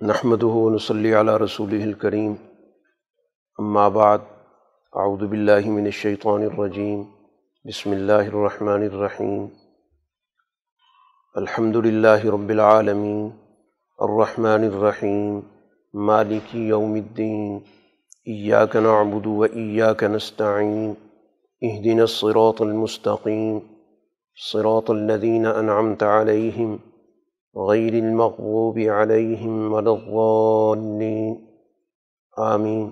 نحمد ونصلی علی رسول الکریم. اما بعد، اعوذ باللہ من الشیطان الرجیم. بسم اللہ الرحمن الرحیم. الحمد للہ رب العالمین. الرحمن الرحیم. مالک یوم الدین. ایاک نعبد و ایاک نستعین. اہدنا الصراط المستقیم. صراط الذین انعمت علیہم. غیر المغضوب علیہم ولا آمین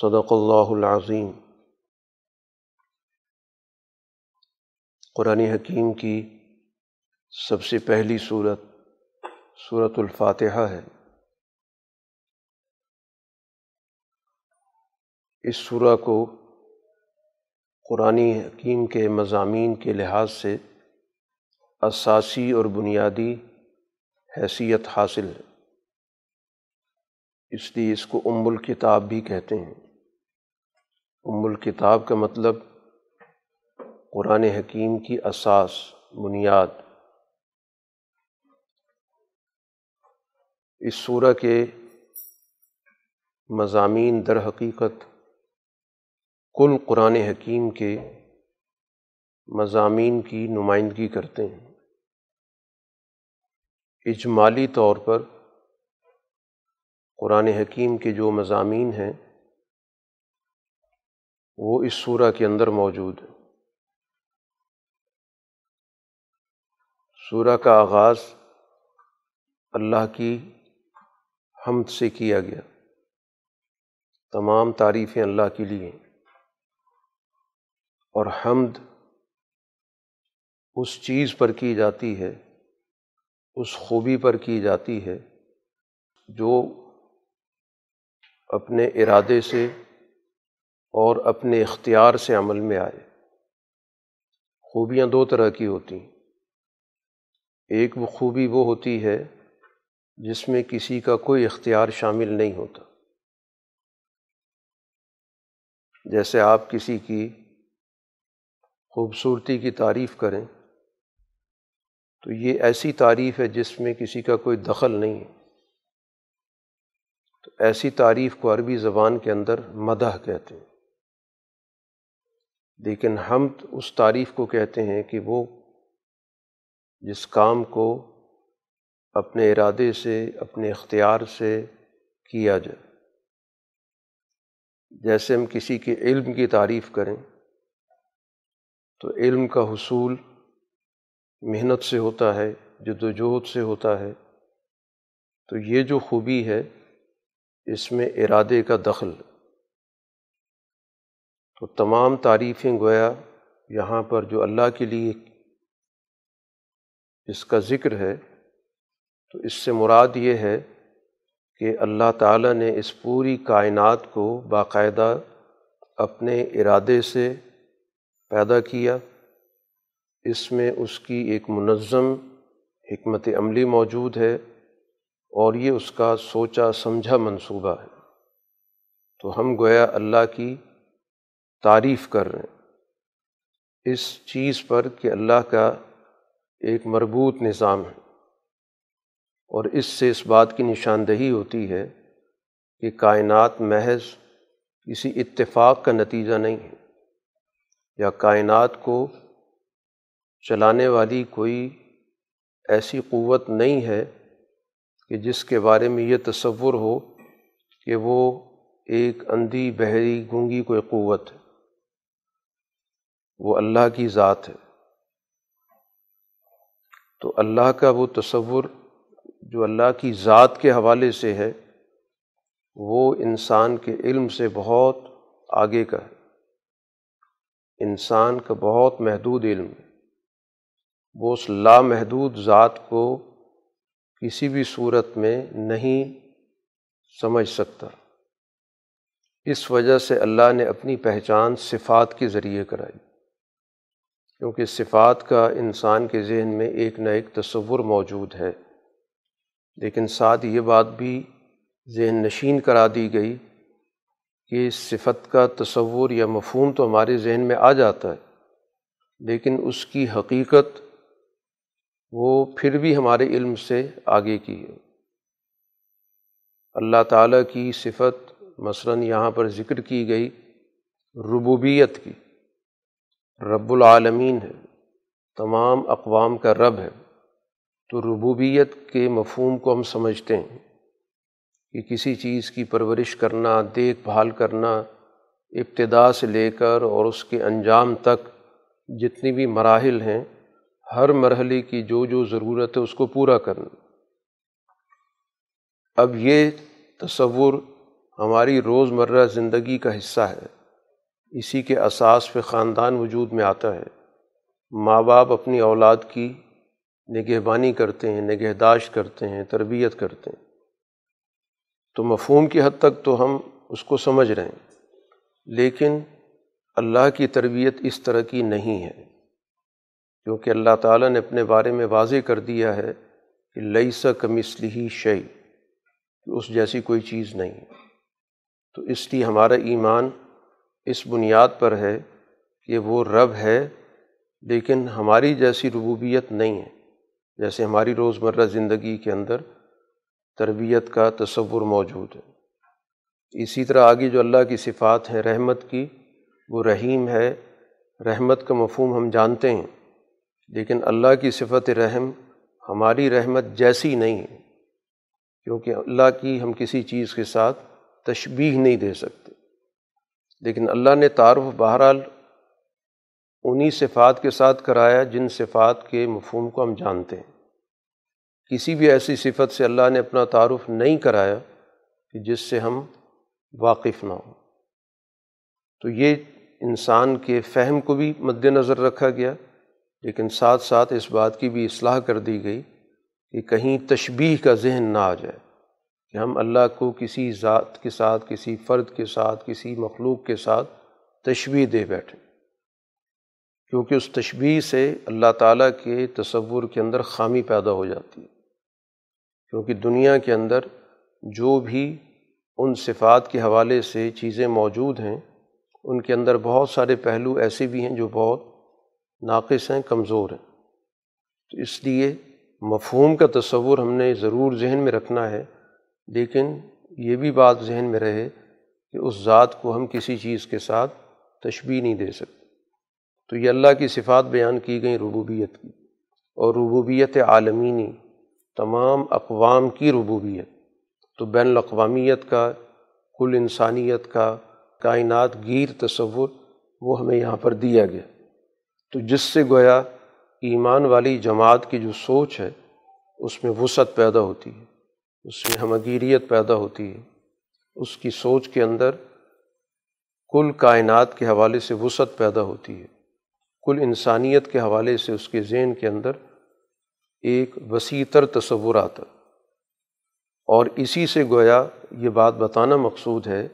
صدق اللہ العظیم قرآن حکیم کی سب سے پہلی صورت صورت الفاتحہ ہے۔ اس سورہ کو قرآن حکیم کے مضامین کے لحاظ سے اساسی اور بنیادی حیثیت حاصل ہے۔ اس لیے اس کو ام الکتاب بھی کہتے ہیں۔ ام الکتاب کا مطلب قرآن حکیم کی اساس، بنیاد۔ اس صورح کے مضامین در حقیقت کل قرآن حکیم کے مضامین کی نمائندگی کرتے ہیں۔ اجمالی طور پر قرآن حکیم کے جو مضامین ہیں، وہ اس صورح کے اندر موجود ہے سورہ کا آغاز اللہ کی حمد سے کیا گیا۔ تمام تعریفیں اللہ کے لیے اور حمد اس چیز پر کی جاتی ہے اس خوبی پر کی جاتی ہے جو اپنے ارادے سے اور اپنے اختیار سے عمل میں آئے۔ خوبیاں دو طرح کی ہوتی ہیں۔ ایک وہ خوبی وہ ہوتی ہے جس میں کسی کا کوئی اختیار شامل نہیں ہوتا۔ جیسے آپ کسی کی خوبصورتی کی تعریف کریں۔ تو یہ ایسی تعریف ہے جس میں کسی کا کوئی دخل نہیں ہے۔ تو ایسی تعریف کو عربی زبان کے اندر مدح کہتے ہیں۔ لیکن ہم اس تعریف کو کہتے ہیں کہ وہ جس کام کو اپنے ارادے سے، اپنے اختیار سے کیا جائے۔ جیسے ہم کسی کے علم کی تعریف کریں تو علم کا حصول محنت سے ہوتا ہے، جد وجہد سے ہوتا ہے۔ تو یہ جو خوبی ہے، اس میں ارادے کا دخل۔ تو تمام تعریفیں گویا یہاں پر جو اللہ کے لیے اس کا ذکر ہے، تو اس سے مراد یہ ہے کہ اللہ تعالیٰ نے اس پوری کائنات کو باقاعدہ اپنے ارادے سے پیدا کیا۔ اس میں اس کی ایک منظم حکمت عملی موجود ہے اور یہ اس کا سوچا سمجھا منصوبہ ہے۔ تو ہم گویا اللہ کی تعریف کر رہے ہیں۔ اس چیز پر کہ اللہ کا ایک مربوط نظام ہے۔ اور اس سے اس بات کی نشاندہی ہوتی ہے کہ کائنات محض کسی اتفاق کا نتیجہ نہیں ہے۔ یا کائنات کو چلانے والی کوئی ایسی قوت نہیں ہے کہ جس کے بارے میں یہ تصور ہو کہ وہ ایک اندھی، بحری، گونگی کوئی قوت ہے۔ وہ اللہ کی ذات ہے۔ تو اللہ کا وہ تصور جو اللہ کی ذات کے حوالے سے ہے، وہ انسان کے علم سے بہت آگے کا ہے۔ انسان کا بہت محدود علم ہے۔ وہ اس لامحدود ذات کو کسی بھی صورت میں نہیں سمجھ سکتا۔ اس وجہ سے اللہ نے اپنی پہچان صفات کے ذریعے کرائی۔ کیونکہ صفات کا انسان کے ذہن میں ایک نہ ایک تصور موجود ہے۔ لیکن ساتھ یہ بات بھی ذہن نشین کرا دی گئی کہ اس صفت کا تصور یا مفہوم تو ہمارے ذہن میں آ جاتا ہے، لیکن اس کی حقیقت وہ پھر بھی ہمارے علم سے آگے کی ہے۔ اللہ تعالیٰ کی صفت مثلاً یہاں پر ذکر کی گئی، ربوبیت کی۔ رب العالمین ہے، تمام اقوام کا رب ہے۔ تو ربوبیت کے مفہوم کو ہم سمجھتے ہیں کہ کسی چیز کی پرورش کرنا، دیکھ بھال کرنا، ابتدا سے لے کر اور اس کے انجام تک جتنی بھی مراحل ہیں ہر مرحلے کی جو جو ضرورت ہے اس کو پورا کرنا۔ اب یہ تصور ہماری روز مرہ زندگی کا حصہ ہے۔ اسی کے اساس پہ خاندان وجود میں آتا ہے۔ ماں باپ اپنی اولاد کی نگہبانی کرتے ہیں، نگہداشت کرتے ہیں، تربیت کرتے ہیں۔ تو مفہوم کی حد تک تو ہم اس کو سمجھ رہے ہیں۔ لیکن اللہ کی تربیت اس طرح کی نہیں ہے۔ کیونکہ اللہ تعالیٰ نے اپنے بارے میں واضح کر دیا ہے کہ لئی سا کمسلی شعی کہ اس جیسی کوئی چیز نہیں۔ تو اس لیے ہمارا ایمان اس بنیاد پر ہے کہ وہ رب ہے، لیکن ہماری جیسی ربوبیت نہیں ہے۔ جیسے ہماری روز مرہ زندگی کے اندر تربیت کا تصور موجود ہے۔ اسی طرح آگے جو اللہ کی صفات ہیں رحمت کی، وہ رحیم ہے۔ رحمت کا مفہوم ہم جانتے ہیں۔ لیکن اللہ کی صفت رحم ہماری رحمت جیسی نہیں ہے، کیونکہ اللہ کی ہم کسی چیز کے ساتھ تشبیح نہیں دے سکتے۔ لیکن اللہ نے تعارف بہرحال انہی صفات کے ساتھ کرایا جن صفات کے مفہوم کو ہم جانتے ہیں۔ کسی بھی ایسی صفت سے اللہ نے اپنا تعارف نہیں کرایا کہ جس سے ہم واقف نہ ہوں۔ تو یہ انسان کے فہم کو بھی مد نظر رکھا گیا۔ لیکن ساتھ ساتھ اس بات کی بھی اصلاح کر دی گئی کہ کہیں تشبیح کا ذہن نہ آ جائے کہ ہم اللہ کو کسی ذات کے ساتھ، کسی فرد کے ساتھ، کسی مخلوق کے ساتھ تشبیح دے بیٹھیں کیونکہ اس تشبیح سے اللہ تعالیٰ کے تصور کے اندر خامی پیدا ہو جاتی ہے۔ کیونکہ دنیا کے اندر جو بھی ان صفات کے حوالے سے چیزیں موجود ہیں، ان کے اندر بہت سارے پہلو ایسے بھی ہیں جو بہت ناقص ہیں، کمزور ہیں۔ تو اس لیے مفہوم کا تصور ہم نے ضرور ذہن میں رکھنا ہے، لیکن یہ بھی بات ذہن میں رہے کہ اس ذات کو ہم کسی چیز کے ساتھ تشبیح نہیں دے سکتے۔ تو یہ اللہ کی صفات بیان کی گئیں ربوبیت کی۔ اور ربوبیت عالمینی تمام اقوام کی ربوبیت۔ تو بین الاقوامیت کا، کل انسانیت کا، کائنات گیر تصور وہ ہمیں یہاں پر دیا گیا۔ تو جس سے گویا ایمان والی جماعت کی جو سوچ ہے، اس میں وسعت پیدا ہوتی ہے، اس میں ہمگیریت پیدا ہوتی ہے۔ اس کی سوچ کے اندر کل کائنات کے حوالے سے وسعت پیدا ہوتی ہے۔ کل انسانیت کے حوالے سے اس کے ذہن کے اندر ایک وسیع تر تصور آتا۔ اور اسی سے گویا یہ بات بتانا مقصود ہے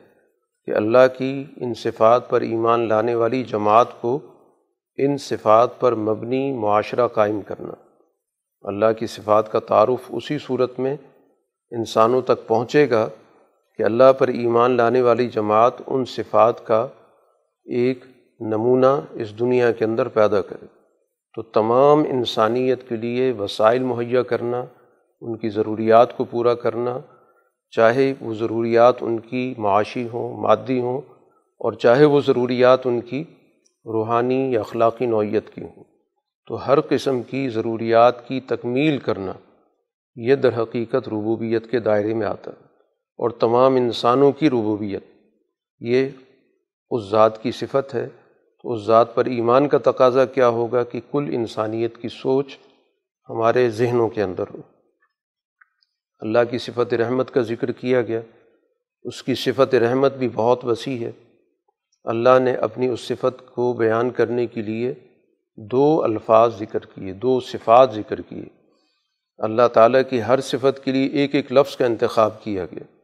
کہ اللہ کی ان صفات پر ایمان لانے والی جماعت کو ان صفات پر مبنی معاشرہ قائم کرنا۔ اللہ کی صفات کا تعارف اسی صورت میں انسانوں تک پہنچے گا کہ اللہ پر ایمان لانے والی جماعت ان صفات کا ایک نمونہ اس دنیا کے اندر پیدا کرے۔ تو تمام انسانیت کے لیے وسائل مہیا کرنا، ان کی ضروریات کو پورا کرنا، چاہے وہ ضروریات ان کی معاشی ہوں، مادی ہوں، اور چاہے وہ ضروریات ان کی روحانی یا اخلاقی نوعیت کی ہوں۔ تو ہر قسم کی ضروریات کی تکمیل کرنا یہ در حقیقت ربوبیت کے دائرے میں آتا ہے اور تمام انسانوں کی ربوبیت۔ یہ اس ذات کی صفت ہے۔ تو اس ذات پر ایمان کا تقاضا کیا ہوگا کہ کل انسانیت کی سوچ ہمارے ذہنوں کے اندر ہو۔ اللہ کی صفت رحمت کا ذکر کیا گیا۔ اس کی صفت رحمت بھی بہت وسیع ہے۔ اللہ نے اپنی اس صفت کو بیان کرنے کے لیے دو الفاظ ذکر کیے، دو صفات ذکر کیے۔ اللہ تعالیٰ کی ہر صفت کے لیے ایک ایک لفظ کا انتخاب کیا گیا۔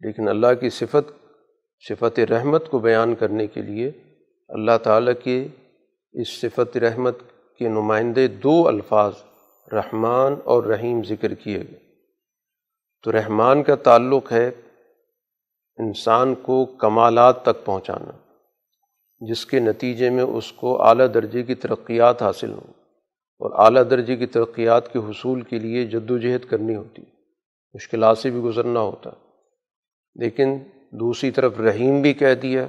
لیکن اللہ کی صفت صفت رحمت کو بیان کرنے کے لیے اللہ تعالیٰ کے اس صفت رحمت کے نمائندے دو الفاظ رحمان اور رحیم ذکر کیے گئے۔ تو رحمان کا تعلق ہے انسان کو کمالات تک پہنچانا۔ جس کے نتیجے میں اس کو اعلیٰ درجے کی ترقیات حاصل ہوں اور اعلیٰ درجے کی ترقیات کے حصول کے لیے جد و جہد کرنی ہوتی۔ مشکلات سے بھی گزرنا ہوتا۔ لیکن دوسری طرف رحیم بھی کہہ دیا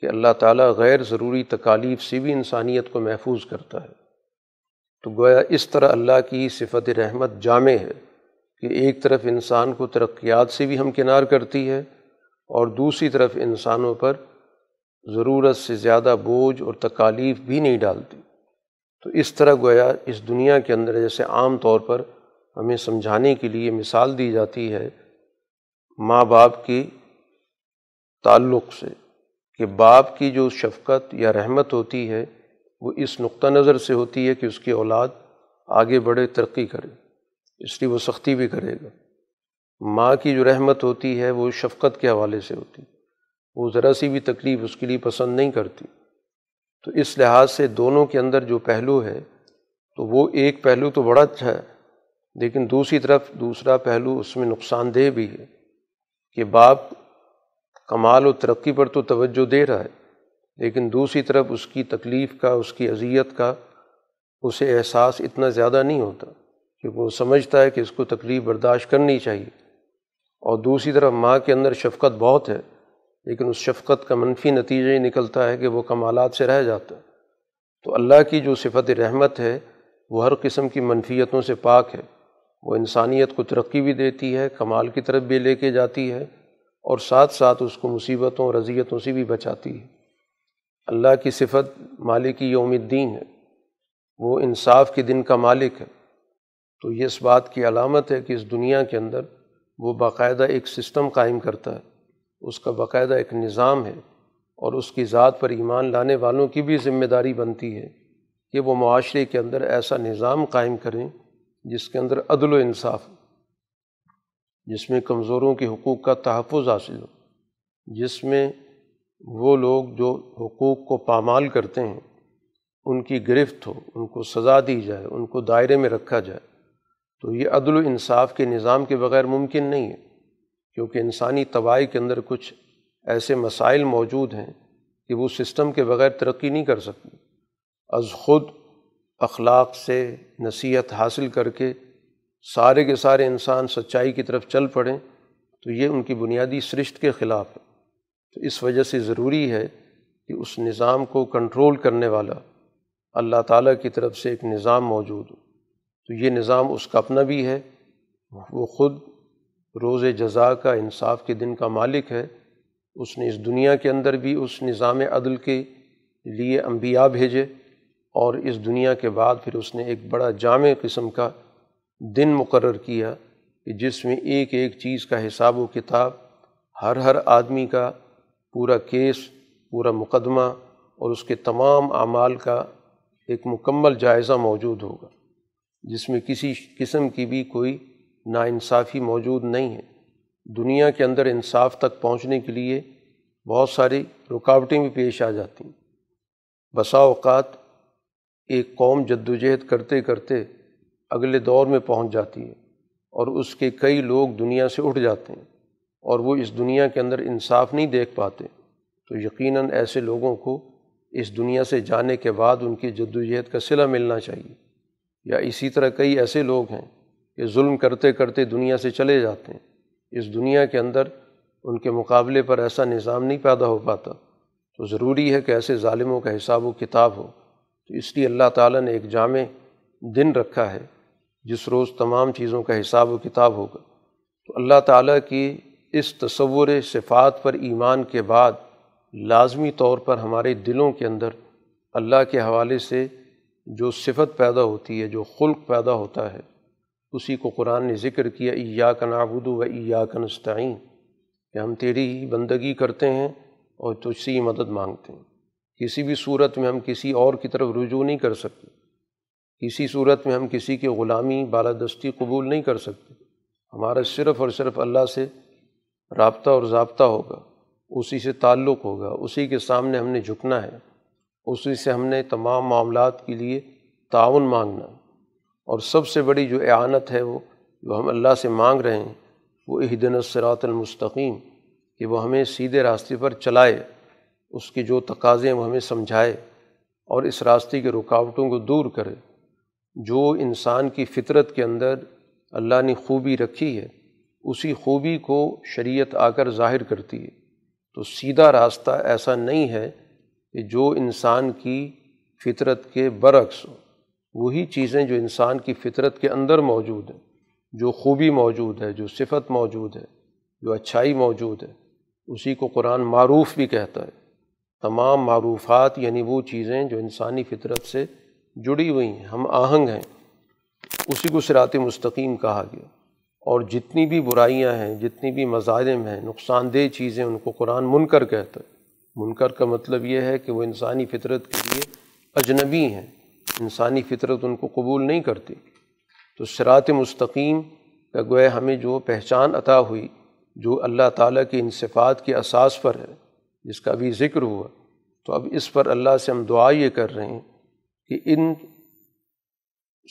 کہ اللہ تعالیٰ غیر ضروری تکالیف سے بھی انسانیت کو محفوظ کرتا ہے۔ تو گویا اس طرح اللہ کی صفت رحمت جامع ہے کہ ایک طرف انسان کو ترقیات سے بھی ہمکنار کرتی ہے اور دوسری طرف انسانوں پر ضرورت سے زیادہ بوجھ اور تکالیف بھی نہیں ڈالتی۔ تو اس طرح گویا اس دنیا کے اندر جیسے عام طور پر ہمیں سمجھانے کے لیے مثال دی جاتی ہے ماں باپ کی تعلق سے کہ باپ کی جو شفقت یا رحمت ہوتی ہے وہ اس نقطہ نظر سے ہوتی ہے کہ اس کی اولاد آگے بڑھے، ترقی کرے، اس لیے وہ سختی بھی کرے گا۔ ماں کی جو رحمت ہوتی ہے وہ شفقت کے حوالے سے ہوتی وہ ذرا سی بھی تکلیف اس کے لیے پسند نہیں کرتی۔ تو اس لحاظ سے دونوں کے اندر جو پہلو ہے، تو وہ ایک پہلو تو بڑا اچھا ہے، لیکن دوسری طرف دوسرا پہلو اس میں نقصان دہ بھی ہے کہ باپ کمال و ترقی پر تو توجہ دے رہا ہے، لیکن دوسری طرف اس کی تکلیف کا، اس کی اذیت کا اسے احساس اتنا زیادہ نہیں ہوتا کیونکہ وہ سمجھتا ہے کہ اس کو تکلیف برداشت کرنی چاہیے۔ اور دوسری طرف ماں کے اندر شفقت بہت ہے۔ لیکن اس شفقت کا منفی نتیجہ ہی نکلتا ہے کہ وہ کمالات سے رہ جاتا ہے۔ تو اللہ کی جو صفت رحمت ہے، وہ ہر قسم کی منفیتوں سے پاک ہے۔ وہ انسانیت کو ترقی بھی دیتی ہے، کمال کی طرف بھی لے کے جاتی ہے اور ساتھ ساتھ اس کو مصیبتوں اور اذیتوں سے بھی بچاتی ہے۔ اللہ کی صفت مالک یوم الدین ہے۔ وہ انصاف کے دن کا مالک ہے۔ تو یہ اس بات کی علامت ہے کہ اس دنیا کے اندر وہ باقاعدہ ایک سسٹم قائم کرتا ہے۔ اس کا باقاعدہ ایک نظام ہے اور اس کی ذات پر ایمان لانے والوں کی بھی ذمہ داری بنتی ہے کہ وہ معاشرے کے اندر ایسا نظام قائم کریں جس کے اندر عدل و انصاف جس میں کمزوروں کے حقوق کا تحفظ حاصل ہو، جس میں وہ لوگ جو حقوق کو پامال کرتے ہیں، ان کی گرفت ہو، ان کو سزا دی جائے، ان کو دائرے میں رکھا جائے، تو یہ عدل و انصاف کے نظام کے بغیر ممکن نہیں ہے۔ کیونکہ انسانی تباہی کے اندر کچھ ایسے مسائل موجود ہیں کہ وہ سسٹم کے بغیر ترقی نہیں کر سکتی۔ از خود اخلاق سے نصیحت حاصل کر کے سارے کے سارے انسان سچائی کی طرف چل پڑیں تو یہ ان کی بنیادی سرشت کے خلاف ہے۔ تو اس وجہ سے ضروری ہے کہ اس نظام کو کنٹرول کرنے والا اللہ تعالیٰ کی طرف سے ایک نظام موجود ہو۔ تو یہ نظام اس کا اپنا بھی ہے، وہ خود روز جزا کا انصاف کے دن کا مالک ہے۔ اس نے اس دنیا کے اندر بھی اس نظام عدل کے لیے انبیاء بھیجے اور اس دنیا کے بعد پھر اس نے ایک بڑا جامع قسم کا دن مقرر کیا کہ جس میں ایک ایک چیز کا حساب و کتاب، ہر ہر آدمی کا پورا کیس، پورا مقدمہ اور اس کے تمام اعمال کا ایک مکمل جائزہ موجود ہوگا، جس میں کسی قسم کی بھی کوئی ناانصافی موجود نہیں ہے۔ دنیا کے اندر انصاف تک پہنچنے کے لیے بہت ساری رکاوٹیں بھی پیش آ جاتی ہیں۔ بسا اوقات ایک قوم جد وجہد کرتے کرتے اگلے دور میں پہنچ جاتی ہے اور اس کے کئی لوگ دنیا سے اٹھ جاتے ہیں اور وہ اس دنیا کے اندر انصاف نہیں دیکھ پاتے۔ تو یقیناً ایسے لوگوں کو اس دنیا سے جانے کے بعد ان کی جد وجہد کا صلہ ملنا چاہیے۔ یا اسی طرح کئی ایسے لوگ ہیں کہ ظلم کرتے کرتے دنیا سے چلے جاتے ہیں۔ اس دنیا کے اندر ان کے مقابلے پر ایسا نظام نہیں پیدا ہو پاتا۔ تو ضروری ہے کہ ایسے ظالموں کا حساب و کتاب ہو۔ تو اس لیے اللہ تعالیٰ نے ایک جامع دن رکھا ہے، جس روز تمام چیزوں کا حساب و کتاب ہوگا۔ تو اللہ تعالیٰ کی اس تصور صفات پر ایمان کے بعد لازمی طور پر ہمارے دلوں کے اندر اللہ کے حوالے سے جو صفت پیدا ہوتی ہے، جو خلق پیدا ہوتا ہے اسی کو قرآن نے ذکر کیا ایا کا نابود و ایا کا نستعین کہ ہم تیری ہی بندگی کرتے ہیں اور تجھ سے ہی مدد مانگتے ہیں۔ کسی بھی صورت میں ہم کسی اور کی طرف رجوع نہیں کر سکتے۔ کسی صورت میں ہم کسی کی غلامی، بالادستی قبول نہیں کر سکتے۔ ہمارا صرف اور صرف اللہ سے رابطہ اور ضابطہ ہوگا، اسی سے تعلق ہوگا، اسی کے سامنے ہم نے جھکنا ہے، اسی سے ہم نے تمام معاملات کے لیے تعاون مانگنا اور سب سے بڑی جو اعانت ہے وہ جو ہم اللہ سے مانگ رہے ہیں، وہ عہدن الصراط المستقیم، کہ وہ ہمیں سیدھے راستے پر چلائے، اس کے جو تقاضے وہ ہمیں سمجھائے اور اس راستے کی رکاوٹوں کو دور کرے۔ جو انسان کی فطرت کے اندر اللہ نے خوبی رکھی ہے، اسی خوبی کو شریعت آ کر ظاہر کرتی ہے۔ تو سیدھا راستہ ایسا نہیں ہے کہ جو انسان کی فطرت کے برعکس ہو۔ وہی چیزیں جو انسان کی فطرت کے اندر موجود ہیں، جو خوبی موجود ہے، جو صفت موجود ہے، جو اچھائی موجود ہے، اسی کو قرآن معروف بھی کہتا ہے۔ تمام معروفات یعنی وہ چیزیں جو انسانی فطرت سے جڑی ہوئی ہیں، ہم آہنگ ہیں۔ اسی کو سرات مستقیم کہا گیا۔ اور جتنی بھی برائیاں ہیں، جتنی بھی مظالم ہیں، نقصان دہ چیزیں ان کو قرآن منکر کہتا ہے۔ منکر کا مطلب یہ ہے کہ وہ انسانی فطرت کے لیے اجنبی ہیں۔ انسانی فطرت ان کو قبول نہیں کرتی۔ تو سرات مستقیم کا گویا ہمیں جو پہچان عطا ہوئی، جو اللہ تعالیٰ کی ان صفات کے اساس پر ہے، جس کا بھی ذکر ہوا، تو اب اس پر اللہ سے ہم دعا یہ کر رہے ہیں کہ ان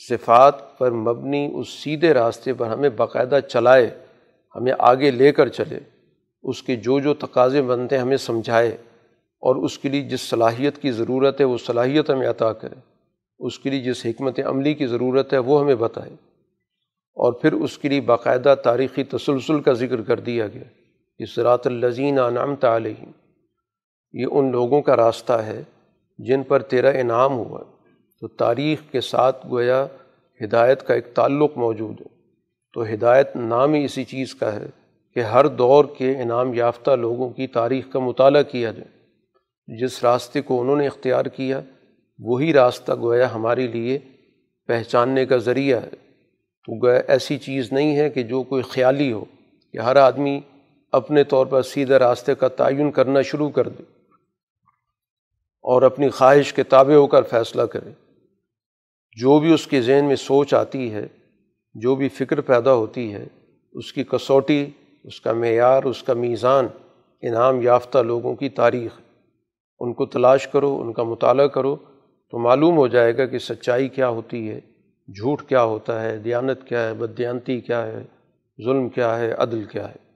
صفات پر مبنی اس سیدھے راستے پر ہمیں باقاعدہ چلائے، ہمیں آگے لے کر چلے، اس کے جو جو تقاضے بنتے ہیں ہمیں سمجھائے، اور اس کے لیے جس صلاحیت کی ضرورت ہے، وہ صلاحیت ہمیں عطا کرے۔ اس کے لیے جس حکمت عملی کی ضرورت ہے وہ ہمیں بتائے۔ اور پھر اس کے لیے باقاعدہ تاریخی تسلسل کا ذکر کر دیا گیا۔ کہ صراط الزین انعام تعلیم یہ ان لوگوں کا راستہ ہے جن پر تیرا انعام ہوا۔ تو تاریخ کے ساتھ گویا ہدایت کا ایک تعلق موجود ہے۔ تو ہدایت نام ہی اسی چیز کا ہے کہ ہر دور کے انعام یافتہ لوگوں کی تاریخ کا مطالعہ کیا جائے۔ جس راستے کو انہوں نے اختیار کیا وہی راستہ گویا ہمارے لیے پہچاننے کا ذریعہ ہے۔ تو گویا ایسی چیز نہیں ہے کہ جو کوئی خیالی ہو کہ ہر آدمی اپنے طور پر سیدھے راستے کا تعین کرنا شروع کر دے اور اپنی خواہش کے تابع ہو کر فیصلہ کرے۔ جو بھی اس کے ذہن میں سوچ آتی ہے، جو بھی فکر پیدا ہوتی ہے، اس کی کسوٹی، اس کا معیار، اس کا میزان انعام یافتہ لوگوں کی تاریخ ان کو تلاش کرو، ان کا مطالعہ کرو تو معلوم ہو جائے گا کہ سچائی کیا ہوتی ہے، جھوٹ کیا ہوتا ہے، دیانت کیا ہے بدیانتی کیا ہے، ظلم کیا ہے، عدل کیا ہے۔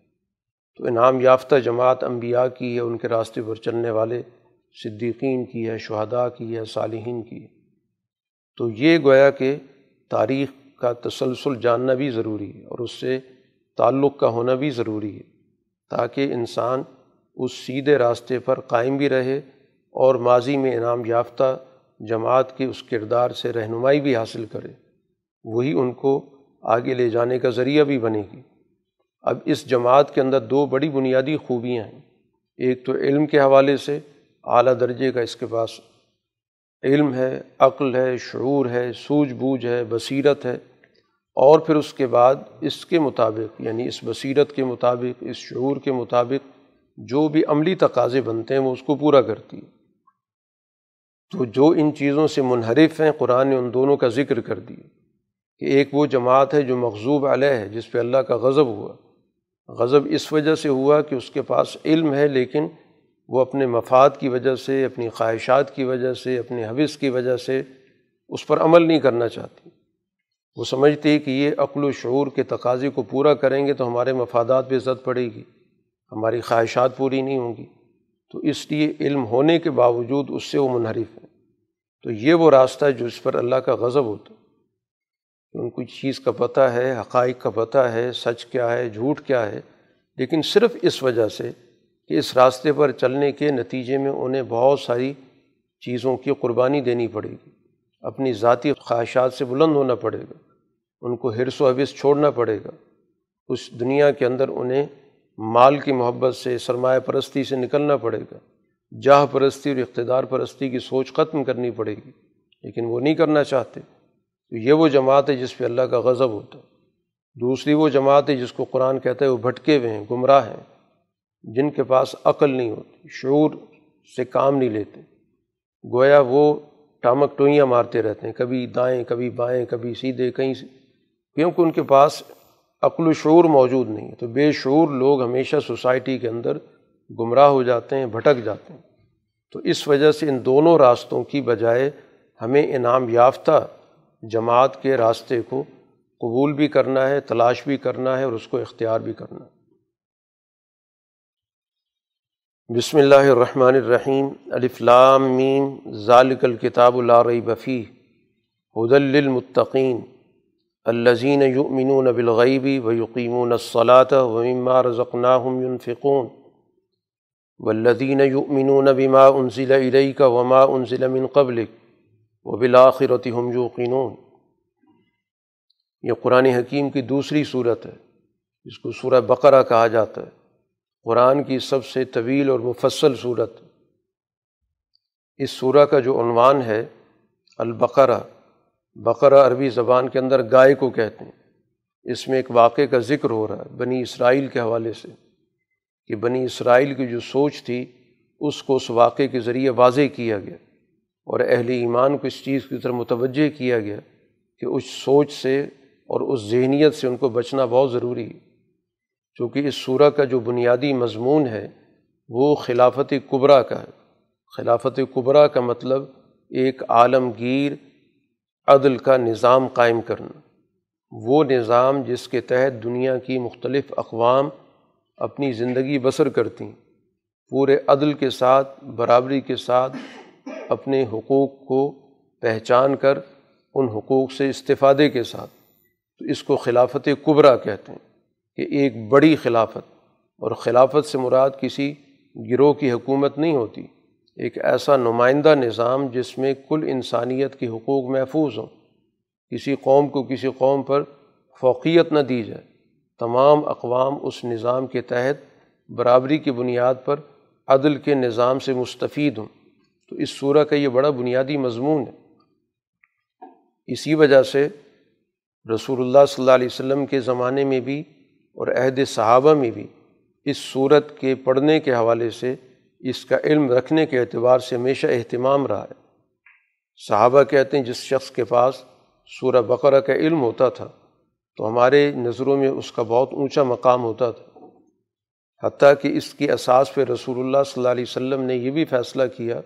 تو انعام یافتہ جماعت انبیاء کی ہے، ان کے راستے پر چلنے والے صدیقین کی ہے، شہداء کی ہے، صالحین کی ہے۔ تو یہ گویا کہ تاریخ کا تسلسل جاننا بھی ضروری ہے اور اس سے تعلق کا ہونا بھی ضروری ہے تاکہ انسان اس سیدھے راستے پر قائم بھی رہے اور ماضی میں انعام یافتہ جماعت کے اس کردار سے رہنمائی بھی حاصل کرے، وہی ان کو آگے لے جانے کا ذریعہ بھی بنے گی۔ اب اس جماعت کے اندر دو بڑی بنیادی خوبیاں ہیں۔ ایک تو علم کے حوالے سے اعلیٰ درجے کا اس کے پاس علم ہے، عقل ہے، شعور ہے سوجھ بوجھ ہے، بصیرت ہے۔ اور پھر اس کے بعد اس کے مطابق یعنی اس بصیرت کے مطابق، اس شعور کے مطابق جو بھی عملی تقاضے بنتے ہیں وہ اس کو پورا کرتی ہے۔ تو جو ان چیزوں سے منحرف ہیں، قرآن نے ان دونوں کا ذکر کر دیا۔ کہ ایک وہ جماعت ہے جو مغضوب علیہ ہے، جس پہ اللہ کا غضب ہوا۔ غضب اس وجہ سے ہوا کہ اس کے پاس علم ہے، لیکن وہ اپنے مفاد کی وجہ سے، اپنی خواہشات کی وجہ سے اپنے حوث کی وجہ سے اس پر عمل نہیں کرنا چاہتی۔ وہ سمجھتی کہ یہ عقل و شعور کے تقاضے کو پورا کریں گے تو ہمارے مفادات پہ عزت پڑے گی۔ ہماری خواہشات پوری نہیں ہوں گی۔ تو اس لیے علم ہونے کے باوجود اس سے وہ منحرف ہیں تو یہ وہ راستہ ہے جو اس پر اللہ کا غضب ہوتا ہے۔ ان کو چیز کا پتہ ہے، حقائق کا پتہ ہے، سچ کیا ہے، جھوٹ کیا ہے۔ لیکن صرف اس وجہ سے کہ اس راستے پر چلنے کے نتیجے میں انہیں بہت ساری چیزوں کی قربانی دینی پڑے گی۔ اپنی ذاتی خواہشات سے بلند ہونا پڑے گا۔ ان کو حرص و حوث چھوڑنا پڑے گا۔ اس دنیا کے اندر انہیں مال کی محبت سے، سرمایہ پرستی سے نکلنا پڑے گا۔ جاہ پرستی اور اقتدار پرستی کی سوچ ختم کرنی پڑے گی، لیکن وہ نہیں کرنا چاہتے۔ تو یہ وہ جماعت ہے جس پہ اللہ کا غضب ہوتا ہے۔ دوسری وہ جماعت ہے جس کو قرآن کہتا ہے وہ بھٹکے ہوئے ہیں، گمراہ ہیں۔ جن کے پاس عقل نہیں ہوتی، شعور سے کام نہیں لیتے۔ گویا وہ ٹامک ٹوئیاں مارتے رہتے ہیں، کبھی دائیں، کبھی بائیں، کبھی سیدھے، کہیں سے۔ کیونکہ ان کے پاس عقل و شعور موجود نہیں ہے۔ تو بے شعور لوگ ہمیشہ سوسائٹی کے اندر گمراہ ہو جاتے ہیں، بھٹک جاتے ہیں۔ تو اس وجہ سے ان دونوں راستوں کی بجائے ہمیں انعام یافتہ جماعت کے راستے کو قبول بھی کرنا ہے، تلاش بھی کرنا ہے اور اس کو اختیار بھی کرنا ہے۔ بسم اللہ الرحمن الرحیم الفلام میم، ذالک الکتاب ریب بفی حد المطقین الزین یؤمنون بالغیبی و یقیمون الصلاۃ و مما رزقناہم ينفقون والذین یؤمنون بما انزل الیک وما انزل من قبلک و بلاخرت ہم یوقنون۔ یہ قرآن حکیم کی دوسری صورت ہے، جس کو سورہ بقرہ کہا جاتا ہے۔ قرآن کی سب سے طویل اور مفصل صورت۔ اس سورہ کا جو عنوان ہے، البقرہ، بقرہ عربی زبان کے اندر گائے کو کہتے ہیں۔ اس میں ایک واقعے کا ذکر ہو رہا ہے، بنی اسرائیل کے حوالے سے۔ کہ بنی اسرائیل کی جو سوچ تھی، اس کو اس واقعے کے ذریعے واضح کیا گیا اور اہل ایمان کو اس چیز کی طرف متوجہ کیا گیا کہ اس سوچ سے اور اس ذہنیت سے ان کو بچنا بہت ضروری ہے۔ چونکہ اس صورح کا جو بنیادی مضمون ہے، وہ خلافت قبرا کا ہے۔ خلافت قبرا کا مطلب ایک عالمگیر عدل کا نظام قائم کرنا۔ وہ نظام جس کے تحت دنیا کی مختلف اقوام اپنی زندگی بسر کرتی، پورے عدل کے ساتھ، برابری کے ساتھ اپنے حقوق کو پہچان کر، ان حقوق سے استفادے کے ساتھ۔ تو اس کو خلافت قبرا کہتے ہیں، کہ ایک بڑی خلافت۔ اور خلافت سے مراد کسی گروہ کی حکومت نہیں ہوتی۔ ایک ایسا نمائندہ نظام جس میں کل انسانیت کے حقوق محفوظ ہوں۔ کسی قوم کو کسی قوم پر فوقیت نہ دی جائے۔ تمام اقوام اس نظام کے تحت برابری کی بنیاد پر عدل کے نظام سے مستفید ہوں۔ تو اس صورح کا یہ بڑا بنیادی مضمون ہے۔ اسی وجہ سے رسول اللہ صلی اللہ علیہ وسلم کے زمانے میں بھی اور عہد صحابہ میں بھی اس صورت کے پڑھنے کے حوالے سے اس کا علم رکھنے کے اعتبار سے ہمیشہ اہتمام رہا ہے۔ صحابہ کہتے ہیں جس شخص کے پاس سورہ بقرہ کا علم ہوتا تھا تو ہمارے نظروں میں اس کا بہت اونچا مقام ہوتا تھا۔ حتیٰ کہ اس کی اساس پہ رسول اللہ صلی اللہ علیہ وسلم نے یہ بھی فیصلہ کیا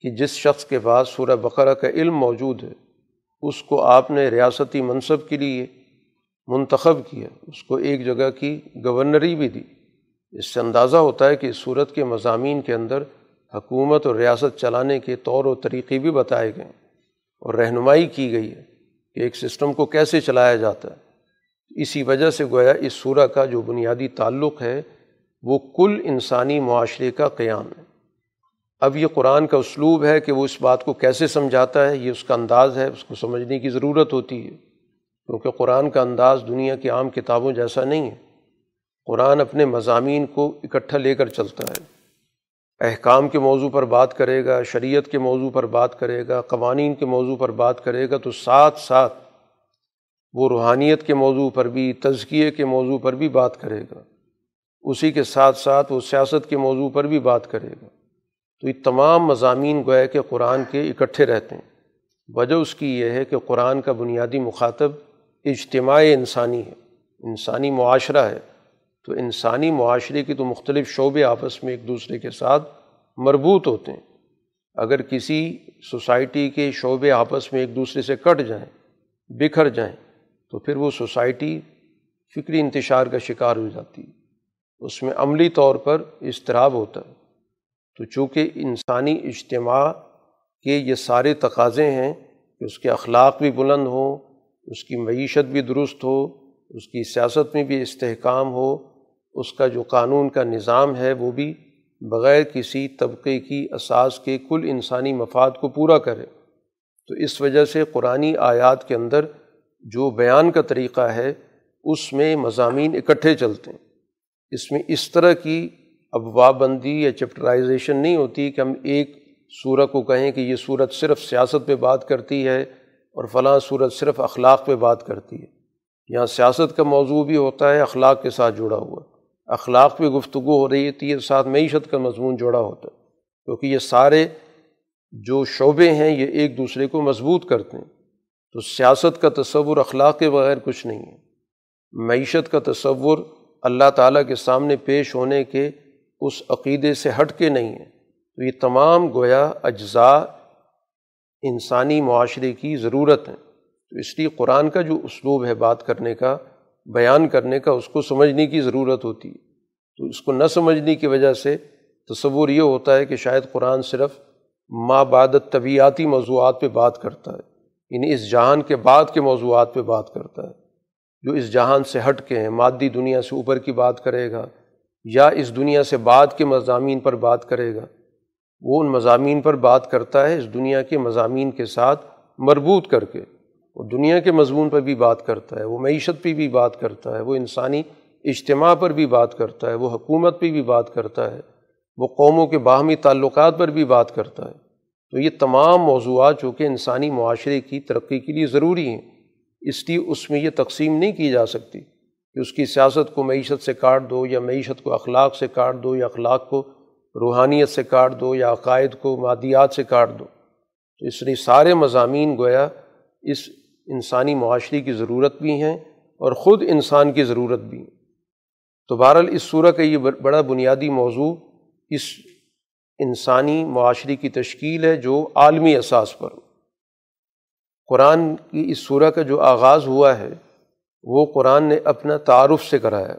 کہ جس شخص کے پاس سورہ بقرہ کا علم موجود ہے، اس کو آپ نے ریاستی منصب کے لیے منتخب کیا، اس کو ایک جگہ کی گورنری بھی دی۔ اس سے اندازہ ہوتا ہے کہ اس صورت کے مضامین کے اندر حکومت اور ریاست چلانے کے طور و طریقے بھی بتائے گئے اور رہنمائی کی گئی ہے۔ کہ ایک سسٹم کو کیسے چلایا جاتا ہے؟ اسی وجہ سے گویا اس صورح کا جو بنیادی تعلق ہے، وہ کل انسانی معاشرے کا قیام ہے۔ اب یہ قرآن کا اسلوب ہے کہ وہ اس بات کو کیسے سمجھاتا ہے، یہ اس کا انداز ہے، اس کو سمجھنے کی ضرورت ہوتی ہے۔ کیونکہ قرآن کا انداز دنیا کی عام کتابوں جیسا نہیں ہے۔ قرآن اپنے مضامین کو اکٹھا لے کر چلتا ہے۔ احکام کے موضوع پر بات کرے گا، شریعت کے موضوع پر بات کرے گا، قوانین کے موضوع پر بات کرے گا، تو ساتھ ساتھ وہ روحانیت کے موضوع پر بھی، تزکیے کے موضوع پر بھی بات کرے گا۔ اسی کے ساتھ ساتھ وہ سیاست کے موضوع پر بھی بات کرے گا۔ تو یہ تمام مضامین گویا کہ قرآن کے اکٹھے رہتے ہیں۔ وجہ اس کی یہ ہے کہ قرآن کا بنیادی مخاطب اجتماع انسانی ہے، انسانی معاشرہ ہے۔ تو انسانی معاشرے کی تو مختلف شعبے آپس میں ایک دوسرے کے ساتھ مربوط ہوتے ہیں۔ اگر کسی سوسائٹی کے شعبے آپس میں ایک دوسرے سے کٹ جائیں، بکھر جائیں، تو پھر وہ سوسائٹی فکری انتشار کا شکار ہو جاتی ہے۔ اس میں عملی طور پر اضطراب ہوتا ہے۔ تو چونکہ انسانی اجتماع کے یہ سارے تقاضے ہیں کہ اس کے اخلاق بھی بلند ہوں اس کی معیشت بھی درست ہو، اس کی سیاست میں بھی استحکام ہو اس کا جو قانون کا نظام ہے وہ بھی بغیر کسی طبقے کی اساس کے کل انسانی مفاد کو پورا کرے۔ تو اس وجہ سے قرآن آیات کے اندر جو بیان کا طریقہ ہے، اس میں مضامین اکٹھے چلتے ہیں۔ اس میں اس طرح کی ابواب بندی یا چپٹرائزیشن نہیں ہوتی کہ ہم ایک صورت کو کہیں کہ یہ صورت صرف سیاست پہ بات کرتی ہے اور فلاں صورت صرف اخلاق پہ بات کرتی ہے۔ یہاں سیاست کا موضوع بھی ہوتا ہے، اخلاق کے ساتھ جڑا ہوا۔ اخلاق پہ گفتگو ہو رہی ہے ساتھ معیشت کا مضمون جڑا ہوتا ہے۔ کیونکہ یہ سارے جو شعبے ہیں، یہ ایک دوسرے کو مضبوط کرتے ہیں۔ تو سیاست کا تصور اخلاق کے بغیر کچھ نہیں ہے۔ معیشت کا تصور اللہ تعالیٰ کے سامنے پیش ہونے کے اس عقیدے سے ہٹ کے نہیں ہے۔ تو یہ تمام گویا اجزاء انسانی معاشرے کی ضرورت ہیں۔ تو اس لیے قرآن کا جو اسلوب ہے بات کرنے کا بیان کرنے کا اس کو سمجھنے کی ضرورت ہوتی ہے۔ تو اس کو نہ سمجھنے کی وجہ سے تصور یہ ہوتا ہے کہ شاید قرآن صرف ماں بادت طبیعتی موضوعات پہ بات کرتا ہے یعنی اس جہان کے بعد کے موضوعات پہ بات کرتا ہے۔ جو اس جہان سے ہٹ کے ہیں، مادی دنیا سے اوپر کی بات کرے گا یا اس دنیا سے بعد کے مضامین پر بات کرے گا، وہ ان مضامین پر بات کرتا ہے، اس دنیا کے مضامین کے ساتھ مربوط کر کے۔ وہ دنیا کے مضمون پر بھی بات کرتا ہے، وہ معیشت پہ بھی بات کرتا ہے، وہ انسانی اجتماع پر بھی بات کرتا ہے، وہ حکومت پہ بھی بات کرتا ہے، وہ قوموں کے باہمی تعلقات پر بھی بات کرتا ہے۔ تو یہ تمام موضوعات جو کہ انسانی معاشرے کی ترقی کے لیے ضروری ہیں، اس لیے اس میں یہ تقسیم نہیں کی جا سکتی کہ اس کی سیاست کو معیشت سے کاٹ دو یا معیشت کو اخلاق سے کاٹ دو یا اخلاق کو روحانیت سے کاٹ دو یا عقائد کو مادیات سے کاٹ دو۔ تو اس لیے سارے مضامین گویا اس انسانی معاشرے کی ضرورت بھی ہیں اور خود انسان کی ضرورت بھی ہیں۔ تو بہرحال اس صورح کا یہ بڑا بنیادی موضوع اس انسانی معاشرے کی تشکیل ہے جو عالمی اساس پر۔ قرآن کی اس صورح کا جو آغاز ہوا ہے، وہ قرآن نے اپنا تعارف سے کرایا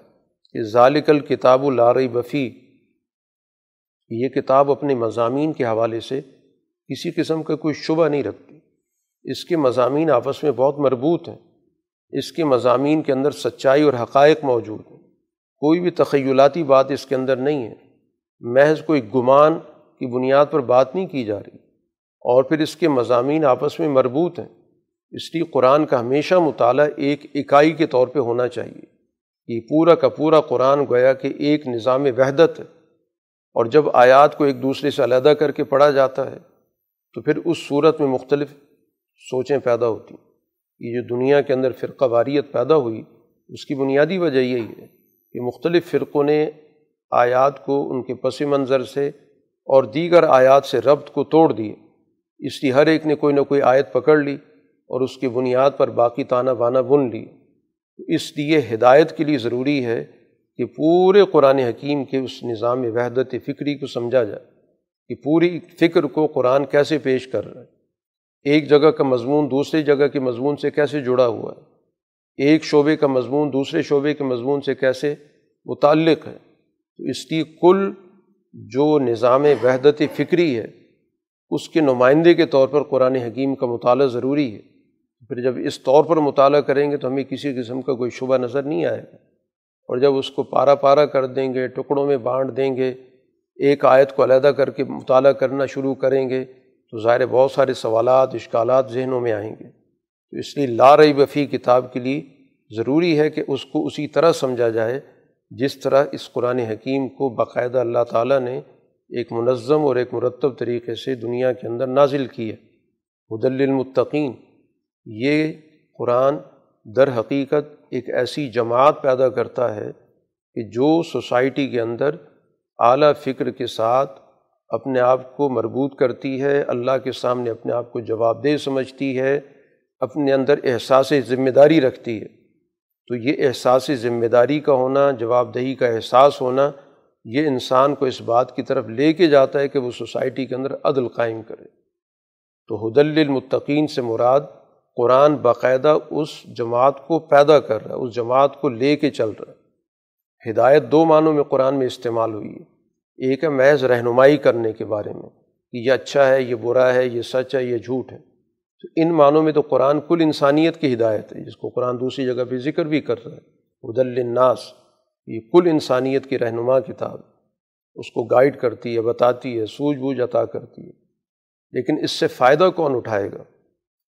کہ ذالک الکتاب الار بفی یہ کتاب اپنے مضامین کے حوالے سے کسی قسم کا کوئی شبہ نہیں رکھتی۔ اس کے مضامین آپس میں بہت مربوط ہیں۔ اس کے مضامین کے اندر سچائی اور حقائق موجود ہیں۔ کوئی بھی تخیلاتی بات اس کے اندر نہیں ہے۔ محض کوئی گمان کی بنیاد پر بات نہیں کی جا رہی۔ اور پھر اس کے مضامین آپس میں مربوط ہیں۔ اس لیے قرآن کا ہمیشہ مطالعہ ایک اکائی کے طور پہ ہونا چاہیے۔ یہ پورا کا پورا قرآن گویا کہ ایک نظام وحدت ہے۔ اور جب آیات کو ایک دوسرے سے علیحدہ کر کے پڑھا جاتا ہے تو پھر اس صورت میں مختلف سوچیں پیدا ہوتی ہیں۔ یہ جو دنیا کے اندر فرقہ واریت پیدا ہوئی، اس کی بنیادی وجہ یہی ہے کہ مختلف فرقوں نے آیات کو ان کے پس منظر سے اور دیگر آیات سے ربط کو توڑ دیے۔ اس لیے ہر ایک نے کوئی نہ کوئی آیت پکڑ لی اور اس کی بنیاد پر باقی تانہ بانا بن لی۔ اس لیے ہدایت کے لیے ضروری ہے کہ پورے قرآن حکیم کے اس نظام وحدت فکری کو سمجھا جائے کہ پوری فکر کو قرآن کیسے پیش کر رہا ہے۔ ایک جگہ کا مضمون دوسری جگہ کے مضمون سے کیسے جڑا ہوا ہے؟ ایک شعبے کا مضمون دوسرے شعبے کے مضمون سے کیسے متعلق ہے؟ تو اس کی کل جو نظام وحدت فکری ہے، اس کے نمائندے کے طور پر قرآن حکیم کا مطالعہ ضروری ہے۔ پھر جب اس طور پر مطالعہ کریں گے تو ہمیں کسی قسم کا کوئی شبہ نظر نہیں آئے گا۔ اور جب اس کو پارا پارا کر دیں گے، ٹکڑوں میں بانٹ دیں گے، ایک آیت کو علیحدہ کر کے مطالعہ کرنا شروع کریں گے تو ظاہر بہت سارے سوالات، اشکالات ذہنوں میں آئیں گے۔ تو اس لیے لا رئی بفی کتاب کے لیے ضروری ہے کہ اس کو اسی طرح سمجھا جائے جس طرح اس قرآن حکیم کو باقاعدہ اللہ تعالیٰ نے ایک منظم اور ایک مرتب طریقے سے دنیا کے اندر نازل کی ہے۔ حدل المتقین یہ قرآن در حقیقت ایک ایسی جماعت پیدا کرتا ہے کہ جو سوسائٹی کے اندر اعلیٰ فکر کے ساتھ اپنے آپ کو مربوط کرتی ہے، اللہ کے سامنے اپنے آپ کو جواب دہ سمجھتی ہے، اپنے اندر احساس ذمہ داری رکھتی ہے۔ تو یہ احساس ذمہ داری کا ہونا، جواب دہی کا احساس ہونا، یہ انسان کو اس بات کی طرف لے کے جاتا ہے کہ وہ سوسائٹی کے اندر عدل قائم کرے۔ تو حدل المتقین سے مراد قرآن باقاعدہ اس جماعت کو پیدا کر رہا ہے، اس جماعت کو لے کے چل رہا ہے۔ ہدایت دو معنوں میں قرآن میں استعمال ہوئی ہے۔ ایک ہے محض رہنمائی کرنے کے بارے میں کہ یہ اچھا ہے، یہ برا ہے، یہ سچ ہے، یہ جھوٹ ہے۔ تو ان معنوں میں تو قرآن کل انسانیت کی ہدایت ہے، جس کو قرآن دوسری جگہ پہ ذکر بھی کر رہا ہے۔ حد الناس یہ کل انسانیت کی رہنما کتاب اس کو گائیڈ کرتی ہے، بتاتی ہے، سوجھ بوجھ عطا کرتی ہے۔ لیکن اس سے فائدہ کون اٹھائے گا؟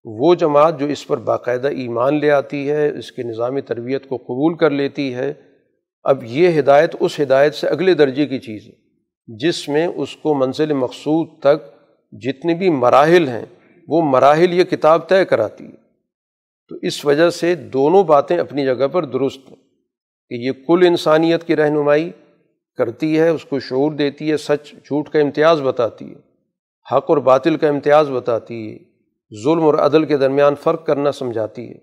وہ جماعت جو اس پر باقاعدہ ایمان لے آتی ہے، اس کے نظامی تربیت کو قبول کر لیتی ہے۔ اب یہ ہدایت اس ہدایت سے اگلے درجے کی چیز ہے۔ جس میں اس کو منزل مقصود تک جتنے بھی مراحل ہیں، وہ مراحل یہ کتاب طے کراتی ہے۔ تو اس وجہ سے دونوں باتیں اپنی جگہ پر درست ہیں کہ یہ کل انسانیت کی رہنمائی کرتی ہے، اس کو شعور دیتی ہے، سچ جھوٹ کا امتیاز بتاتی ہے، حق اور باطل کا امتیاز بتاتی ہے، ظلم اور عدل کے درمیان فرق کرنا سمجھاتی ہے۔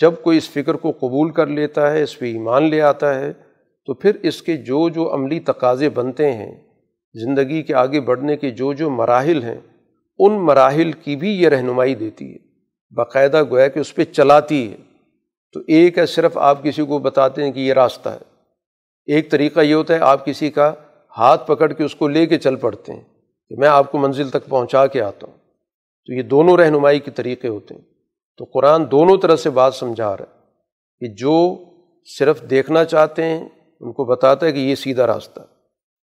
جب کوئی اس فکر کو قبول کر لیتا ہے، اس پہ ایمان لے آتا ہے، تو پھر اس کے جو جو عملی تقاضے بنتے ہیں زندگی کے آگے بڑھنے کے جو جو مراحل ہیں، ان مراحل کی بھی یہ رہنمائی دیتی ہے۔ باقاعدہ گویا کہ اس پہ چلاتی ہے۔ تو ایک ہے صرف آپ کسی کو بتاتے ہیں کہ یہ راستہ ہے۔ ایک طریقہ یہ ہوتا ہے، آپ کسی کا ہاتھ پکڑ کے اس کو لے کے چل پڑتے ہیں کہ میں آپ کو منزل تک پہنچا کے آتا ہوں۔ تو یہ دونوں رہنمائی کے طریقے ہوتے ہیں۔ تو قرآن دونوں طرح سے بات سمجھا رہا ہے کہ جو صرف دیکھنا چاہتے ہیں، ان کو بتاتا ہے کہ یہ سیدھا راستہ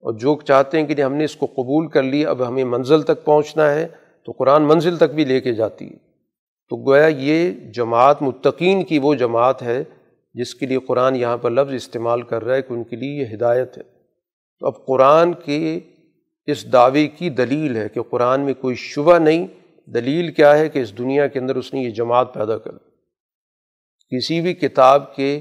اور جو چاہتے ہیں کہ جی ہم نے اس کو قبول کر لیا، اب ہمیں منزل تک پہنچنا ہے، تو قرآن منزل تک بھی لے کے جاتی ہے۔ تو گویا یہ جماعت متقین کی وہ جماعت ہے جس کے لیے قرآن یہاں پر لفظ استعمال کر رہا ہے کہ ان کے لیے یہ ہدایت ہے۔ تو اب قرآن کے اس دعوے کی دلیل ہے کہ قرآن میں کوئی شبہ نہیں، دلیل کیا ہے کہ اس دنیا کے اندر اس نے یہ جماعت پیدا کر کسی بھی کتاب کے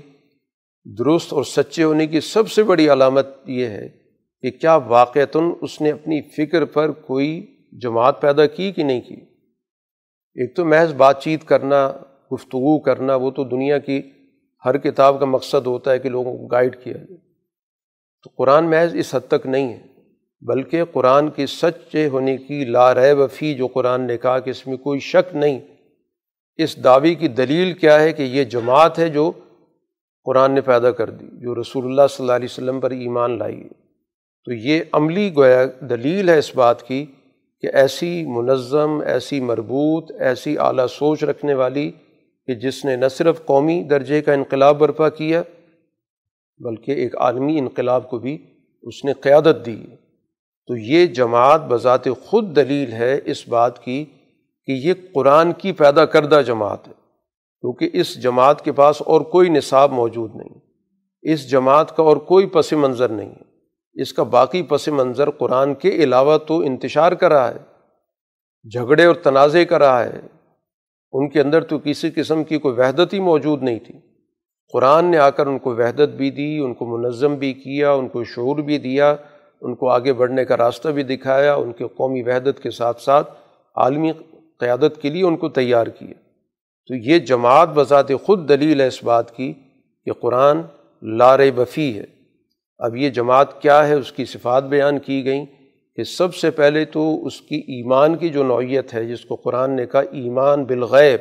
درست اور سچے ہونے کی سب سے بڑی علامت یہ ہے کہ کیا واقعتاً اس نے اپنی فکر پر کوئی جماعت پیدا کی کہ نہیں کی؟ ایک تو محض بات چیت کرنا، گفتگو کرنا، وہ تو دنیا کی ہر کتاب کا مقصد ہوتا ہے کہ لوگوں کو گائیڈ کیا جائے۔ تو قرآن محض اس حد تک نہیں ہے، بلکہ قرآن کے سچے ہونے کی لا رہ وفی جو قرآن نے کہا کہ اس میں کوئی شک نہیں۔ اس دعوے کی دلیل کیا ہے کہ یہ جماعت ہے جو قرآن نے پیدا کر دی، جو رسول اللہ صلی اللہ علیہ وسلم پر ایمان لائی۔ ہے تو یہ عملی گویا دلیل ہے اس بات کی کہ ایسی منظم، ایسی مربوط، ایسی اعلیٰ سوچ رکھنے والی کہ جس نے نہ صرف قومی درجے کا انقلاب برپا کیا، بلکہ ایک عالمی انقلاب کو بھی اس نے قیادت دی۔ تو یہ جماعت بذات خود دلیل ہے اس بات کی کہ یہ قرآن کی پیدا کردہ جماعت ہے، کیونکہ اس جماعت کے پاس اور کوئی نصاب موجود نہیں۔ اس جماعت کا اور کوئی پس منظر نہیں ہے۔ اس کا باقی پس منظر قرآن کے علاوہ تو انتشار کر رہا ہے، جھگڑے اور تنازع کر رہا ہے۔ ان کے اندر تو کسی قسم کی کوئی وحدت ہی موجود نہیں تھی۔ قرآن نے آ کر ان کو وحدت بھی دی، ان کو منظم بھی کیا، ان کو شعور بھی دیا، ان کو آگے بڑھنے کا راستہ بھی دکھایا، ان کے قومی وحدت کے ساتھ ساتھ عالمی قیادت کے لیے ان کو تیار کیا۔ تو یہ جماعت بذات خود دلیل ہے اس بات کی کہ قرآن لار بفی ہے۔ اب یہ جماعت کیا ہے؟ اس کی صفات بیان کی گئیں۔ کہ سب سے پہلے تو اس کی ایمان کی جو نوعیت ہے، جس کو قرآن نے کہا، ایمان بالغیب۔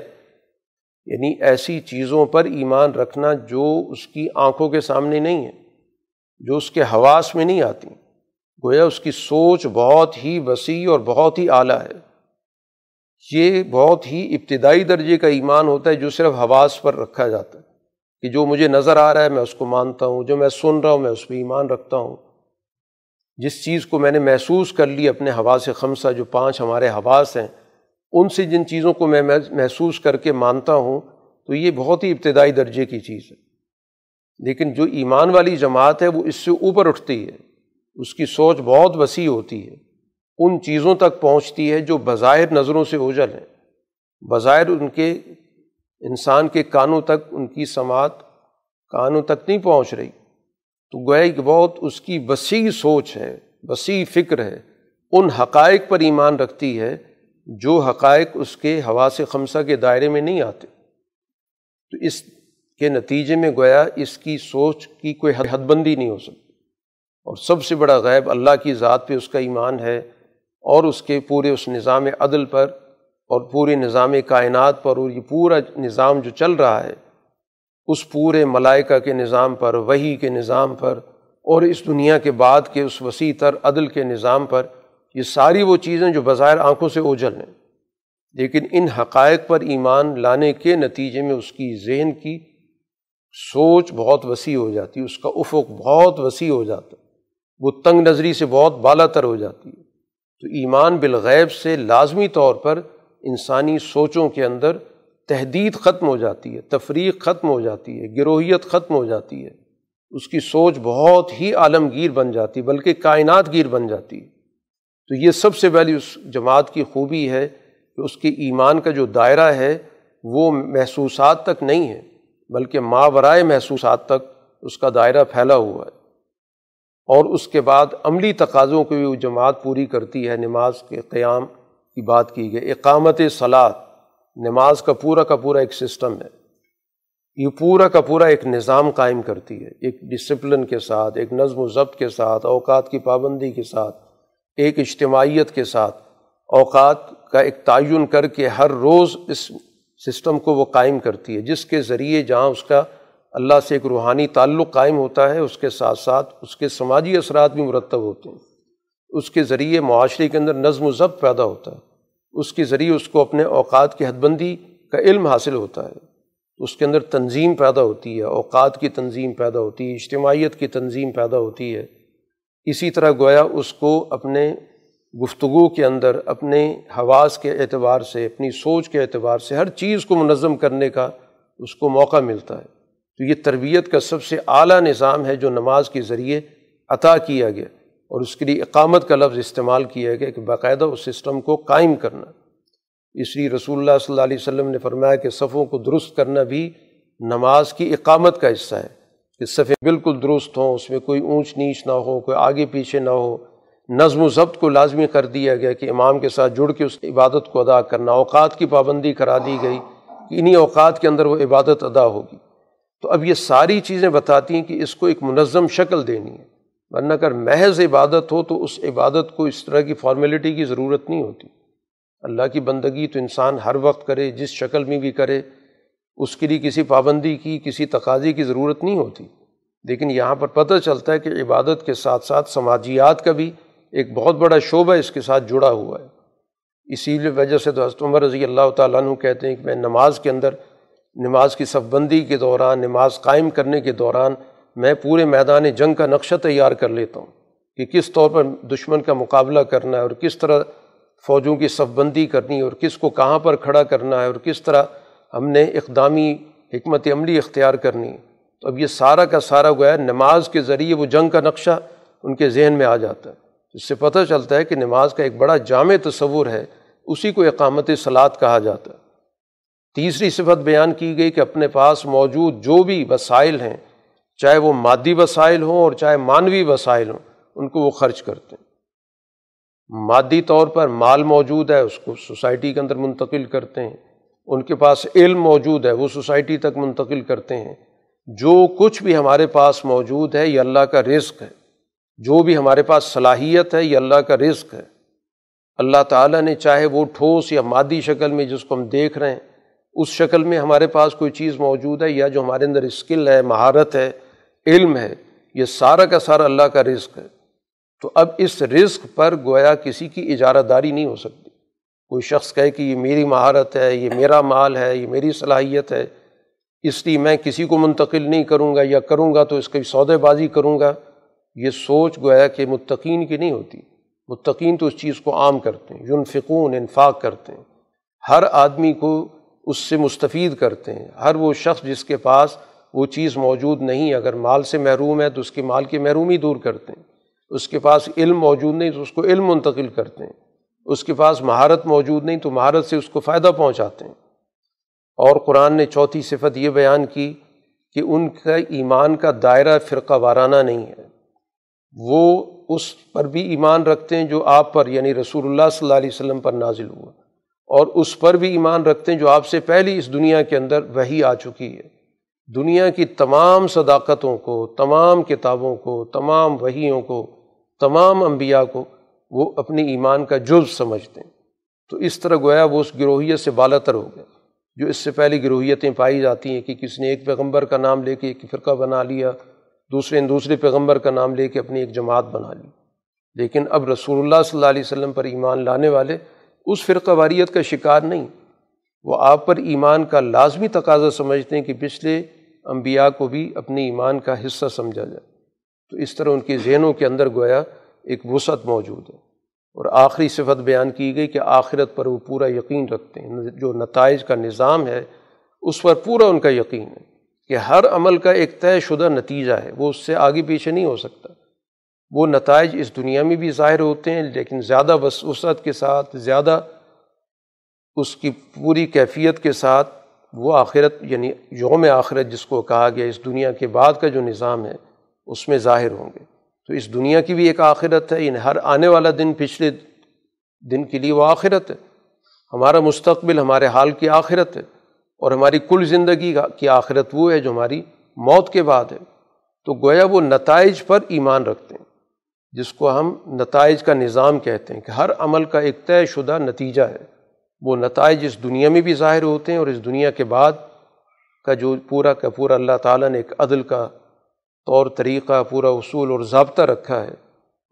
یعنی ایسی چیزوں پر ایمان رکھنا جو اس کی آنکھوں کے سامنے نہیں ہے، جو اس کے حواس میں نہیں آتی۔ گویا اس کی سوچ بہت ہی وسیع اور بہت ہی اعلیٰ ہے۔ یہ بہت ہی ابتدائی درجے کا ایمان ہوتا ہے، جو صرف حواس پر رکھا جاتا ہے۔ کہ جو مجھے نظر آ رہا ہے میں اس کو مانتا ہوں، جو میں سن رہا ہوں میں اس پہ ایمان رکھتا ہوں۔ جس چیز کو میں نے محسوس کر لی اپنے حواس خمسہ جو پانچ ہمارے حواس ہیں، ان سے جن چیزوں کو میں محسوس کر کے مانتا ہوں، تو یہ بہت ہی ابتدائی درجے کی چیز ہے۔ لیکن جو ایمان والی جماعت ہے، وہ اس سے اوپر اٹھتی ہے۔ اس کی سوچ بہت وسیع ہوتی ہے۔ ان چیزوں تک پہنچتی ہے جو بظاہر نظروں سے اوجل ہیں۔ بظاہر ان کے انسان کے کانوں تک ان کی سماعت کانوں تک نہیں پہنچ رہی۔ تو گویا کہ بہت اس کی وسیع سوچ ہے، وسیع فکر ہے، ان حقائق پر ایمان رکھتی ہے جو حقائق اس کے ہوا سے خمسہ کے دائرے میں نہیں آتے۔ تو اس کے نتیجے میں گویا اس کی سوچ کی کوئی حد بندی نہیں ہو سکتی۔ اور سب سے بڑا غیب اللہ کی ذات پہ اس کا ایمان ہے اور اس کے پورے اس نظام عدل پر اور پورے نظام کائنات پر اور یہ پورا نظام جو چل رہا ہے، اس پورے ملائکہ کے نظام پر وہی کے نظام پر اور اس دنیا کے بعد کے اس وسیع تر عدل کے نظام پر، یہ ساری وہ چیزیں جو بظاہر آنکھوں سے اوجھل ہیں۔ لیکن ان حقائق پر ایمان لانے کے نتیجے میں اس کی ذہن کی سوچ بہت وسیع ہو جاتی ہے، اس کا افق بہت وسیع ہو جاتا ہے۔ وہ تنگ نظری سے بہت بالا تر ہو جاتی ہے۔ تو ایمان بالغیب سے لازمی طور پر انسانی سوچوں کے اندر تحدید ختم ہو جاتی ہے، تفریق ختم ہو جاتی ہے، گروہیت ختم ہو جاتی ہے۔ اس کی سوچ بہت ہی عالمگیر بن جاتی ہے بلکہ کائنات گیر بن جاتی۔ ہے تو یہ سب سے پہلی اس جماعت کی خوبی ہے کہ اس کے ایمان کا جو دائرہ ہے، وہ محسوسات تک نہیں ہے، بلکہ ماورائے محسوسات تک اس کا دائرہ پھیلا ہوا ہے۔ اور اس کے بعد عملی تقاضوں کو بھی وہ جماعت پوری کرتی ہے، نماز کے قیام کی بات کی گئی۔ اقامت سلاد نماز کا پورا کا پورا ایک سسٹم ہے۔ یہ پورا کا پورا ایک نظام قائم کرتی ہے۔ ایک ڈسپلن کے ساتھ، ایک نظم و ضبط کے ساتھ، اوقات کی پابندی کے ساتھ، ایک اجتماعیت کے ساتھ۔ اوقات کا ایک تعین کر کے ہر روز اس سسٹم کو وہ قائم کرتی ہے، جس کے ذریعے جہاں اس کا اللہ سے ایک روحانی تعلق قائم ہوتا ہے، اس کے ساتھ ساتھ اس کے سماجی اثرات بھی مرتب ہوتے ہیں۔ اس کے ذریعے معاشرے کے اندر نظم و ضبط پیدا ہوتا ہے۔ اس کے ذریعے اس کو اپنے اوقات کی حد بندی کا علم حاصل ہوتا ہے۔ اس کے اندر تنظیم پیدا ہوتی ہے، اوقات کی تنظیم پیدا ہوتی ہے، اجتماعیت کی تنظیم پیدا ہوتی ہے۔ اسی طرح گویا اس کو اپنے گفتگو کے اندر، اپنے حواس کے اعتبار سے، اپنی سوچ کے اعتبار سے ہر چیز کو منظم کرنے کا اس کو موقع ملتا ہے۔ تو یہ تربیت کا سب سے اعلیٰ نظام ہے جو نماز کے ذریعے عطا کیا گیا۔ اور اس کے لیے اقامت کا لفظ استعمال کیا گیا کہ باقاعدہ اس سسٹم کو قائم کرنا۔ اس لیے رسول اللہ صلی اللہ علیہ وسلم نے فرمایا کہ صفوں کو درست کرنا بھی نماز کی اقامت کا حصہ ہے۔ کہ صفیں بالکل درست ہوں، اس میں کوئی اونچ نیچ نہ ہو، کوئی آگے پیچھے نہ ہو۔ نظم و ضبط کو لازمی کر دیا گیا کہ امام کے ساتھ جڑ کے اس عبادت کو ادا کرنا۔ اوقات کی پابندی کرا دی گئی کہ انہیں اوقات کے اندر وہ عبادت ادا ہوگی۔ تو اب یہ ساری چیزیں بتاتی ہیں کہ اس کو ایک منظم شکل دینی ہے۔ ورنہ اگر محض عبادت ہو تو اس عبادت کو اس طرح کی فارمیلٹی کی ضرورت نہیں ہوتی۔ اللہ کی بندگی تو انسان ہر وقت کرے، جس شکل میں بھی کرے، اس کے لیے کسی پابندی کی، کسی تقاضی کی ضرورت نہیں ہوتی۔ لیکن یہاں پر پتہ چلتا ہے کہ عبادت کے ساتھ ساتھ سماجیات کا بھی ایک بہت بڑا شعبہ اس کے ساتھ جڑا ہوا ہے۔ اسی لیے وجہ سے تو حضرت عمر رضی اللہ تعالیٰ عنہ کہتے ہیں کہ میں نماز کے اندر، نماز کی صف بندی کے دوران، نماز قائم کرنے کے دوران میں پورے میدان جنگ کا نقشہ تیار کر لیتا ہوں کہ کس طور پر دشمن کا مقابلہ کرنا ہے اور کس طرح فوجوں کی صف بندی کرنی ہے اور کس کو کہاں پر کھڑا کرنا ہے اور کس طرح ہم نے اقدامی حکمت عملی اختیار کرنی ہے۔ تو اب یہ سارا کا سارا گویا نماز کے ذریعے وہ جنگ کا نقشہ ان کے ذہن میں آ جاتا ہے۔ اس سے پتہ چلتا ہے کہ نماز کا ایک بڑا جامع تصور ہے، اسی کو اقامت سلاد کہا جاتا ہے۔ تیسری صفت بیان کی گئی کہ اپنے پاس موجود جو بھی وسائل ہیں چاہے وہ مادی وسائل ہوں اور چاہے مانوی وسائل ہوں، ان کو وہ خرچ کرتے ہیں۔ مادی طور پر مال موجود ہے، اس کو سوسائٹی کے اندر منتقل کرتے ہیں۔ ان کے پاس علم موجود ہے، وہ سوسائٹی تک منتقل کرتے ہیں۔ جو کچھ بھی ہمارے پاس موجود ہے، یہ اللہ کا رزق ہے۔ جو بھی ہمارے پاس صلاحیت ہے، یہ اللہ کا رزق ہے۔ اللہ تعالیٰ نے چاہے وہ ٹھوس یا مادی شکل میں جس کو ہم دیکھ رہے ہیں اس شکل میں ہمارے پاس کوئی چیز موجود ہے یا جو ہمارے اندر اسکل ہے، مہارت ہے، علم ہے، یہ سارا کا سارا اللہ کا رزق ہے۔ تو اب اس رزق پر گویا کسی کی اجارہ داری نہیں ہو سکتی۔ کوئی شخص کہے کہ یہ میری مہارت ہے، یہ میرا مال ہے، یہ میری صلاحیت ہے، اس لیے میں کسی کو منتقل نہیں کروں گا یا کروں گا تو اس کی سودے بازی کروں گا۔ یہ سوچ گویا کہ متقین کی نہیں ہوتی۔ متقین تو اس چیز کو عام کرتے ہیں، یونفقون، انفاق کرتے ہیں۔ ہر آدمی کو اس سے مستفید کرتے ہیں۔ ہر وہ شخص جس کے پاس وہ چیز موجود نہیں، اگر مال سے محروم ہے تو اس کے مال کی محرومی دور کرتے ہیں۔ اس کے پاس علم موجود نہیں تو اس کو علم منتقل کرتے ہیں۔ اس کے پاس مہارت موجود نہیں تو مہارت سے اس کو فائدہ پہنچاتے ہیں۔ اور قرآن نے چوتھی صفت یہ بیان کی کہ ان کا ایمان کا دائرہ فرقہ وارانہ نہیں ہے۔ وہ اس پر بھی ایمان رکھتے ہیں جو آپ پر یعنی رسول اللہ صلی اللہ علیہ وسلم پر نازل ہوا۔ اور اس پر بھی ایمان رکھتے ہیں جو آپ سے پہلی اس دنیا کے اندر وہی آ چکی ہے۔ دنیا کی تمام صداقتوں کو، تمام کتابوں کو، تمام وہیوں کو، تمام انبیاء کو وہ اپنی ایمان کا جز سمجھتے ہیں۔ تو اس طرح گویا وہ اس گروہیت سے بالا تر ہو گیا جو اس سے پہلی گروہیتیں پائی جاتی ہیں کہ کسی نے ایک پیغمبر کا نام لے کے ایک فرقہ بنا لیا، دوسرے نے دوسرے پیغمبر کا نام لے کے اپنی ایک جماعت بنا لی۔ لیکن اب رسول اللہ صلی اللہ علیہ وسلم پر ایمان لانے والے اس فرقہ واریت کا شکار نہیں۔ وہ آپ پر ایمان کا لازمی تقاضا سمجھتے ہیں کہ پچھلے انبیاء کو بھی اپنے ایمان کا حصہ سمجھا جائے۔ تو اس طرح ان کے ذہنوں کے اندر گویا ایک وسعت موجود ہے۔ اور آخری صفت بیان کی گئی کہ آخرت پر وہ پورا یقین رکھتے ہیں۔ جو نتائج کا نظام ہے، اس پر پورا ان کا یقین ہے کہ ہر عمل کا ایک طے شدہ نتیجہ ہے۔ وہ اس سے آگے پیچھے نہیں ہو سکتا۔ وہ نتائج اس دنیا میں بھی ظاہر ہوتے ہیں، لیکن زیادہ وسعت کے ساتھ، زیادہ اس کی پوری کیفیت کے ساتھ وہ آخرت یعنی یوم آخرت جس کو کہا گیا، اس دنیا کے بعد کا جو نظام ہے، اس میں ظاہر ہوں گے۔ تو اس دنیا کی بھی ایک آخرت ہے یعنی ہر آنے والا دن، پچھلے دن کے لیے وہ آخرت ہے۔ ہمارا مستقبل، ہمارے حال کی آخرت ہے، اور ہماری کل زندگی کی آخرت وہ ہے جو ہماری موت کے بعد ہے۔ تو گویا وہ نتائج پر ایمان رکھتے ہیں۔ جس کو ہم نتائج کا نظام کہتے ہیں کہ ہر عمل کا ایک طے شدہ نتیجہ ہے۔ وہ نتائج اس دنیا میں بھی ظاہر ہوتے ہیں اور اس دنیا کے بعد کا جو پورا کا پورا اللہ تعالیٰ نے ایک عدل کا طور، طریقہ، پورا اصول اور ضابطہ رکھا ہے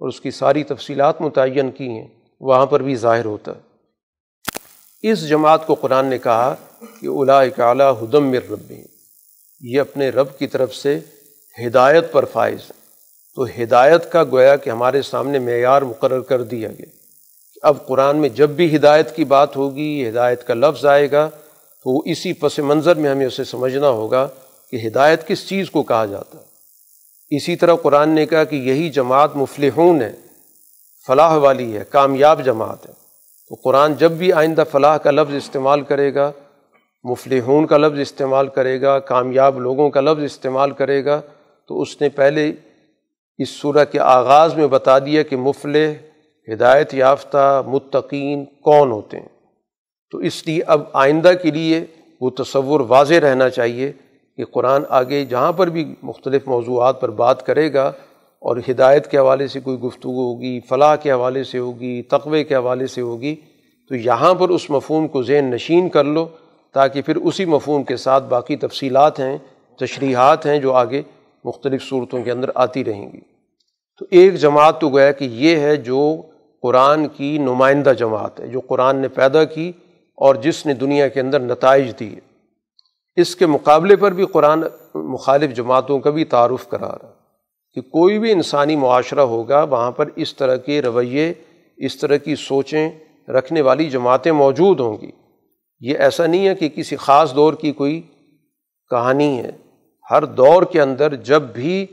اور اس کی ساری تفصیلات متعین کی ہیں، وہاں پر بھی ظاہر ہوتا ہے۔ اس جماعت کو قرآن نے کہا کہ اولا اعلیٰ ہدم مر ربی یہ اپنے رب کی طرف سے ہدایت پر فائز ہیں۔ تو ہدایت کا گویا کہ ہمارے سامنے معیار مقرر کر دیا گیا۔ اب قرآن میں جب بھی ہدایت کی بات ہوگی ہدایت کا لفظ آئے گا، تو وہ اسی پس منظر میں ہمیں اسے سمجھنا ہوگا کہ ہدایت کس چیز کو کہا جاتا ہے۔ اسی طرح قرآن نے کہا کہ یہی جماعت مفلحون ہے، فلاح والی ہے، کامیاب جماعت ہے۔ تو قرآن جب بھی آئندہ فلاح کا لفظ استعمال کرے گا، مفلحون کا لفظ استعمال کرے گا، کامیاب لوگوں کا لفظ استعمال کرے گا، تو اس نے پہلے اس صورح کے آغاز میں بتا دیا کہ مفلح، ہدایت یافتہ، متقین کون ہوتے ہیں؟ تو اس لیے اب آئندہ کے لیے وہ تصور واضح رہنا چاہیے کہ قرآن آگے جہاں پر بھی مختلف موضوعات پر بات کرے گا اور ہدایت کے حوالے سے کوئی گفتگو ہوگی، فلاح کے حوالے سے ہوگی تقوے کے حوالے سے ہوگی، تو یہاں پر اس مفہوم کو ذہن نشین کر لو تاکہ پھر اسی مفہوم کے ساتھ باقی تفصیلات ہیں، تشریحات ہیں جو آگے مختلف صورتوں کے اندر آتی رہیں گی۔ تو ایک جماعت تو گویا کہ یہ ہے جو قرآن کی نمائندہ جماعت ہے، جو قرآن نے پیدا کی اور جس نے دنیا کے اندر نتائج دیے۔ اس کے مقابلے پر بھی قرآن مخالف جماعتوں کا بھی تعارف کرا رہا کہ کوئی بھی انسانی معاشرہ ہوگا، وہاں پر اس طرح کے رویے، اس طرح کی سوچیں رکھنے والی جماعتیں موجود ہوں گی۔ یہ ایسا نہیں ہے کہ کسی خاص دور کی کوئی کہانی ہے۔ ہر دور کے اندر جب بھی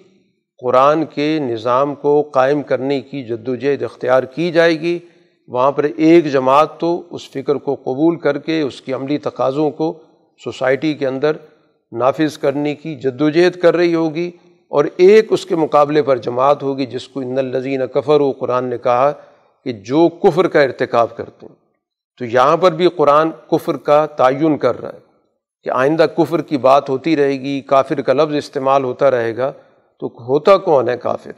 قرآن کے نظام کو قائم کرنے کی جد وجہد اختیار کی جائے گی۔ وہاں پر ایک جماعت تو اس فکر کو قبول کر کے اس کی عملی تقاضوں کو سوسائٹی کے اندر نافذ کرنے کی جد وجہد کر رہی ہوگی اور ایک اس کے مقابلے پر جماعت ہوگی جس کو ان الزین کفر و قرآن نے کہا کہ جو کفر کا ارتکاب کرتے ہیں۔ تو یہاں پر بھی قرآن کفر کا تعین کر رہا ہے کہ آئندہ کفر کی بات ہوتی رہے گی، کافر کا لفظ استعمال ہوتا رہے گا۔ تو ہوتا کون ہے کافر؟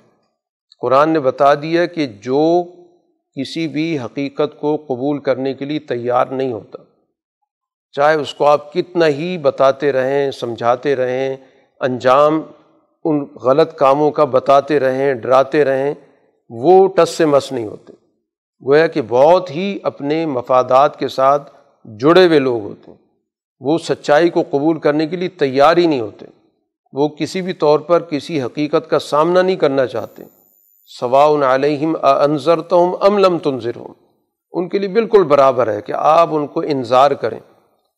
قرآن نے بتا دیا کہ جو کسی بھی حقیقت کو قبول کرنے کے لیے تیار نہیں ہوتا۔ چاہے اس کو آپ کتنا ہی بتاتے رہیں، سمجھاتے رہیں، انجام ان غلط کاموں کا بتاتے رہیں، ڈراتے رہیں، وہ ٹس سے مس نہیں ہوتے۔ گویا کہ بہت ہی اپنے مفادات کے ساتھ جڑے ہوئے لوگ ہوتے ہیں۔ وہ سچائی کو قبول کرنے کے لیے تیار ہی نہیں ہوتے۔ وہ کسی بھی طور پر کسی حقیقت کا سامنا نہیں کرنا چاہتے۔ سواؤن علیہم انضر تو ہم ام لم تنظر ہوں ان کے لیے بالکل برابر ہے کہ آپ ان کو انظار کریں۔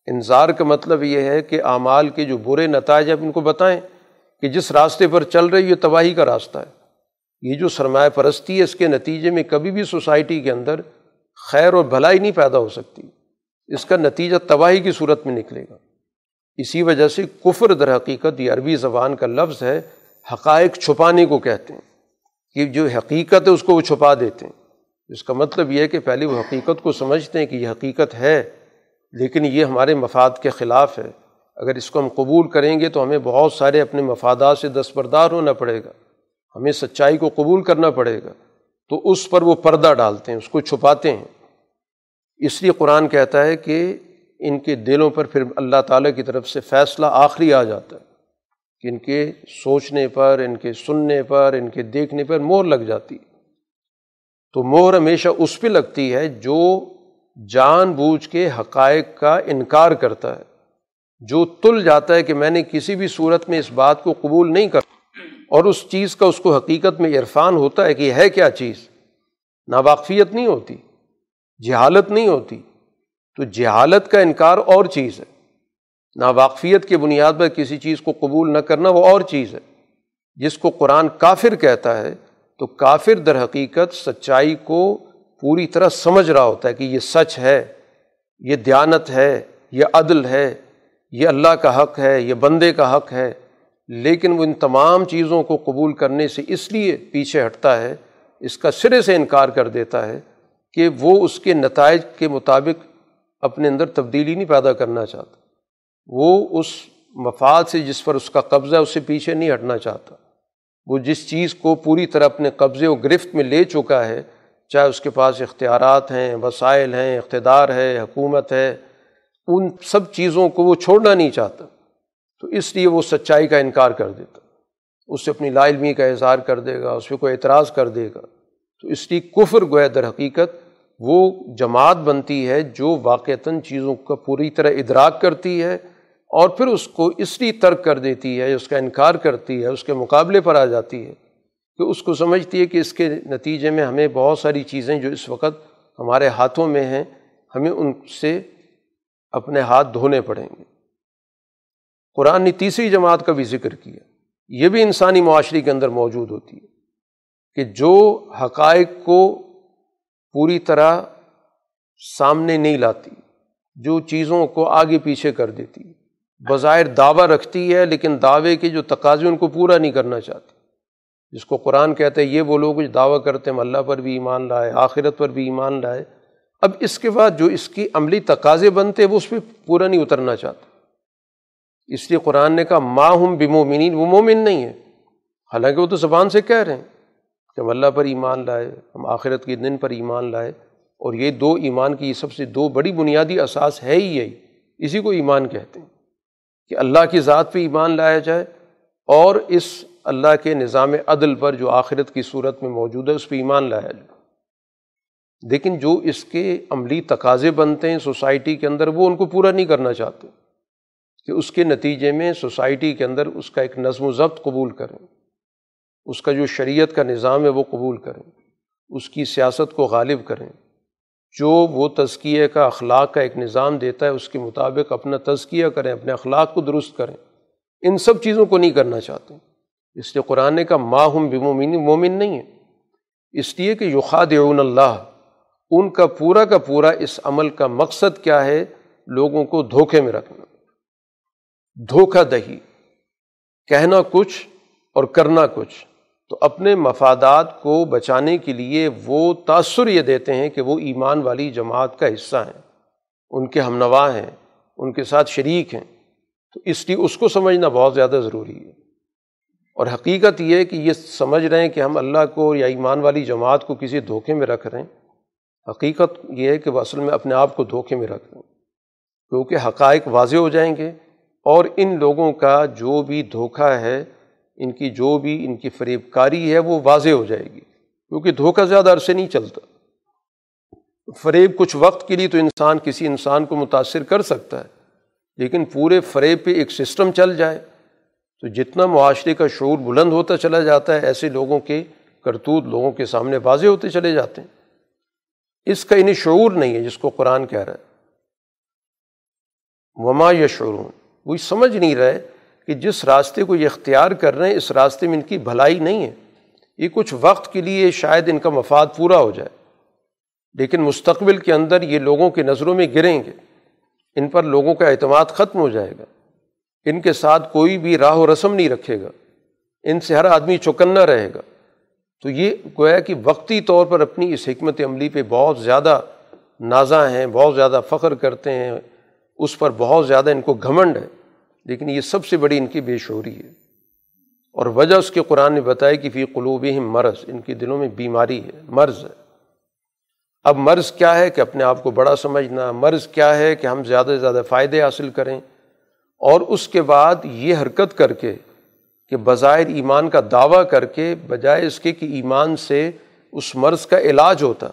انظار کا مطلب یہ ہے کہ اعمال کے جو برے نتائج آپ ان کو بتائیں کہ جس راستے پر چل رہی یہ تباہی کا راستہ ہے۔ یہ جو سرمایہ پرستی ہے، اس کے نتیجے میں کبھی بھی سوسائٹی کے اندر خیر اور بھلائی نہیں پیدا ہو سکتی۔ اس کا نتیجہ تباہی کی صورت میں نکلے گا۔ اسی وجہ سے کفر در حقیقت یہ عربی زبان کا لفظ ہے، حقائق چھپانے کو کہتے ہیں۔ کہ جو حقیقت ہے اس کو وہ چھپا دیتے ہیں۔ اس کا مطلب یہ ہے کہ پہلے وہ حقیقت کو سمجھتے ہیں کہ یہ حقیقت ہے، لیکن یہ ہمارے مفاد کے خلاف ہے۔ اگر اس کو ہم قبول کریں گے تو ہمیں بہت سارے اپنے مفادات سے دستبردار ہونا پڑے گا۔ ہمیں سچائی کو قبول کرنا پڑے گا۔ تو اس پر وہ پردہ ڈالتے ہیں، اس کو چھپاتے ہیں۔ اس لیے قرآن کہتا ہے کہ ان کے دلوں پر پھر اللہ تعالیٰ کی طرف سے فیصلہ آخری آ جاتا ہے کہ ان کے سوچنے پر، ان کے سننے پر، ان کے دیکھنے پر مور لگ جاتی تو مور ہمیشہ اس پہ لگتی ہے جو جان بوجھ کے حقائق کا انکار کرتا ہے، جو تل جاتا ہے کہ میں نے کسی بھی صورت میں اس بات کو قبول نہیں کر اور اس چیز کا اس کو حقیقت میں عرفان ہوتا ہے کہ یہ ہے کیا چیز۔ ناواقفیت نہیں ہوتی، جہالت نہیں ہوتی۔ تو جہالت کا انکار اور چیز ہے۔ ناواقفیت کے بنیاد پر کسی چیز کو قبول نہ کرنا وہ اور چیز ہے۔ جس کو قرآن کافر کہتا ہے تو کافر در حقیقت سچائی کو پوری طرح سمجھ رہا ہوتا ہے کہ یہ سچ ہے، یہ دیانت ہے، یہ عدل ہے، یہ اللہ کا حق ہے، یہ بندے کا حق ہے۔ لیکن وہ ان تمام چیزوں کو قبول کرنے سے اس لیے پیچھے ہٹتا ہے، اس کا سرے سے انکار کر دیتا ہے کہ وہ اس کے نتائج کے مطابق اپنے اندر تبدیلی نہیں پیدا کرنا چاہتا۔ وہ اس مفاد سے جس پر اس کا قبضہ ہے اس سے پیچھے نہیں ہٹنا چاہتا۔ وہ جس چیز کو پوری طرح اپنے قبضے و گرفت میں لے چکا ہے، چاہے اس کے پاس اختیارات ہیں، وسائل ہیں، اقتدار ہے، حکومت ہے، ان سب چیزوں کو وہ چھوڑنا نہیں چاہتا۔ تو اس لیے وہ سچائی کا انکار کر دیتا۔ اس سے اپنی لا علمی کا اظہار کر دے گا، اس پہ کوئی اعتراض کر دے گا۔ تو اس لیے کفر گویا در حقیقت وہ جماعت بنتی ہے جو واقعتاً چیزوں کا پوری طرح ادراک کرتی ہے اور پھر اس کو اس لیے ترک کر دیتی ہے اس کا انکار کرتی ہے، اس کے مقابلے پر آ جاتی ہے کہ اس کو سمجھتی ہے کہ اس کے نتیجے میں ہمیں بہت ساری چیزیں جو اس وقت ہمارے ہاتھوں میں ہیں، ہمیں ان سے اپنے ہاتھ دھونے پڑیں گے۔ قرآن نے تیسری جماعت کا بھی ذکر کیا۔ یہ بھی انسانی معاشرے کے اندر موجود ہوتی ہے کہ جو حقائق کو پوری طرح سامنے نہیں لاتی، جو چیزوں کو آگے پیچھے کر دیتی۔ بظاہر دعویٰ رکھتی ہے، لیکن دعوے کے جو تقاضے ان کو پورا نہیں کرنا چاہتی۔ جس کو قرآن کہتے ہیں، یہ وہ لوگ جو دعویٰ کرتے ہیں اللہ پر بھی ایمان لائے، آخرت پر بھی ایمان لائے۔ اب اس کے بعد جو اس کی عملی تقاضے بنتے، وہ اس پہ پورا نہیں اترنا چاہتے اس لیے قرآن نے کہا، ماں ہم بمومنین وہ مومن نہیں ہے حالانکہ وہ تو زبان سے کہہ رہے ہیں۔ کہ ہم اللہ پر ایمان لائے، ہم آخرت کے دن پر ایمان لائے، اور یہ دو ایمان کی سب سے دو بڑی بنیادی اساس ہے ہی یہی، اسی کو ایمان کہتے ہیں، کہ اللہ کی ذات پہ ایمان لایا جائے، اور اس اللہ کے نظام عدل پر جو آخرت کی صورت میں موجود ہے، اس پہ ایمان لایا جائے۔ لیکن جو اس کے عملی تقاضے بنتے ہیں سوسائٹی کے اندر، وہ ان کو پورا نہیں کرنا چاہتے، کہ اس کے نتیجے میں سوسائٹی کے اندر اس کا ایک نظم و ضبط قبول کریں۔ اس کا جو شریعت کا نظام ہے وہ قبول کریں، اس کی سیاست کو غالب کریں۔ جو وہ تزکیے کا اخلاق کا ایک نظام دیتا ہے، اس کے مطابق اپنا تزکیہ کریں، اپنے اخلاق کو درست کریں۔ ان سب چیزوں کو نہیں کرنا چاہتے۔ اس لیے قرآن کا ماہم بمومن مومن نہیں ہے اس لیے کہ یخاد اللہ، ان کا پورا کا پورا اس عمل کا مقصد کیا ہے؟ لوگوں کو دھوکے میں رکھنا۔ دھوکہ دہی، کہنا کچھ اور کرنا کچھ۔ تو اپنے مفادات کو بچانے کے لیے وہ تأثر یہ دیتے ہیں کہ وہ ایمان والی جماعت کا حصہ ہیں۔ ان کے ہم نوا ہیں، ان کے ساتھ شریک ہیں۔ تو اس لیے اس کو سمجھنا بہت زیادہ ضروری ہے۔ اور حقیقت یہ ہے کہ یہ سمجھ رہے ہیں کہ ہم اللہ کو یا ایمان والی جماعت کو کسی دھوکے میں رکھ رہے ہیں۔ حقیقت یہ ہے کہ وہ اصل میں اپنے آپ کو دھوکے میں رکھ رہے ہیں۔ کیونکہ حقائق واضح ہو جائیں گے اور ان لوگوں کا جو بھی دھوکہ ہے ان کی جو بھی ان کی فریب کاری ہے وہ واضح ہو جائے گی، کیونکہ دھوکہ زیادہ عرصے نہیں چلتا۔ فریب کچھ وقت کے لیے تو انسان، کسی انسان کو متاثر کر سکتا ہے، لیکن پورے فریب پہ ایک سسٹم چل جائے تو جتنا معاشرے کا شعور بلند ہوتا چلا جاتا ہے، ایسے لوگوں کے کرتوت لوگوں کے سامنے واضح ہوتے چلے جاتے ہیں۔ اس کا انہیں شعور نہیں ہے جس کو قرآن کہہ رہا ہے۔ وما یا شعور وہی سمجھ نہیں رہے کہ جس راستے کو یہ اختیار کر رہے ہیں، اس راستے میں ان کی بھلائی نہیں ہے۔ یہ کچھ وقت کے لیے شاید ان کا مفاد پورا ہو جائے۔ لیکن مستقبل کے اندر یہ لوگوں کی نظروں میں گریں گے۔ ان پر لوگوں کا اعتماد ختم ہو جائے گا۔ ان کے ساتھ کوئی بھی راہ و رسم نہیں رکھے گا۔ ان سے ہر آدمی چوکنا رہے گا۔ تو یہ گویا کہ وقتی طور پر اپنی اس حکمت عملی پہ بہت زیادہ نازاں ہیں، بہت زیادہ فخر کرتے ہیں۔ اس پر بہت زیادہ ان کو گھمنڈ ہے۔ لیکن یہ سب سے بڑی ان کی بے شعوری ہے۔ اور وجہ اس کے قرآن نے بتایا کہ فی قلوب مرض، ان کے دلوں میں بیماری ہے، مرض ہے۔ اب مرض کیا ہے کہ اپنے آپ کو بڑا سمجھنا، مرض کیا ہے کہ ہم زیادہ سے زیادہ فائدے حاصل کریں۔ اور اس کے بعد یہ حرکت کر کے کہ بظاہر ایمان کا دعویٰ کر کے بجائے اس کے کہ ایمان سے اس مرض کا علاج ہوتا۔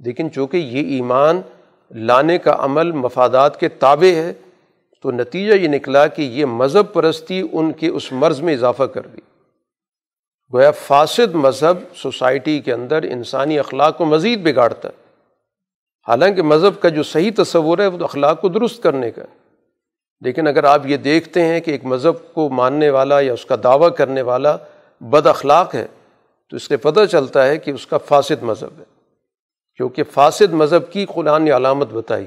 لیکن چونکہ یہ ایمان لانے کا عمل مفادات کے تابع ہے تو نتیجہ یہ نکلا کہ یہ مذہب پرستی ان کے اس مرض میں اضافہ کر دی گویا فاسد مذہب سوسائٹی کے اندر انسانی اخلاق کو مزید بگاڑتا ہے۔ حالانکہ مذہب کا جو صحیح تصور ہے، وہ اخلاق کو درست کرنے کا لیکن اگر آپ یہ دیکھتے ہیں کہ ایک مذہب کو ماننے والا یا اس کا دعویٰ کرنے والا بد اخلاق ہے، تو اس سے پتہ چلتا ہے کہ اس کا فاسد مذہب ہے۔ کیونکہ فاسد مذہب کی قرآن نے علامت بتائی۔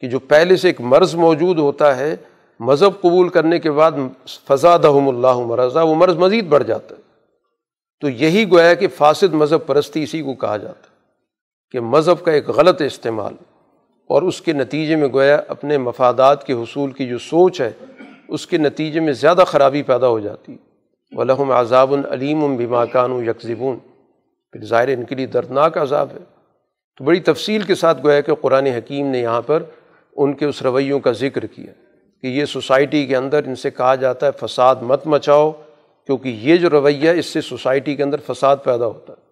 کہ جو پہلے سے ایک مرض موجود ہوتا ہے، مذہب قبول کرنے کے بعد فضاد اللہ مرضا، وہ مرض مزید بڑھ جاتا ہے۔ تو یہی گویا کہ فاسد مذہب پرستی اسی کو کہا جاتا ہے کہ مذہب کا ایک غلط استعمال۔ اور اس کے نتیجے میں گویا اپنے مفادات کے حصول کی جو سوچ ہے، اس کے نتیجے میں زیادہ خرابی پیدا ہو جاتی۔ ہے ولحم عذاب العلیم بیماکان و یکزبون پھر ظاہر ان کے لیے دردناک عذاب ہے۔ تو بڑی تفصیل کے ساتھ گویا کہ قرآن حکیم نے یہاں پر ان کے اس رویوں کا ذکر کیا کہ یہ سوسائٹی کے اندر ان سے کہا جاتا ہے فساد مت مچاؤ، کیونکہ یہ جو رویہ اس سے سوسائٹی کے اندر فساد پیدا ہوتا ہے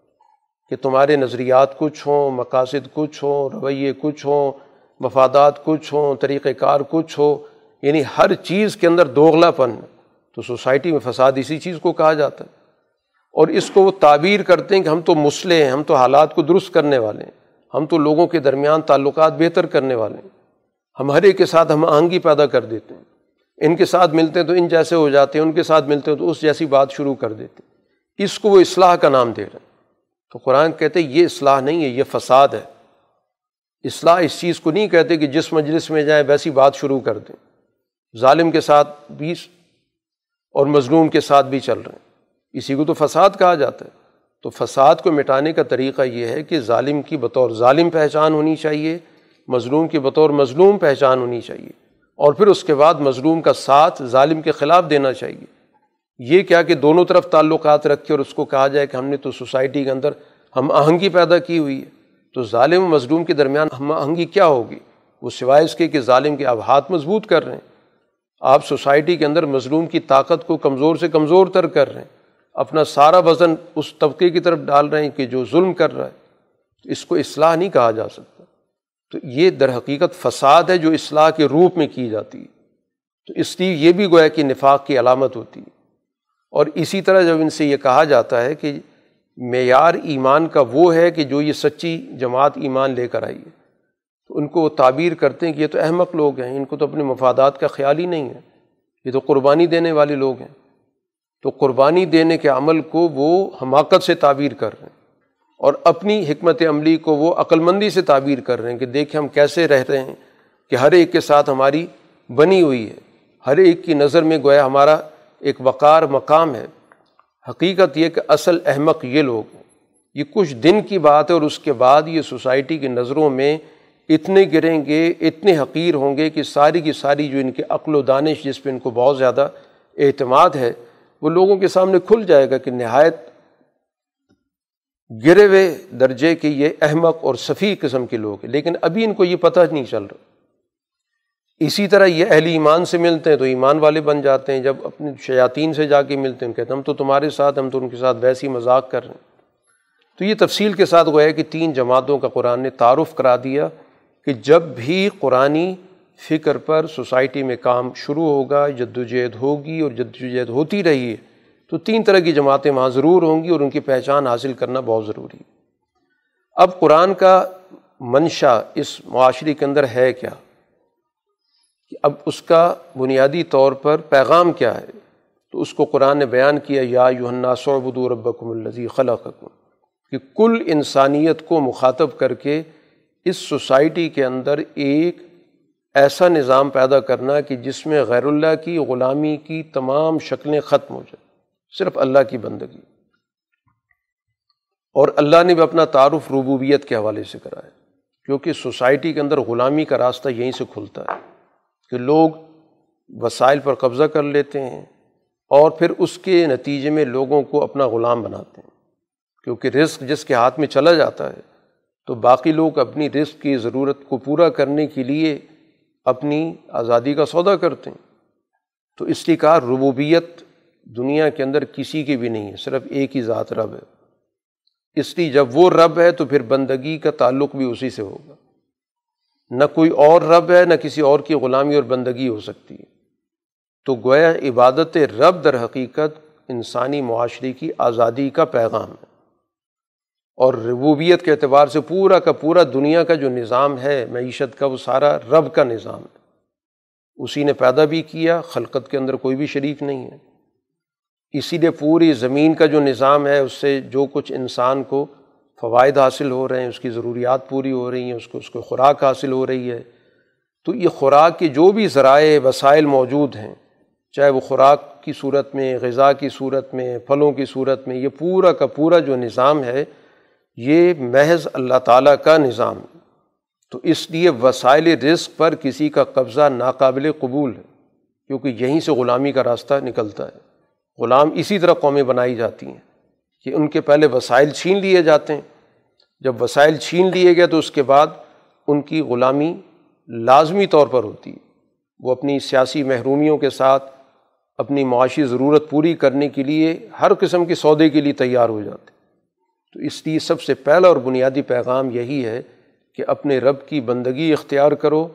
کہ تمہارے نظریات کچھ ہوں، مقاصد کچھ ہوں، رویے کچھ ہوں، مفادات کچھ ہوں طریقۂ کار کچھ ہو یعنی ہر چیز کے اندر دوغلا پن تو سوسائٹی میں فساد اسی چیز کو کہا جاتا ہے۔ اور اس کو وہ تعبیر کرتے ہیں کہ ہم تو مسئلے ہیں، ہم تو حالات کو درست کرنے والے ہیں، ہم تو لوگوں کے درمیان تعلقات بہتر کرنے والے ہیں۔ ہم ہر ایک کے ساتھ ہم آہنگی پیدا کر دیتے ہیں۔ ان کے ساتھ ملتے ہیں تو ان جیسے ہو جاتے ہیں، ان کے ساتھ ملتے ہیں تو اس جیسی بات شروع کر دیتے ہیں۔ اس کو وہ اصلاح کا نام دے رہے ہیں۔ تو قرآن کہتے ہیں، یہ اصلاح نہیں ہے، یہ فساد ہے۔ اصلاح اس چیز کو نہیں کہتے کہ جس مجلس میں جائیں ویسی بات شروع کر دیں۔ ظالم کے ساتھ بھی اور مظلوم کے ساتھ بھی چل رہے ہیں۔ اسی کو تو فساد کہا جاتا ہے۔ تو فساد کو مٹانے کا طریقہ یہ ہے کہ ظالم کی بطور ظالم پہچان ہونی چاہیے۔ مظلوم کی بطور مظلوم پہچان ہونی چاہیے اور پھر اس کے بعد مظلوم کا ساتھ ظالم کے خلاف دینا چاہیے۔ یہ کیا کہ دونوں طرف تعلقات رکھ کے اور اس کو کہا جائے کہ ہم نے تو سوسائٹی کے اندر ہم آہنگی پیدا کی ہوئی ہے۔ تو ظالم و مظلوم کے درمیان ہم آہنگی کیا ہوگی؟ وہ سوائے اس کے کہ ظالم کے اب ہاتھ مضبوط کر رہے ہیں۔ آپ سوسائٹی کے اندر مظلوم کی طاقت کو کمزور سے کمزور تر کر رہے ہیں۔ اپنا سارا وزن اس طبقے کی طرف ڈال رہے ہیں کہ جو ظلم کر رہا ہے۔ اس کو اصلاح نہیں کہا جا سکتا۔ تو یہ در حقیقت فساد ہے جو اصلاح کے روپ میں کی جاتی ہے۔ تو اس لیے یہ بھی گویا کہ نفاق کی علامت ہوتی ہے۔ اور اسی طرح جب ان سے یہ کہا جاتا ہے کہ معیار ایمان کا وہ ہے کہ جو یہ سچی جماعت ایمان لے کر آئی ہے۔ تو ان کو وہ تعبیر کرتے ہیں کہ یہ تو احمق لوگ ہیں، ان کو تو اپنے مفادات کا خیال ہی نہیں ہے۔ یہ تو قربانی دینے والے لوگ ہیں۔ تو قربانی دینے کے عمل کو وہ حماقت سے تعبیر کر رہے ہیں۔ اور اپنی حکمت عملی کو وہ عقلمندی سے تعبیر کر رہے ہیں کہ دیکھیں ہم کیسے رہ رہے ہیں کہ ہر ایک کے ساتھ ہماری بنی ہوئی ہے۔ ہر ایک کی نظر میں گویا ہمارا ایک وقار مقام ہے۔ حقیقت یہ کہ اصل احمق یہ لوگ ہیں۔ یہ کچھ دن کی بات ہے اور اس کے بعد یہ سوسائٹی کی نظروں میں اتنے گریں گے، اتنے حقیر ہوں گے کہ ساری کی ساری جو ان کے عقل و دانش جس پہ ان کو بہت زیادہ اعتماد ہے، وہ لوگوں کے سامنے کھل جائے گا کہ نہایت گرے ہوئے درجے کے یہ احمق اور صفی قسم کے لوگ ہیں۔ لیکن ابھی ان کو یہ پتہ نہیں چل رہا۔ اسی طرح یہ اہل ایمان سے ملتے ہیں تو ایمان والے بن جاتے ہیں۔ جب اپنے شیاطین سے جا کے ملتے ہیں کہتے ہیں ہم تو تمہارے ساتھ، ہم تو ان کے ساتھ ویسی مذاق کر رہے ہیں۔ تو یہ تفصیل کے ساتھ گویا کہ تین جماعتوں کا قرآن نے تعارف کرا دیا کہ جب بھی قرآنی فکر پر سوسائٹی میں کام شروع ہوگا جد وجہد ہوگی اور جد وجہد ہوتی رہی ہے تو تین طرح کی جماعتیں وہاں ضرور ہوں گی اور ان کی پہچان حاصل کرنا بہت ضروری ہے۔ اب قرآن کا منشا اس معاشرے کے اندر ہے کیا؟ کہ اب اس کا بنیادی طور پر پیغام کیا ہے؟ تو اس کو قرآن نے بیان کیا، یا یوحنا صعبد ربکم الزی خلقکم۔ کہ کل انسانیت کو مخاطب کر کے اس سوسائٹی کے اندر ایک ایسا نظام پیدا کرنا کہ جس میں غیر اللہ کی غلامی کی تمام شکلیں ختم ہو جائیں۔ صرف اللہ کی بندگی۔ اور اللہ نے بھی اپنا تعارف ربوبیت کے حوالے سے کرایا کیونکہ سوسائٹی کے اندر غلامی کا راستہ یہیں سے کھلتا ہے کہ لوگ وسائل پر قبضہ کر لیتے ہیں اور پھر اس کے نتیجے میں لوگوں کو اپنا غلام بناتے ہیں۔ کیونکہ رزق جس کے ہاتھ میں چلا جاتا ہے، تو باقی لوگ اپنی رزق کی ضرورت کو پورا کرنے کے لیے اپنی آزادی کا سودا کرتے ہیں۔ تو اس لیے کہا ربوبیت دنیا کے اندر کسی کی بھی نہیں ہے، صرف ایک ہی ذات رب ہے۔ اس لیے جب وہ رب ہے تو پھر بندگی کا تعلق بھی اسی سے ہوگا۔ نہ کوئی اور رب ہے، نہ کسی اور کی غلامی اور بندگی ہو سکتی ہے۔ تو گویا عبادت رب در حقیقت انسانی معاشرے کی آزادی کا پیغام ہے۔ اور ربوبیت کے اعتبار سے پورا کا پورا دنیا کا جو نظام ہے، معیشت کا، وہ سارا رب کا نظام ہے۔ اسی نے پیدا بھی کیا، خلقت کے اندر کوئی بھی شریک نہیں ہے۔ اسی لیے پوری زمین کا جو نظام ہے، اس سے جو کچھ انسان کو فوائد حاصل ہو رہے ہیں، اس کی ضروریات پوری ہو رہی ہیں، اس کو اس کو خوراک حاصل ہو رہی ہے، تو یہ خوراک کے جو بھی ذرائع، وسائل موجود ہیں، چاہے وہ خوراک کی صورت میں، غذا کی صورت میں، پھلوں کی صورت میں، یہ پورا کا پورا جو نظام ہے، یہ محض اللہ تعالیٰ کا نظام تو اس لیے وسائل رزق پر کسی کا قبضہ ناقابل قبول ہے، کیونکہ یہیں سے غلامی کا راستہ نکلتا ہے۔ غلام اسی طرح قومیں بنائی جاتی ہیں کہ ان کے پہلے وسائل چھین لیے جاتے ہیں۔ جب وسائل چھین لیے گئے تو اس کے بعد ان کی غلامی لازمی طور پر ہوتی ہے۔ وہ اپنی سیاسی محرومیوں کے ساتھ اپنی معاشی ضرورت پوری کرنے کے لیے ہر قسم کے سودے کے لیے تیار ہو جاتے تو تو اس لیے سب سے پہلا اور بنیادی پیغام یہی ہے کہ اپنے رب کی بندگی اختیار کرو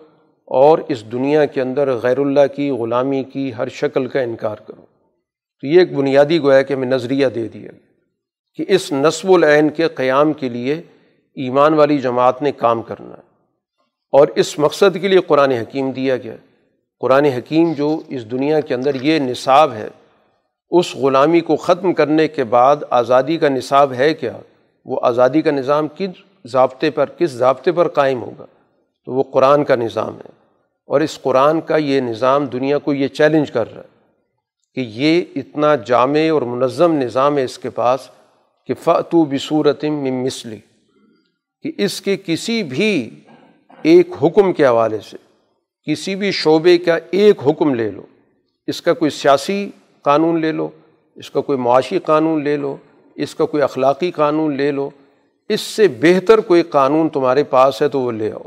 اور اس دنیا کے اندر غیر اللہ کی غلامی کی ہر شکل کا انکار کرو۔ تو یہ ایک بنیادی گویا کہ ہمیں نظریہ دے دیا کہ اس نصب العین کے قیام کے لیے ایمان والی جماعت نے کام کرنا ہے۔ اور اس مقصد کے لیے قرآن حکیم دیا گیا۔ قرآن حکیم جو اس دنیا کے اندر یہ نصاب ہے، اس غلامی کو ختم کرنے کے بعد آزادی کا نصاب ہے کیا؟ وہ آزادی کا نظام کس ضابطے پر، کس ضابطے پر قائم ہوگا؟ تو وہ قرآن کا نظام ہے۔ اور اس قرآن کا یہ نظام دنیا کو یہ چیلنج کر رہا ہے۔ کہ یہ اتنا جامع اور منظم نظام ہے اس کے پاس کہ فتو بصورت مسلی کہ اس کے کسی بھی ایک حکم کے حوالے سے، کسی بھی شعبے کا ایک حکم لے لو۔ اس کا کوئی سیاسی قانون لے لو، اس کا کوئی معاشی قانون لے لو، اس کا کوئی اخلاقی قانون لے لو۔ اس سے بہتر کوئی قانون تمہارے پاس ہے تو وہ لے آؤ،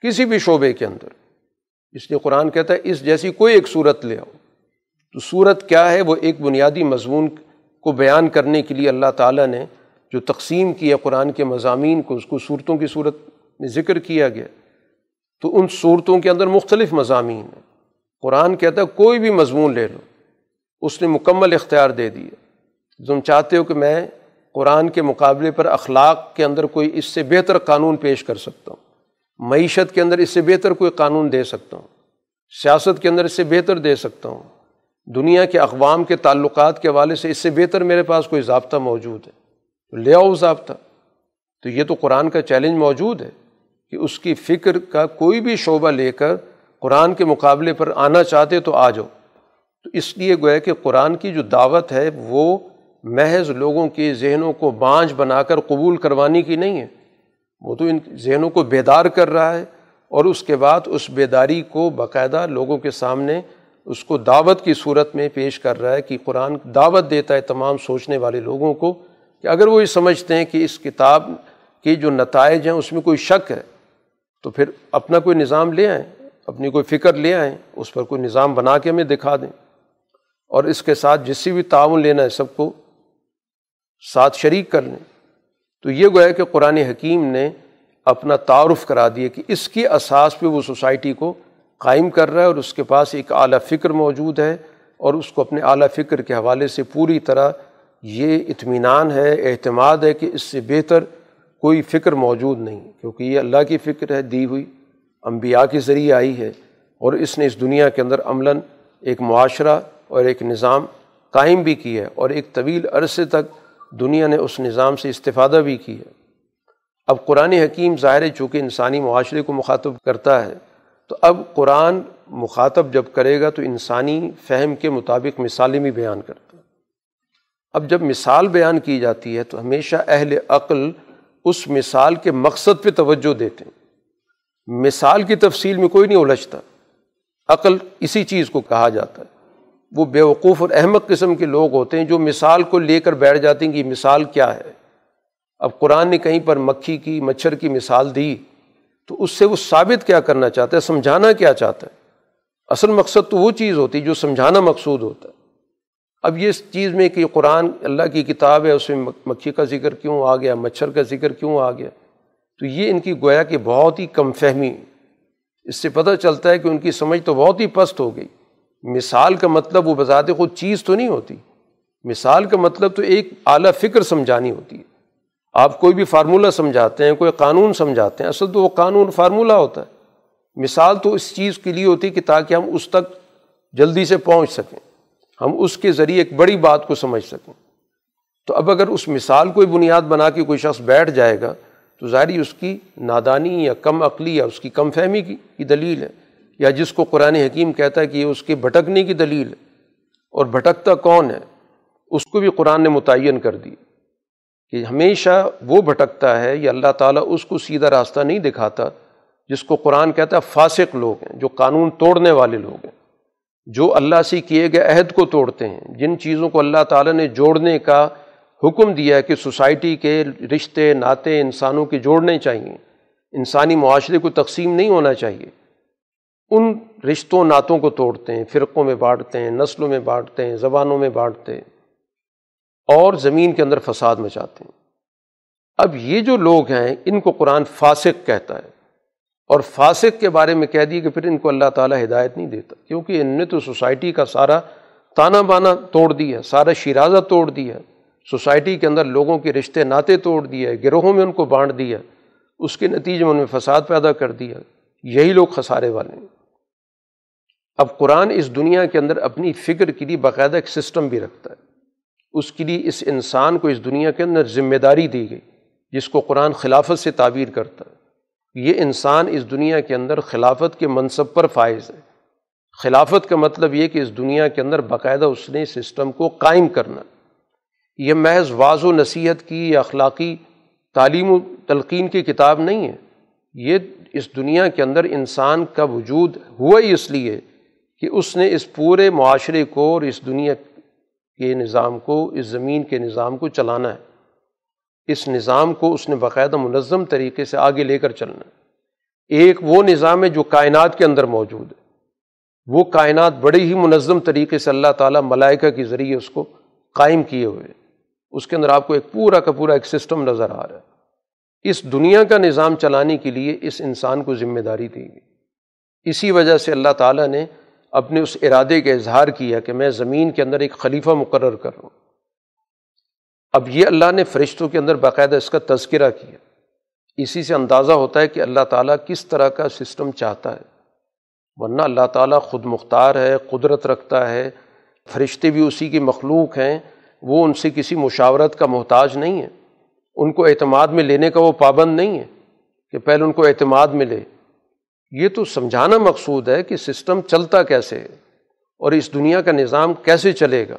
کسی بھی شعبے کے اندر۔ اس لیے قرآن کہتا ہے، اس جیسی کوئی ایک صورت لے آؤ۔ تو صورت کیا ہے؟ وہ ایک بنیادی مضمون کو بیان کرنے کے لیے اللہ تعالیٰ نے جو تقسیم کیا قرآن کے مضامین کو، اس کو صورتوں کی صورت میں ذکر کیا گیا۔ تو ان صورتوں کے اندر مختلف مضامین ہیں۔ قرآن کہتا ہے، کوئی بھی مضمون لے لو۔ اس نے مکمل اختیار دے دیا تم چاہتے ہو کہ میں قرآن کے مقابلے پر اخلاق کے اندر کوئی اس سے بہتر قانون پیش کر سکتا ہوں۔ معیشت کے اندر اس سے بہتر کوئی قانون دے سکتا ہوں۔ سیاست کے اندر اس سے بہتر دے سکتا ہوں۔ دنیا کے اقوام کے تعلقات کے حوالے سے اس سے بہتر میرے پاس کوئی ضابطہ موجود ہے۔ تو لے آؤ ضابطہ۔ تو یہ تو قرآن کا چیلنج موجود ہے کہ اس کی فکر کا کوئی بھی شعبہ لے کر قرآن کے مقابلے پر آنا چاہتے تو آ جاؤ۔ تو اس لیے گویا کہ قرآن کی جو دعوت ہے وہ محض لوگوں کے ذہنوں کو بانجھ بنا کر قبول کروانے کی نہیں ہے۔ وہ تو ان ذہنوں کو بیدار کر رہا ہے اور اس کے بعد اس بیداری کو باقاعدہ لوگوں کے سامنے اس کو دعوت کی صورت میں پیش کر رہا ہے کہ قرآن دعوت دیتا ہے تمام سوچنے والے لوگوں کو کہ اگر وہ یہ سمجھتے ہیں کہ اس کتاب کے جو نتائج ہیں اس میں کوئی شک ہے، تو پھر اپنا کوئی نظام لے آئیں، اپنی کوئی فکر لے آئیں، اس پر کوئی نظام بنا کے ہمیں دکھا دیں۔ اور اس کے ساتھ جس سے بھی تعاون لینا ہے سب کو ساتھ شریک کر لیں۔ تو یہ گویا کہ قرآن حکیم نے اپنا تعارف کرا دیا کہ اس کی اساس پہ وہ سوسائٹی کو قائم کر رہا ہے اور اس کے پاس ایک اعلیٰ فکر موجود ہے اور اس کو اپنے اعلیٰ فکر کے حوالے سے پوری طرح یہ اطمینان ہے، اعتماد ہے کہ اس سے بہتر کوئی فکر موجود نہیں، کیونکہ یہ اللہ کی فکر ہے، دی ہوئی انبیاء کے ذریعے آئی ہے اور اس نے اس دنیا کے اندر عملاً ایک معاشرہ اور ایک نظام قائم بھی کی ہے اور ایک طویل عرصے تک دنیا نے اس نظام سے استفادہ بھی کی ہے اب قرآن حکیم ظاہر چونکہ انسانی معاشرے کو مخاطب کرتا ہے تو اب قرآن مخاطب جب کرے گا تو انسانی فہم کے مطابق مثالیں بھی بیان کرتا ہے۔ اب جب مثال بیان کی جاتی ہے تو ہمیشہ اہل عقل اس مثال کے مقصد پہ توجہ دیتے ہیں۔ مثال کی تفصیل میں کوئی نہیں الجھتا۔ عقل اسی چیز کو کہا جاتا ہے۔ وہ بیوقوف اور احمد قسم کے لوگ ہوتے ہیں جو مثال کو لے کر بیٹھ جاتے ہیں کہ مثال کیا ہے۔ اب قرآن نے کہیں پر مکھی کی، مچھر کی مثال دی۔ تو اس سے وہ ثابت کیا کرنا چاہتا ہے، سمجھانا کیا چاہتا ہے؟ اصل مقصد تو وہ چیز ہوتی جو سمجھانا مقصود ہوتا ہے۔ اب یہ اس چیز میں کہ قرآن اللہ کی کتاب ہے، اس میں مکھی کا ذکر کیوں آ گیا، مچھر کا ذکر کیوں آ گیا؟ تو یہ ان کی گویا کہ بہت ہی کم فہمی اس سے پتہ چلتا ہے کہ ان کی سمجھ تو بہت ہی پست ہو گئی۔ مثال کا مطلب وہ بذات خود چیز تو نہیں ہوتی۔ مثال کا مطلب تو ایک اعلیٰ فکر سمجھانی ہوتی ہے۔ آپ کوئی بھی فارمولہ سمجھاتے ہیں، کوئی قانون سمجھاتے ہیں، اصل تو وہ قانون فارمولہ ہوتا ہے۔ مثال تو اس چیز کے لیے ہوتی ہے کہ تاکہ ہم اس تک جلدی سے پہنچ سکیں، ہم اس کے ذریعے ایک بڑی بات کو سمجھ سکیں۔ تو اب اگر اس مثال کو بنیاد بنا کے کوئی شخص بیٹھ جائے گا، تو ظاہری اس کی نادانی یا کم عقلی یا اس کی کم فہمی کی دلیل ہے۔ یا جس کو قرآن حکیم کہتا ہے کہ یہ اس کے بھٹکنے کی دلیل ہے۔ اور بھٹکتا کون ہے؟ اس کو بھی قرآن نے متعین کر دی کہ ہمیشہ وہ بھٹکتا ہے یا اللہ تعالیٰ اس کو سیدھا راستہ نہیں دکھاتا جس کو قرآن کہتا ہے فاسق لوگ ہیں، جو قانون توڑنے والے لوگ ہیں۔ جو اللہ سے کیے گئے عہد کو توڑتے ہیں، جن چیزوں کو اللہ تعالیٰ نے جوڑنے کا حکم دیا ہے کہ سوسائٹی کے رشتے ناطے انسانوں کے جوڑنے چاہیے۔ انسانی معاشرے کو تقسیم نہیں ہونا چاہیے۔ ان رشتوں، نعتوں کو توڑتے ہیں، فرقوں میں بانٹتے ہیں، نسلوں میں بانٹتے ہیں، زبانوں میں بانٹتے ہیں۔ اور زمین کے اندر فساد مچاتے ہیں۔ اب یہ جو لوگ ہیں، ان کو قرآن فاسق کہتا ہے۔ اور فاسق کے بارے میں کہہ دی کہ پھر ان کو اللہ تعالیٰ ہدایت نہیں دیتا، کیونکہ ان نے تو سوسائٹی کا سارا تانا بانا توڑ دیا، سارا شیرازہ توڑ دیا۔ سوسائٹی کے اندر لوگوں کے رشتے ناطے توڑ دیے، گروہوں میں ان کو بانٹ دیا۔ اس کے نتیجے میں ان میں فساد پیدا کر دیا۔ یہی لوگ خسارے والے ہیں۔ اب قرآن اس دنیا کے اندر اپنی فکر کے لیے باقاعدہ ایک سسٹم بھی رکھتا ہے۔ اس کے لیے اس انسان کو اس دنیا کے اندر ذمہ داری دی گئی، جس کو قرآن خلافت سے تعبیر کرتا ہے۔ یہ انسان اس دنیا کے اندر خلافت کے منصب پر فائز ہے۔ خلافت کا مطلب یہ کہ اس دنیا کے اندر باقاعدہ اس نے سسٹم کو قائم کرنا۔ یہ محض واض و نصیحت کی یا اخلاقی تعلیم و تلقین کی کتاب نہیں ہے۔ یہ اس دنیا کے اندر انسان کا وجود ہوا ہی اس لیے کہ اس نے اس پورے معاشرے کو اور اس دنیا کے نظام کو، اس زمین کے نظام کو چلانا ہے۔ اس نظام کو اس نے باقاعدہ منظم طریقے سے آگے لے کر چلنا۔ ہے ایک وہ نظام ہے جو کائنات کے اندر موجود ہے۔ وہ کائنات بڑے ہی منظم طریقے سے اللہ تعالیٰ ملائکہ کے ذریعے اس کو قائم کیے ہوئے اس کے اندر آپ کو ایک پورا کا پورا ایک سسٹم نظر آ رہا ہے۔ اس دنیا کا نظام چلانے کے لیے اس انسان کو ذمہ داری دی گئی۔ اسی وجہ سے اللہ تعالیٰ نے اپنے اس ارادے کا اظہار کیا کہ میں زمین کے اندر ایک خلیفہ مقرر کر رہا ہوں۔ اب یہ اللہ نے فرشتوں کے اندر باقاعدہ اس کا تذکرہ کیا۔ اسی سے اندازہ ہوتا ہے کہ اللہ تعالیٰ کس طرح کا سسٹم چاہتا ہے۔ ورنہ اللہ تعالیٰ خود مختار ہے، قدرت رکھتا ہے، فرشتے بھی اسی کی مخلوق ہیں، وہ ان سے کسی مشاورت کا محتاج نہیں ہے۔ ان کو اعتماد میں لینے کا وہ پابند نہیں ہے کہ پہلے ان کو اعتماد ملے۔ یہ تو سمجھانا مقصود ہے کہ سسٹم چلتا کیسے ہے اور اس دنیا کا نظام کیسے چلے گا۔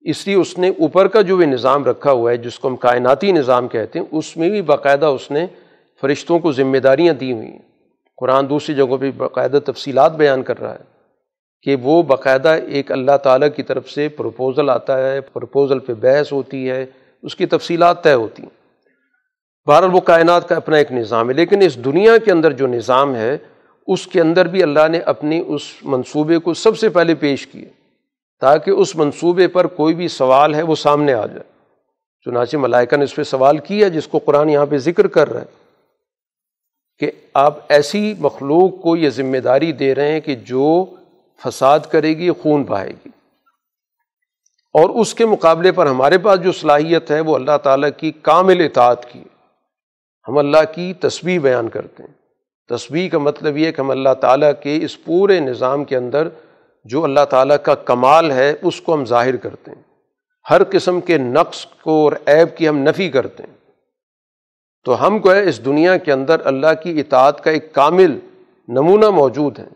اس لیے اس نے اوپر کا جو بھی نظام رکھا ہوا ہے، جس کو ہم کائناتی نظام کہتے ہیں، اس میں بھی باقاعدہ اس نے فرشتوں کو ذمہ داریاں دی ہوئی ہیں۔ قرآن دوسری جگہوں پہ باقاعدہ تفصیلات بیان کر رہا ہے کہ وہ باقاعدہ ایک اللہ تعالیٰ کی طرف سے پروپوزل آتا ہے پروپوزل پہ بحث ہوتی ہے، اس کی تفصیلات طے ہوتی ہیں۔ بہرحال وہ کائنات کا اپنا ایک نظام ہے، لیکن اس دنیا کے اندر جو نظام ہے، اس کے اندر بھی اللہ نے اپنی اس منصوبے کو سب سے پہلے پیش کیے تاکہ اس منصوبے پر کوئی بھی سوال ہے وہ سامنے آ جائے۔ چنانچہ ملائکہ نے اس پہ سوال کیا، جس کو قرآن یہاں پہ ذکر کر رہا ہے کہ آپ ایسی مخلوق کو یہ ذمہ داری دے رہے ہیں کہ جو فساد کرے گی، خون بہائے گی۔ اور اس کے مقابلے پر ہمارے پاس جو صلاحیت ہے، وہ اللہ تعالیٰ کی کامل اطاعت کی۔ ہم اللہ کی تصویر بیان کرتے ہیں۔ تصویر کا مطلب یہ کہ ہم اللہ تعالیٰ کے اس پورے نظام کے اندر جو اللہ تعالیٰ کا کمال ہے اس کو ہم ظاہر کرتے ہیں۔ ہر قسم کے نقص کو اور عیب کی ہم نفی کرتے ہیں۔ تو ہم کو ہے اس دنیا کے اندر اللہ کی اطاعت کا ایک کامل نمونہ موجود ہے۔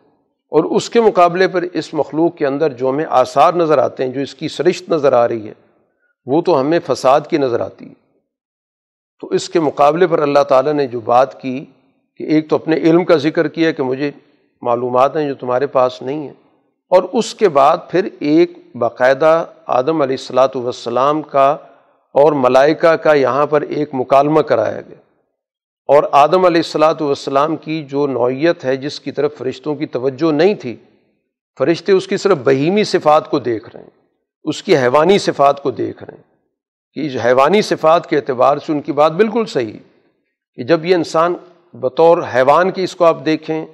اور اس کے مقابلے پر اس مخلوق کے اندر جو ہمیں آثار نظر آتے ہیں، جو اس کی سرشت نظر آ رہی ہے، وہ تو ہمیں فساد کی نظر آتی ہے۔ تو اس کے مقابلے پر اللہ تعالیٰ نے جو بات کی کہ ایک تو اپنے علم کا ذکر کیا کہ مجھے معلومات ہیں جو تمہارے پاس نہیں ہیں، اور اس کے بعد پھر ایک باقاعدہ آدم علیہ السلاۃ والسلام کا اور ملائکہ کا یہاں پر ایک مکالمہ کرایا گیا۔ اور آدم علیہ السلاۃ والسلام کی جو نوعیت ہے، جس کی طرف فرشتوں کی توجہ نہیں تھی، فرشتے اس کی صرف بہیمی صفات کو دیکھ رہے ہیں، اس کی حیوانی صفات کو دیکھ رہے ہیں۔ کہ حیوانی صفات کے اعتبار سے ان کی بات بالکل صحیح کہ جب یہ انسان بطور حیوان کی اس کو آپ دیکھیں،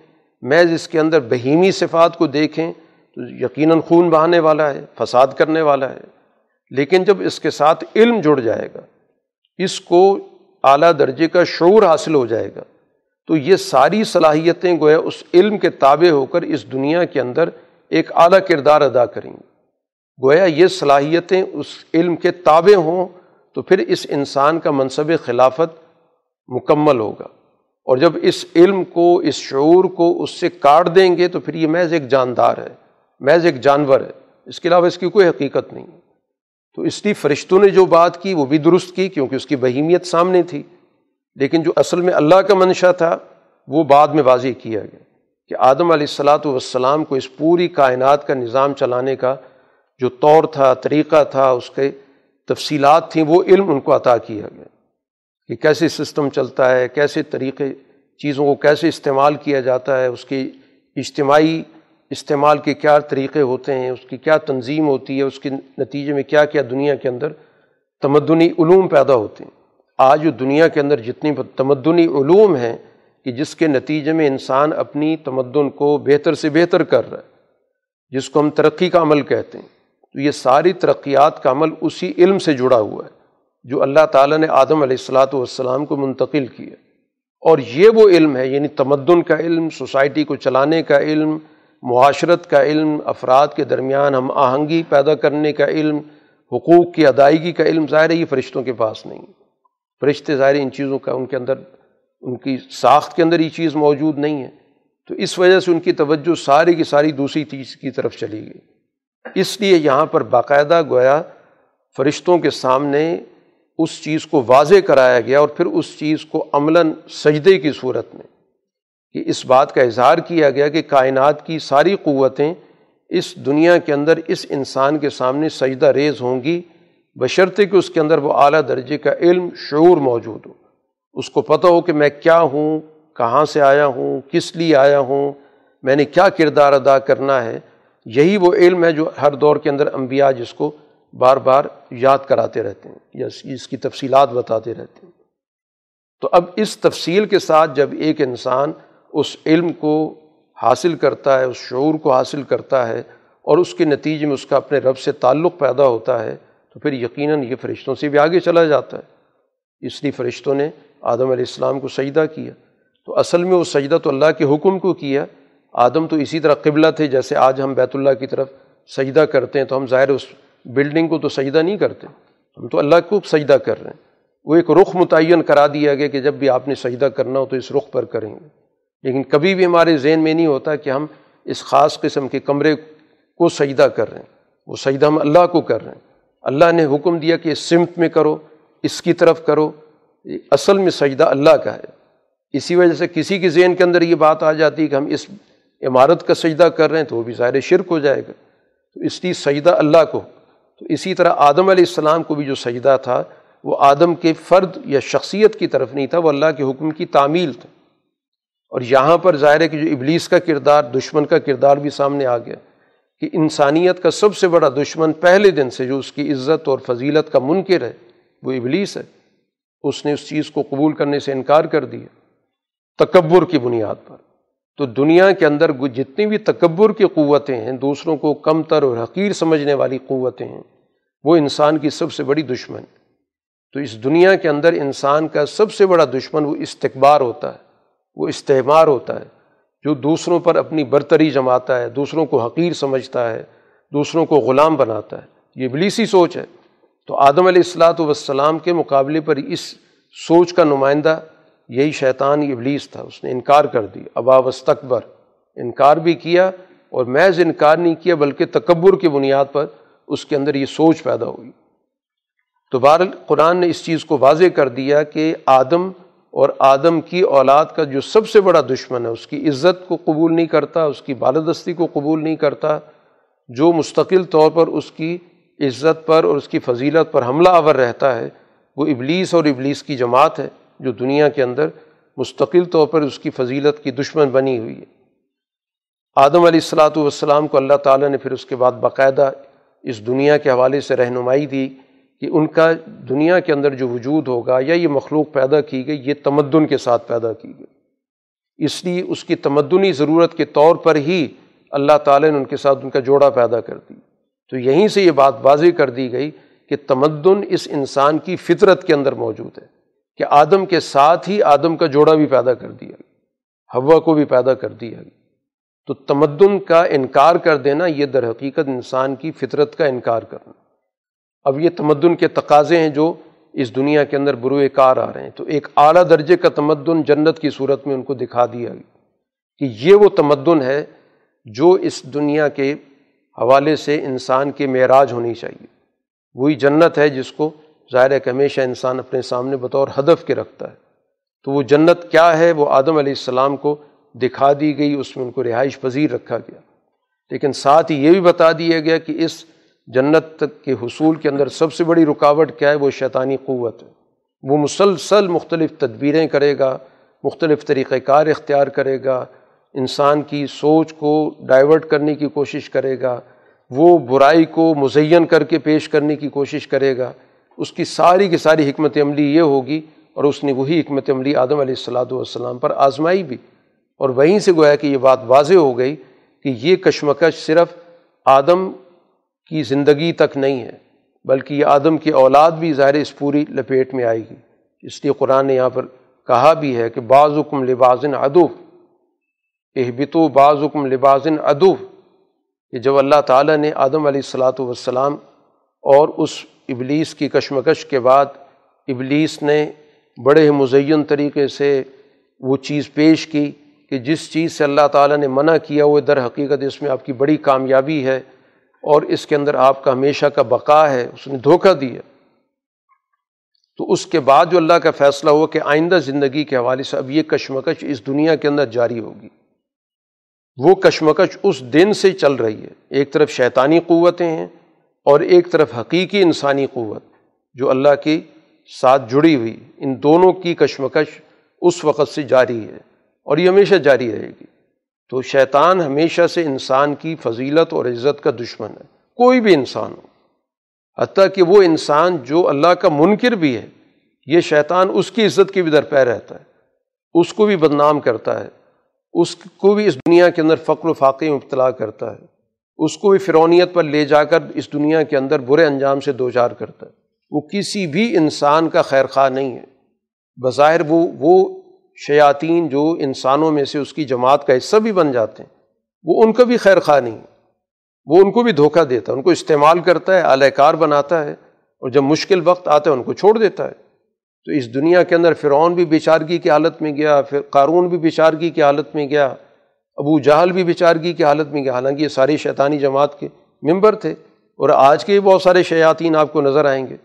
محض اس کے اندر بہیمی صفات کو دیکھیں، تو یقیناً خون بہانے والا ہے، فساد کرنے والا ہے۔ لیکن جب اس کے ساتھ علم جڑ جائے گا، اس کو اعلیٰ درجے کا شعور حاصل ہو جائے گا، تو یہ ساری صلاحیتیں گویا اس علم کے تابع ہو کر اس دنیا کے اندر ایک اعلیٰ کردار ادا کریں گی۔ گویا یہ صلاحیتیں اس علم کے تابع ہوں تو پھر اس انسان کا منصب خلافت مکمل ہوگا۔ اور جب اس علم کو، اس شعور کو اس سے کاٹ دیں گے تو پھر یہ محض ایک جاندار ہے، محض ایک جانور ہے۔ اس کے علاوہ اس کی کوئی حقیقت نہیں۔ تو اس لیے فرشتوں نے جو بات کی وہ بھی درست کی کیونکہ اس کی بہیمیت سامنے تھی۔ لیکن جو اصل میں اللہ کا منشا تھا وہ بعد میں واضح کیا گیا کہ آدم علیہ السلاۃ والسلام کو اس پوری کائنات کا نظام چلانے کا جو طور تھا، طریقہ تھا، اس کے تفصیلات تھیں، وہ علم ان کو عطا کیا گیا کہ کیسے سسٹم چلتا ہے، کیسے طریقے، چیزوں کو کیسے استعمال کیا جاتا ہے، اس کے اجتماعی استعمال کے کیا طریقے ہوتے ہیں، اس کی کیا تنظیم ہوتی ہے، اس کے نتیجے میں کیا کیا دنیا کے اندر تمدنی علوم پیدا ہوتے ہیں۔ آج دنیا کے اندر جتنی تمدنی علوم ہیں کہ جس کے نتیجے میں انسان اپنی تمدن کو بہتر سے بہتر کر رہا ہے، جس کو ہم ترقی کا عمل کہتے ہیں۔ تو یہ ساری ترقیات کا عمل اسی علم سے جڑا ہوا ہے، جو اللہ تعالیٰ نے آدم علیہ السلاۃ والسلام کو منتقل کیا۔ اور یہ وہ علم ہے یعنی تمدن کا علم، سوسائٹی کو چلانے کا علم، معاشرت کا علم، افراد کے درمیان ہم آہنگی پیدا کرنے کا علم، حقوق کی ادائیگی کا علم، ظاہر ہے یہ فرشتوں کے پاس نہیں۔ فرشتے ظاہر ان چیزوں کا، ان کے اندر، ان کی ساخت کے اندر یہ چیز موجود نہیں ہے۔ تو اس وجہ سے ان کی توجہ ساری کی ساری دوسری چیز کی طرف چلی گئی۔ اس لیے یہاں پر باقاعدہ گویا فرشتوں کے سامنے اس چیز کو واضح کرایا گیا اور پھر اس چیز کو عملاً سجدے کی صورت میں کہ اس بات کا اظہار کیا گیا کہ کائنات کی ساری قوتیں اس دنیا کے اندر اس انسان کے سامنے سجدہ ریز ہوں گی، بشرطے کہ اس کے اندر وہ اعلیٰ درجے کا علم، شعور موجود ہو۔ اس کو پتہ ہو کہ میں کیا ہوں، کہاں سے آیا ہوں، کس لیے آیا ہوں، میں نے کیا کردار ادا کرنا ہے۔ یہی وہ علم ہے جو ہر دور کے اندر انبیاء جس کو بار بار یاد کراتے رہتے ہیں، یا اس کی تفصیلات بتاتے رہتے ہیں۔ تو اب اس تفصیل کے ساتھ جب ایک انسان اس علم کو حاصل کرتا ہے، اس شعور کو حاصل کرتا ہے اور اس کے نتیجے میں اس کا اپنے رب سے تعلق پیدا ہوتا ہے، تو پھر یقیناً یہ فرشتوں سے بھی آگے چلا جاتا ہے۔ اس لیے فرشتوں نے آدم علیہ السلام کو سجدہ کیا۔ تو اصل میں وہ سجدہ تو اللہ کے حکم کو کیا آدم تو اسی طرح قبلہ تھے جیسے آج ہم بیت اللہ کی طرف سجدہ کرتے ہیں تو ہم ظاہر اس بلڈنگ کو تو سجدہ نہیں کرتے۔ ہم تو اللہ کو سجدہ کر رہے ہیں۔ وہ ایک رخ متعین کرا دیا گیا کہ جب بھی آپ نے سجدہ کرنا ہو تو اس رخ پر کریں گے۔ لیکن کبھی بھی ہمارے ذہن میں نہیں ہوتا کہ ہم اس خاص قسم کے کمرے کو سجدہ کر رہے ہیں۔ وہ سجدہ ہم اللہ کو کر رہے ہیں۔ اللہ نے حکم دیا کہ اس سمت میں کرو، اس کی طرف کرو۔ اصل میں سجدہ اللہ کا ہے۔ اسی وجہ سے کسی کے ذہن کے اندر یہ بات آ جاتی ہے کہ ہم اس عمارت کا سجدہ کر رہے ہیں تو وہ بھی ظاہر شرک ہو جائے گا۔ تو اس لیے سجدہ اللہ کو۔ تو اسی طرح آدم علیہ السلام کو بھی جو سجدہ تھا، وہ آدم کے فرد یا شخصیت کی طرف نہیں تھا، وہ اللہ کے حکم کی تعمیل تھا۔ اور یہاں پر ظاہر ہے کہ جو ابلیس کا کردار، دشمن کا کردار بھی سامنے آ گیا۔ کہ انسانیت کا سب سے بڑا دشمن پہلے دن سے جو اس کی عزت اور فضیلت کا منکر ہے، وہ ابلیس ہے۔ اس نے اس چیز کو قبول کرنے سے انکار کر دیا۔ تکبر کی بنیاد پر۔ تو دنیا کے اندر جتنی بھی تکبر کی قوتیں ہیں، دوسروں کو کم تر اور حقیر سمجھنے والی قوتیں ہیں، وہ انسان کی سب سے بڑی دشمن۔ تو اس دنیا کے اندر انسان کا سب سے بڑا دشمن وہ استقبار ہوتا ہے، وہ استعمار ہوتا ہے۔ جو دوسروں پر اپنی برتری جماتا ہے، دوسروں کو حقیر سمجھتا ہے، دوسروں کو غلام بناتا ہے۔ یہ بلیسی سوچ ہے۔ تو آدم علیہ السلاۃ والسلام کے مقابلے پر اس سوچ کا نمائندہ یہی شیطان ابلیس تھا، اس نے انکار کر دی۔ ابا وستقبر انکار بھی کیا اور محض انکار نہیں کیا، بلکہ تکبر کی بنیاد پر اس کے اندر یہ سوچ پیدا ہوئی۔ تو بہر قرآن نے اس چیز کو واضح کر دیا کہ آدم اور آدم کی اولاد کا جو سب سے بڑا دشمن ہے، اس کی عزت کو قبول نہیں کرتا، اس کی بالدستی کو قبول نہیں کرتا، جو مستقل طور پر اس کی عزت پر اور اس کی فضیلت پر حملہ آور رہتا ہے، وہ ابلیس اور ابلیس کی جماعت ہے۔ جو دنیا کے اندر مستقل طور پر اس کی فضیلت کی دشمن بنی ہوئی ہے۔ آدم علیہ السلاۃ والسلام کو اللہ تعالیٰ نے پھر اس کے بعد باقاعدہ اس دنیا کے حوالے سے رہنمائی دی کہ ان کا دنیا کے اندر جو وجود ہوگا یا یہ مخلوق پیدا کی گئی، یہ تمدن کے ساتھ پیدا کی گئی۔ اس لیے اس کی تمدنی ضرورت کے طور پر ہی اللہ تعالیٰ نے ان کے ساتھ ان کا جوڑا پیدا کر دی۔ تو یہیں سے یہ بات واضح کر دی گئی کہ تمدن اس انسان کی فطرت کے اندر موجود ہے۔ کہ آدم کے ساتھ ہی آدم کا جوڑا بھی پیدا کر دیا گیا ہوا کو بھی پیدا کر دیا گیا۔ تو تمدن کا انکار کر دینا، یہ در حقیقت انسان کی فطرت کا انکار کرنا۔ اب یہ تمدن کے تقاضے ہیں جو اس دنیا کے اندر بروئے کار آ رہے ہیں۔ تو ایک اعلیٰ درجے کا تمدن جنت کی صورت میں ان کو دکھا دیا گیا۔ کہ یہ وہ تمدن ہے جو اس دنیا کے حوالے سے انسان کے معراج ہونی چاہیے۔ وہی جنت ہے جس کو ظاہر ہے کہ ہمیشہ انسان اپنے سامنے بطور ہدف کے رکھتا ہے۔ تو وہ جنت کیا ہے؟ وہ آدم علیہ السلام کو دکھا دی گئی، اس میں ان کو رہائش پذیر رکھا گیا۔ لیکن ساتھ ہی یہ بھی بتا دیا گیا کہ اس جنت کے حصول کے اندر سب سے بڑی رکاوٹ کیا ہے؟ وہ شیطانی قوت ہے۔ وہ مسلسل مختلف تدبیریں کرے گا، مختلف طریقۂ کار اختیار کرے گا۔ انسان کی سوچ کو ڈائیورٹ کرنے کی کوشش کرے گا۔ وہ برائی کو مزین کر کے پیش کرنے کی کوشش کرے گا۔ اس کی ساری کی ساری حکمت عملی یہ ہوگی اور اس نے وہی حکمت عملی آدم علیہ السلاۃ والسلام پر آزمائی بھی۔ اور وہیں سے گویا کہ یہ بات واضح ہو گئی کہ یہ کشمکش صرف آدم کی زندگی تک نہیں ہے، بلکہ یہ آدم کی اولاد بھی ظاہر اس پوری لپیٹ میں آئے گی۔ اس لیے قرآن نے یہاں پر کہا بھی ہے کہ بعض حکم لبازن ادوف اہبت و بعض حکم لبازن ادوف کہ جب اللہ تعالیٰ نے آدم علیہ السلاۃ والسلام اور اس ابلیس کی کشمکش کے بعد ابلیس نے بڑے مزین طریقے سے وہ چیز پیش کی کہ جس چیز سے اللہ تعالیٰ نے منع کیا وہ در حقیقت اس میں آپ کی بڑی کامیابی ہے اور اس کے اندر آپ کا ہمیشہ کا بقا ہے، اس نے دھوکہ دیا۔ تو اس کے بعد جو اللہ کا فیصلہ ہوا کہ آئندہ زندگی کے حوالے سے اب یہ کشمکش اس دنیا کے اندر جاری ہوگی۔ وہ کشمکش اس دن سے چل رہی ہے۔ ایک طرف شیطانی قوتیں ہیں اور ایک طرف حقیقی انسانی قوت جو اللہ کی ساتھ جڑی ہوئی، ان دونوں کی کشمکش اس وقت سے جاری ہے اور یہ ہمیشہ جاری رہے گی۔ تو شیطان ہمیشہ سے انسان کی فضیلت اور عزت کا دشمن ہے۔ کوئی بھی انسان ہو۔ حتیٰ کہ وہ انسان جو اللہ کا منکر بھی ہے، یہ شیطان اس کی عزت کی بھی درپے رہتا ہے۔ اس کو بھی بدنام کرتا ہے۔ اس کو بھی اس دنیا کے اندر فقر و فاقی مبتلا کرتا ہے۔ اس کو بھی فرونیت پر لے جا کر اس دنیا کے اندر برے انجام سے دو چار کرتا ہے۔ وہ کسی بھی انسان کا خیر خواہ نہیں ہے۔ بظاہر وہ وہ شیاطین جو انسانوں میں سے اس کی جماعت کا حصہ بھی بن جاتے ہیں، وہ ان کا بھی خیر خواہ نہیں وہ ان کو بھی دھوکہ دیتا ہے، ان کو استعمال کرتا ہے اعلی کار بناتا ہے اور جب مشکل وقت آتا ہے ان کو چھوڑ دیتا ہے۔ تو اس دنیا کے اندر فرعون بھی بیچارگی کی حالت میں گیا، پھر قارون بھی بیچارگی کی حالت میں گیا۔ ابو جہل بھی بیچارگی کی حالت میں گیا حالانکہ یہ ساری شیطانی جماعت کے ممبر تھے اور آج کے بھی بہت سارے شیاطین آپ کو نظر آئیں گے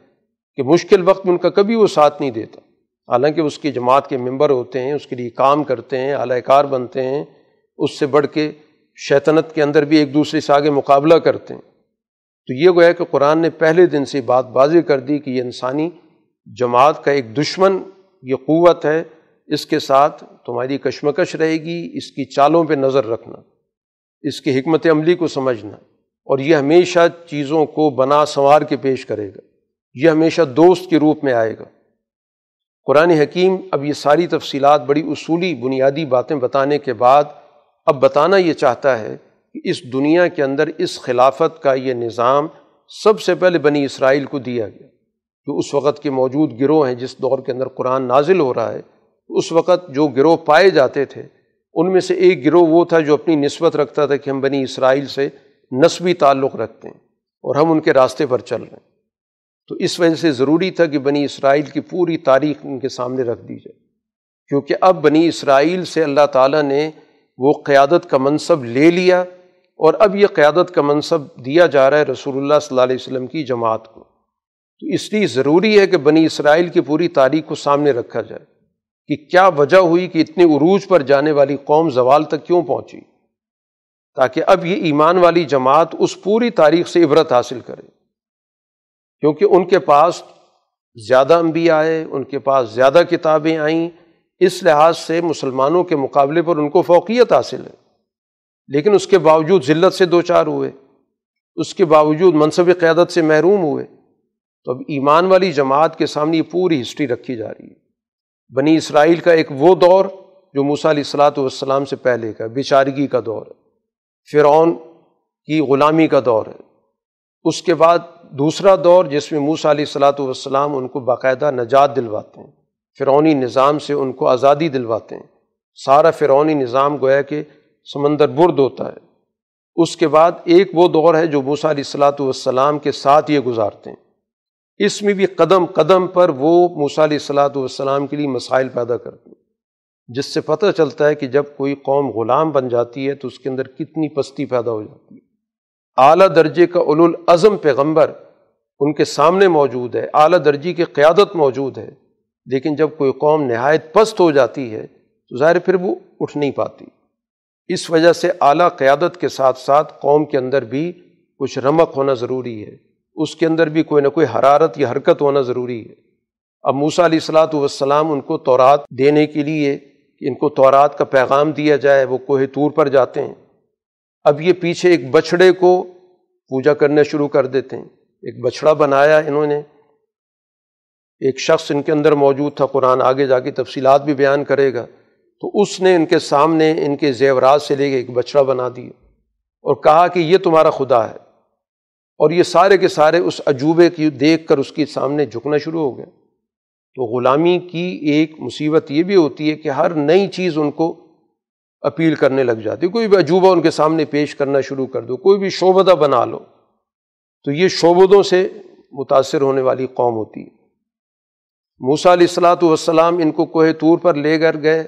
کہ مشکل وقت میں ان کا کبھی وہ ساتھ نہیں دیتا۔ حالانکہ اس کی جماعت کے ممبر ہوتے ہیں، اس کے لیے کام کرتے ہیں، اعلی کار بنتے ہیں، اس سے بڑھ کے شیطنت کے اندر بھی ایک دوسرے سے آگے مقابلہ کرتے ہیں۔ تو یہ گویا کہ قرآن نے پہلے دن سے بات واضح کر دی کہ یہ انسانی جماعت کا ایک دشمن، یہ قوت ہے اس کے ساتھ تمہاری کشمکش رہے گی، اس کی چالوں پہ نظر رکھنا، اس کی حکمت عملی کو سمجھنا، اور یہ ہمیشہ چیزوں کو بنا سنوار کے پیش کرے گا، یہ ہمیشہ دوست کے روپ میں آئے گا۔ قرآن حکیم اب یہ ساری تفصیلات بڑی اصولی بنیادی باتیں بتانے کے بعد اب بتانا یہ چاہتا ہے کہ اس دنیا کے اندر اس خلافت کا یہ نظام سب سے پہلے بنی اسرائیل کو دیا گیا، جو اس وقت کے موجود گروہ ہیں جس دور کے اندر قرآن نازل ہو رہا ہے۔ اس وقت جو گروہ پائے جاتے تھے، ان میں سے ایک گروہ وہ تھا جو اپنی نسبت رکھتا تھا کہ ہم بنی اسرائیل سے نسبی تعلق رکھتے ہیں اور ہم ان کے راستے پر چل رہے ہیں۔ تو اس وجہ سے ضروری تھا کہ بنی اسرائیل کی پوری تاریخ ان کے سامنے رکھ دی جائے۔ کیونکہ اب بنی اسرائیل سے اللہ تعالیٰ نے وہ قیادت کا منصب لے لیا اور اب یہ قیادت کا منصب دیا جا رہا ہے رسول اللہ صلی اللہ علیہ وسلم کی جماعت کو۔ تو اس لیے ضروری ہے کہ بنی اسرائیل کی پوری تاریخ کو سامنے رکھا جائے۔ کہ کیا وجہ ہوئی کہ اتنے عروج پر جانے والی قوم زوال تک کیوں پہنچی؟ تاکہ اب یہ ایمان والی جماعت اس پوری تاریخ سے عبرت حاصل کرے۔ کیونکہ ان کے پاس زیادہ انبیاء آئے، ان کے پاس زیادہ کتابیں آئیں، اس لحاظ سے مسلمانوں کے مقابلے پر ان کو فوقیت حاصل ہے۔ لیکن اس کے باوجود ذلت سے دو چار ہوئے، اس کے باوجود منصب قیادت سے محروم ہوئے۔ تو اب ایمان والی جماعت کے سامنے یہ پوری ہسٹری رکھی جا رہی ہے۔ بنی اسرائیل کا ایک وہ دور جو موسیٰ علیہ السلاۃ والسلام سے پہلے کا، بیچارگی کا دور ہے۔ فرعون کی غلامی کا دور ہے۔ اس کے بعد دوسرا دور جس میں موسیٰ علیہ السلاۃ والسلام ان کو باقاعدہ نجات دلواتے ہیں۔ فرعونی نظام سے ان کو آزادی دلواتے ہیں۔ سارا فرعونی نظام گویا کہ سمندر برد ہوتا ہے۔ اس کے بعد ایک وہ دور ہے جو موسیٰ علیہ السلاۃ والسلام کے ساتھ یہ گزارتے ہیں۔ اس میں بھی قدم قدم پر وہ موسیٰ علیہ السلاۃ والسلام کے لیے مسائل پیدا کرتے ہیں، جس سے پتہ چلتا ہے کہ جب کوئی قوم غلام بن جاتی ہے تو اس کے اندر کتنی پستی پیدا ہو جاتی ہے۔ اعلیٰ درجے کا الازم پیغمبر ان کے سامنے موجود ہے، اعلیٰ درجے کی قیادت موجود ہے، لیکن جب کوئی قوم نہایت پست ہو جاتی ہے تو ظاہر پھر وہ اٹھ نہیں پاتی۔ اس وجہ سے اعلیٰ قیادت کے ساتھ ساتھ قوم کے اندر بھی کچھ رمق ہونا ضروری ہے۔ اس کے اندر بھی کوئی نہ کوئی حرارت یا حرکت ہونا ضروری ہے۔ اب موسیٰ علیہ السلاۃ والسلام ان کو تورات دینے کے لیے کہ ان کو تورات کا پیغام دیا جائے، وہ کوہ طور پر جاتے ہیں۔ اب یہ پیچھے ایک بچھڑے کو پوجا کرنا شروع کر دیتے ہیں۔ ایک بچھڑا بنایا انہوں نے۔ ایک شخص ان کے اندر موجود تھا، قرآن آگے جا کے تفصیلات بھی بیان کرے گا۔ تو اس نے ان کے سامنے ان کے زیورات سے لے کے ایک بچڑا بنا دیا اور کہا کہ یہ تمہارا خدا ہے۔ اور یہ سارے کے سارے اس عجوبے کی دیکھ کر اس کے سامنے جھکنا شروع ہو گئے۔ تو غلامی کی ایک مصیبت یہ بھی ہوتی ہے کہ ہر نئی چیز ان کو اپیل کرنے لگ جاتی کوئی بھی عجوبہ ان کے سامنے پیش کرنا شروع کر دو، کوئی بھی شعبدہ بنا لو۔ تو یہ شعبدوں سے متاثر ہونے والی قوم ہوتی ہے۔ موسا علیہ السلاۃ والسلام ان کو کوہ طور پر لے کر گئے۔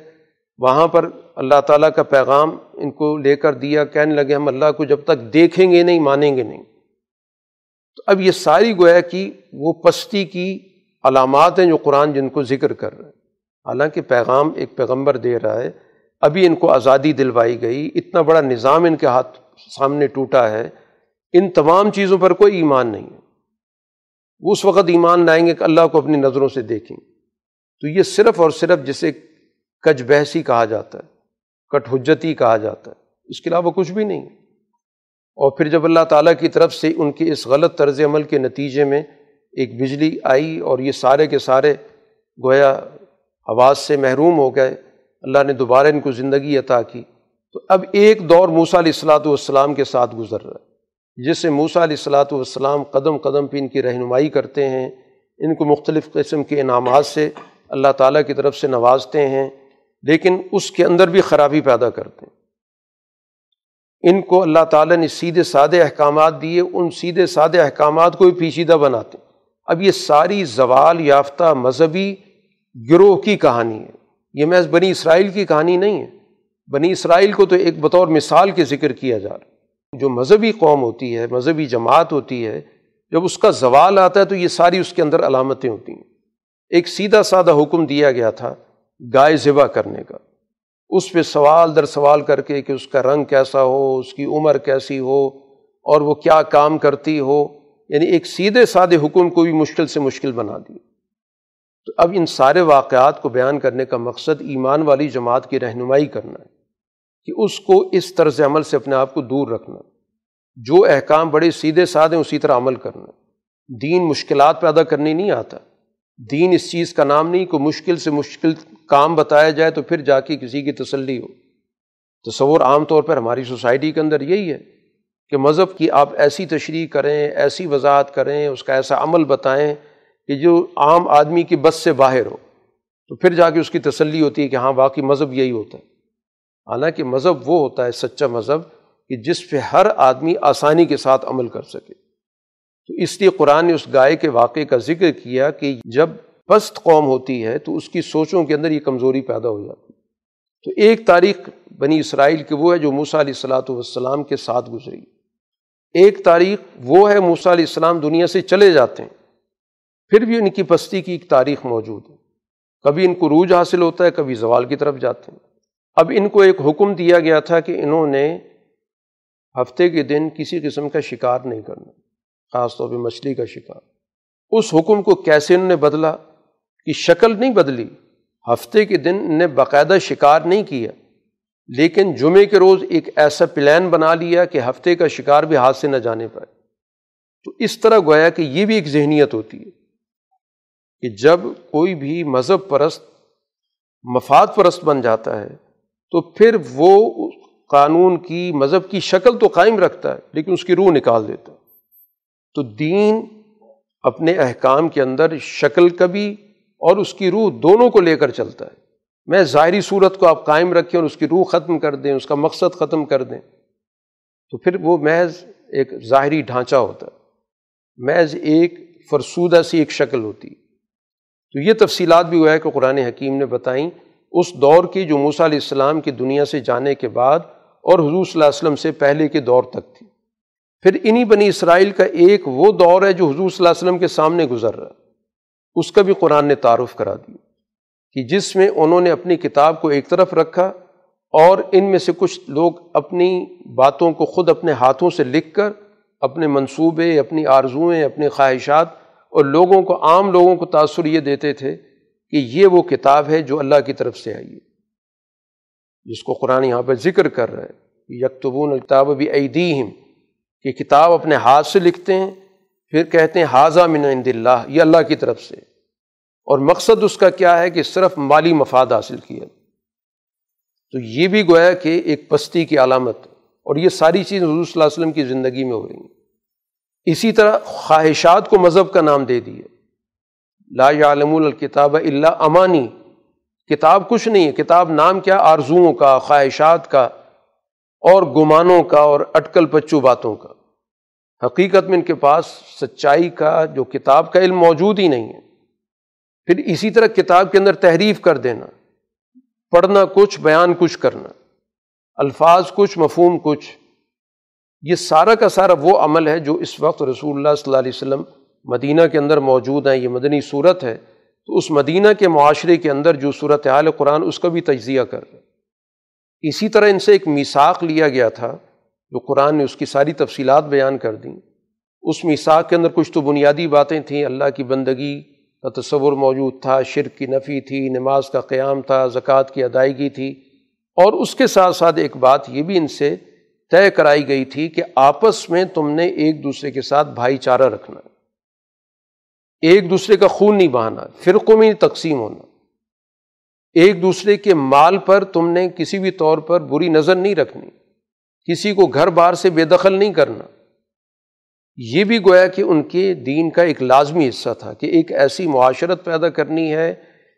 وہاں پر اللہ تعالیٰ کا پیغام ان کو لے کر دیا، کہنے لگے، ہم اللہ کو جب تک دیکھیں گے نہیں، مانیں گے نہیں۔ تو اب یہ ساری گویا کی وہ پستی کی علامات ہیں جو قرآن جن کو ذکر کر رہے ہیں۔ حالانکہ پیغام ایک پیغمبر دے رہا ہے، ابھی ان کو آزادی دلوائی گئی، اتنا بڑا نظام ان کے ہاتھ سامنے ٹوٹا ہے، ان تمام چیزوں پر کوئی ایمان نہیں ہے۔ وہ اس وقت ایمان لائیں گے کہ اللہ کو اپنی نظروں سے دیکھیں۔ تو یہ صرف اور صرف جسے کج بحثی کہا جاتا ہے کٹ حجتی کہا جاتا ہے۔ اس کے علاوہ کچھ بھی نہیں اور پھر جب اللہ تعالیٰ کی طرف سے ان کے اس غلط طرز عمل کے نتیجے میں ایک بجلی آئی اور یہ سارے کے سارے گویا آواز سے محروم ہو گئے، اللہ نے دوبارہ ان کو زندگی عطا کی۔ تو اب ایک دور موسا علیہ السلاۃ والسلام کے ساتھ گزر رہا ہے، جس سے موسا علیہ السلاۃ والسلام قدم قدم پہ ان کی رہنمائی کرتے ہیں، ان کو مختلف قسم کے انعامات سے اللہ تعالیٰ کی طرف سے نوازتے ہیں، لیکن اس کے اندر بھی خرابی پیدا کرتے ہیں۔ ان کو اللہ تعالیٰ نے سیدھے سادے احکامات دیے، ان سیدھے سادے احکامات کو بھی پیچیدہ بناتے۔ اب یہ ساری زوال یافتہ مذہبی گروہ کی کہانی ہے۔ یہ محض بنی اسرائیل کی کہانی نہیں ہے۔ بنی اسرائیل کو تو ایک بطور مثال کے ذکر کیا جا رہا جو مذہبی قوم ہوتی ہے، مذہبی جماعت ہوتی ہے، جب اس کا زوال آتا ہے تو یہ ساری اس کے اندر علامتیں ہوتی ہیں۔ ایک سیدھا سادہ حکم دیا گیا تھا، گائے ذبح کرنے کا۔ اس پہ سوال در سوال کر کے کہ اس کا رنگ کیسا ہو، اس کی عمر کیسی ہو، اور وہ کیا کام کرتی ہو۔ یعنی ایک سیدھے سادے حکم کو بھی مشکل سے مشکل بنا دی تو اب ان سارے واقعات کو بیان کرنے کا مقصد ایمان والی جماعت کی رہنمائی کرنا ہے، کہ اس کو اس طرز عمل سے اپنے آپ کو دور رکھنا۔ جو احکام بڑے سیدھے سادے اسی طرح عمل کرنا۔ دین مشکلات پیدا کرنی نہیں آتا۔ دین اس چیز کا نام نہیں کہ مشکل سے مشکل کام بتایا جائے تو پھر جا کے کسی کی تسلی ہو۔ تصور عام طور پر ہماری سوسائٹی کے اندر یہی ہے کہ مذہب کی آپ ایسی تشریح کریں، ایسی وضاحت کریں، اس کا ایسا عمل بتائیں کہ جو عام آدمی کی بس سے باہر ہو۔ تو پھر جا کے اس کی تسلی ہوتی ہے کہ ہاں باقی مذہب یہی ہوتا ہے۔ حالانکہ مذہب وہ ہوتا ہے، سچا مذہب، کہ جس پہ ہر آدمی آسانی کے ساتھ عمل کر سکے۔ تو اس لیے قرآن نے اس گائے کے واقعے کا ذکر کیا کہ جب پست قوم ہوتی ہے تو اس کی سوچوں کے اندر یہ کمزوری پیدا ہو جاتی ہے۔ تو ایک تاریخ بنی اسرائیل کی وہ ہے جو موسیٰ علیہ السلاۃ والسلام کے ساتھ گزری۔ ایک تاریخ وہ ہے موسیٰ علیہ السلام دنیا سے چلے جاتے ہیں۔ پھر بھی ان کی پستی کی ایک تاریخ موجود ہے۔ کبھی ان کو روج حاصل ہوتا ہے، کبھی زوال کی طرف جاتے ہیں۔ اب ان کو ایک حکم دیا گیا تھا کہ انہوں نے ہفتے کے دن کسی قسم کا شکار نہیں کرنا، خاص طور پہ مچھلی کا شکار۔ اس حکم کو کیسے انہوں نے بدلا؟ کہ شکل نہیں بدلی۔ ہفتے کے دن نے باقاعدہ شکار نہیں کیا، لیکن جمعے کے روز ایک ایسا پلان بنا لیا کہ ہفتے کا شکار بھی ہاتھ سے نہ جانے پائے۔ تو اس طرح گویا کہ یہ بھی ایک ذہنیت ہوتی ہے کہ جب کوئی بھی مذہب پرست، مفاد پرست بن جاتا ہے، تو پھر وہ قانون کی، مذہب کی شکل تو قائم رکھتا ہے، لیکن اس کی روح نکال دیتا ہے۔ تو دین اپنے احکام کے اندر شکل کبھی اور اس کی روح دونوں کو لے کر چلتا ہے۔ میں ظاہری صورت کو آپ قائم رکھیں اور اس کی روح ختم کر دیں، اس کا مقصد ختم کر دیں۔ تو پھر وہ محض ایک ظاہری ڈھانچہ ہوتا ہے۔ محض ایک فرسودہ سی ایک شکل ہوتی۔ تو یہ تفصیلات بھی ہوا ہے کہ قرآن حکیم نے بتائیں اس دور کی جو موسیٰ علیہ السلام کی دنیا سے جانے کے بعد اور حضور صلی اللہ علیہ وسلم سے پہلے کے دور تک تھی۔ پھر انہی بنی اسرائیل کا ایک وہ دور ہے جو حضور صلی اللہ علیہ وسلم کے سامنے گزر رہا۔ ہے اس کا بھی قرآن نے تعارف کرا دیا کہ جس میں انہوں نے اپنی کتاب کو ایک طرف رکھا اور ان میں سے کچھ لوگ اپنی باتوں کو خود اپنے ہاتھوں سے لکھ کر اپنے منصوبے، اپنی آرزوئیں، اپنی خواہشات اور لوگوں کو، عام لوگوں کو تاثر یہ دیتے تھے کہ یہ وہ کتاب ہے جو اللہ کی طرف سے آئی ہے۔ جس کو قرآن یہاں پہ ذکر کر رہا ہے یکتبون الکتاب بھی ایدیہم، کہ کتاب اپنے ہاتھ سے لکھتے ہیں پھر کہتے ہیں حاضہ من عند اللہ، یہ اللہ کی طرف سے۔ اور مقصد اس کا کیا ہے کہ صرف مالی مفاد حاصل کیا۔ تو یہ بھی گویا کہ ایک پستی کی علامت اور یہ ساری چیز حضور صلی اللہ علیہ وسلم کی زندگی میں ہو رہی ہیں۔ اسی طرح خواہشات کو مذہب کا نام دے دیے۔ لا یعلم الکتاب اللہ امانی۔ کتاب کچھ نہیں ہے۔ کتاب نام کیا؟ آرزوؤں کا، خواہشات کا اور گمانوں کا اور اٹکل پچو باتوں کا۔ حقیقت میں ان کے پاس سچائی کا جو کتاب کا علم موجود ہی نہیں ہے۔ پھر اسی طرح کتاب کے اندر تحریف کر دینا، پڑھنا کچھ، بیان کچھ کرنا، الفاظ کچھ، مفہوم کچھ، یہ سارا کا سارا وہ عمل ہے جو اس وقت رسول اللہ صلی اللہ علیہ وسلم مدینہ کے اندر موجود ہیں۔ یہ مدنی صورت ہے۔ تو اس مدینہ کے معاشرے کے اندر جو صورت حال قرآن اس کا بھی تجزیہ کر رہے اسی طرح ان سے ایک میساک لیا گیا تھا۔ جو قرآن نے اس کی ساری تفصیلات بیان کر دیں، اس میساک کے اندر کچھ تو بنیادی باتیں تھیں۔ اللہ کی بندگی کا تصور موجود تھا، شرک کی نفی تھی، نماز کا قیام تھا، زکوٰۃ کی ادائیگی تھی۔ اور اس کے ساتھ ساتھ ایک بات یہ بھی ان سے طے کرائی گئی تھی کہ آپس میں تم نے ایک دوسرے کے ساتھ بھائی چارہ رکھنا ایک دوسرے کا خون نہیں بہانا، فرقوں میں تقسیم ہونا۔ ایک دوسرے کے مال پر تم نے کسی بھی طور پر بری نظر نہیں رکھنی۔ کسی کو گھر بار سے بے دخل نہیں کرنا۔ یہ بھی گویا کہ ان کے دین کا ایک لازمی حصہ تھا کہ ایک ایسی معاشرت پیدا کرنی ہے،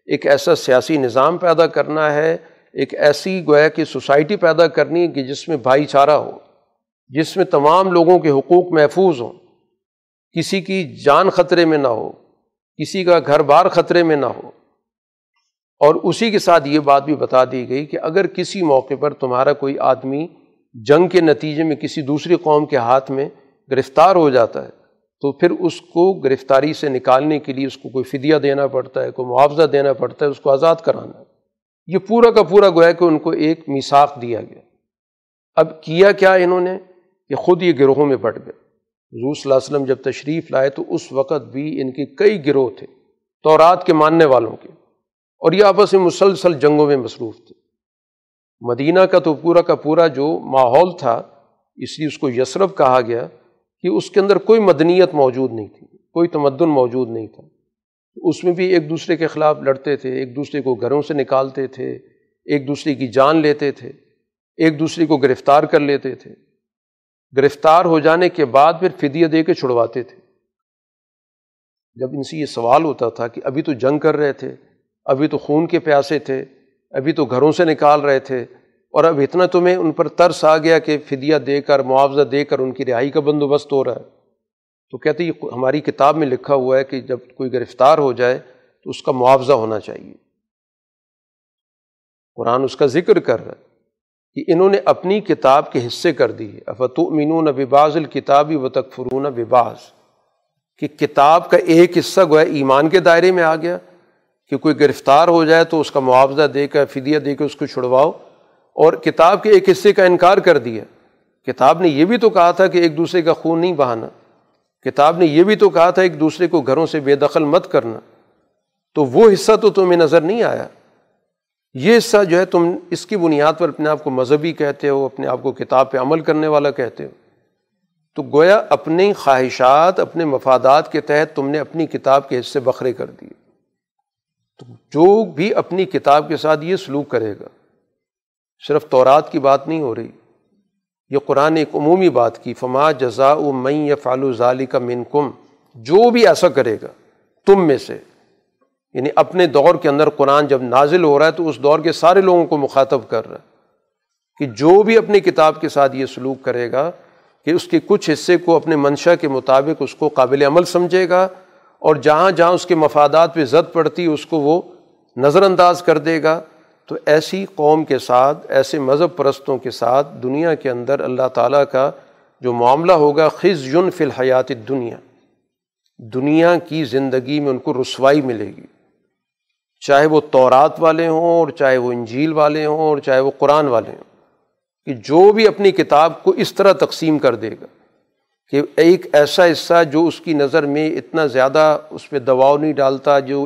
ایک ایسا سیاسی نظام پیدا کرنا ہے، ایک ایسی گویا کہ سوسائٹی پیدا کرنی ہے کہ جس میں بھائی چارہ ہو، جس میں تمام لوگوں کے حقوق محفوظ ہوں۔ کسی کی جان خطرے میں نہ ہو، کسی کا گھر بار خطرے میں نہ ہو۔ اور اسی کے ساتھ یہ بات بھی بتا دی گئی کہ اگر کسی موقع پر تمہارا کوئی آدمی جنگ کے نتیجے میں کسی دوسری قوم کے ہاتھ میں گرفتار ہو جاتا ہے، تو پھر اس کو گرفتاری سے نکالنے کے لیے اس کو کوئی فدیہ دینا پڑتا ہے، کوئی معاوضہ دینا پڑتا ہے، اس کو آزاد کرانا ہے۔ یہ پورا کا پورا گویا کہ ان کو ایک میساخ دیا گیا۔ اب کیا کیا انہوں نے؟ کہ خود یہ گروہوں میں بٹ گئے۔ حضور صلی اللہ علیہ وسلم جب تشریف لائے تو اس وقت بھی ان کے کئی گروہ تھے، تورات کے ماننے والوں کے۔ اور یہ آپس میں مسلسل جنگوں میں مصروف تھے۔ مدینہ کا تو پورا کا پورا جو ماحول تھا، اس لیے اس کو یسرف کہا گیا کہ اس کے اندر کوئی مدنیت موجود نہیں تھی، کوئی تمدن موجود نہیں تھا۔ اس میں بھی ایک دوسرے کے خلاف لڑتے تھے، ایک دوسرے کو گھروں سے نکالتے تھے، ایک دوسرے کی جان لیتے تھے، ایک دوسرے کو گرفتار کر لیتے تھے۔ گرفتار ہو جانے کے بعد پھر فدیہ دے کے چھڑواتے تھے۔ جب ان سے یہ سوال ہوتا تھا کہ ابھی تو جنگ کر رہے تھے، ابھی تو خون کے پیاسے تھے ابھی تو گھروں سے نکال رہے تھے اور اب اتنا تمہیں ان پر ترس آ گیا کہ فدیہ دے کر، معاوضہ دے کر ان کی رہائی کا بندوبست ہو رہا ہے۔ تو کہتے یہ ہماری کتاب میں لکھا ہوا ہے کہ جب کوئی گرفتار ہو جائے تو اس کا معاوضہ ہونا چاہیے۔ قرآن اس کا ذکر کر رہا ہے کہ انہوں نے اپنی کتاب کے حصے کر دی افتو امینون بباز الکتابی و تکفرون بباز کہ کتاب کا ایک حصہ گویا ایمان کے دائرے میں آ گیا کہ کوئی گرفتار ہو جائے تو اس کا معاوضہ دے کر فدیہ دے کے اس کو چھڑواؤ۔ اور کتاب کے ایک حصے کا انکار کر دیا۔ کتاب نے یہ بھی تو کہا تھا کہ ایک دوسرے کا خون نہیں بہانا۔ کتاب نے یہ بھی تو کہا تھا ایک دوسرے کو گھروں سے بے دخل مت کرنا۔ تو وہ حصہ تو تمہیں نظر نہیں آیا۔ یہ حصہ جو ہے تم اس کی بنیاد پر اپنے آپ کو مذہبی کہتے ہو، اپنے آپ کو کتاب پہ عمل کرنے والا کہتے ہو۔ تو گویا اپنی خواہشات، اپنے مفادات کے تحت تم نے اپنی کتاب کے حصے بکھرے کر دیے۔ تو جو بھی اپنی کتاب کے ساتھ یہ سلوک کرے گا، صرف تورات کی بات نہیں ہو رہی، یہ قرآن ایک عمومی بات کی، فما جزا میں یا فالو ظالی کا من کم جو بھی ایسا کرے گا، تم میں سے۔ یعنی اپنے دور کے اندر قرآن جب نازل ہو رہا ہے تو اس دور کے سارے لوگوں کو مخاطب کر رہا ہے کہ جو بھی اپنی کتاب کے ساتھ یہ سلوک کرے گا، کہ اس کے کچھ حصے کو اپنے منشا کے مطابق اس کو قابل عمل سمجھے گا اور جہاں جہاں اس کے مفادات پہ زد پڑتی اس کو وہ نظر انداز کر دے گا۔ تو ایسی قوم کے ساتھ، ایسے مذہب پرستوں کے ساتھ دنیا کے اندر اللہ تعالیٰ کا جو معاملہ ہوگا خز یون فی الحیات دنیا دنیا کی زندگی میں ان کو رسوائی ملے گی۔ چاہے وہ تورات والے ہوں اور چاہے وہ انجیل والے ہوں اور چاہے وہ قرآن والے ہوں، کہ جو بھی اپنی کتاب کو اس طرح تقسیم کر دے گا۔ کہ ایک ایسا حصہ جو اس کی نظر میں اتنا زیادہ اس پہ دباؤ نہیں ڈالتا، جو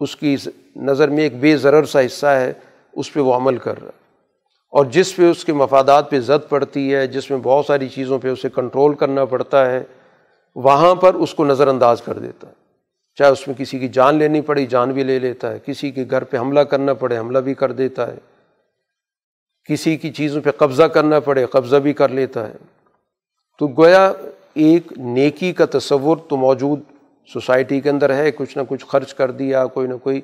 اس کی نظر میں ایک بے ضرر سا حصہ ہے، اس پہ وہ عمل کر رہا ہے۔ اور جس پہ اس کے مفادات پہ زد پڑتی ہے، جس میں بہت ساری چیزوں پہ اسے کنٹرول کرنا پڑتا ہے، وہاں پر اس کو نظر انداز کر دیتا ہے۔ چاہے اس میں کسی کی جان لینی پڑی، جان بھی لے لیتا ہے۔ کسی کے گھر پہ حملہ کرنا پڑے، حملہ بھی کر دیتا ہے۔ کسی کی چیزوں پہ قبضہ کرنا پڑے، قبضہ بھی کر لیتا ہے۔ تو گویا ایک نیکی کا تصور تو موجود سوسائٹی کے اندر ہے، کچھ نہ کچھ خرچ کر دیا، کوئی نہ کوئی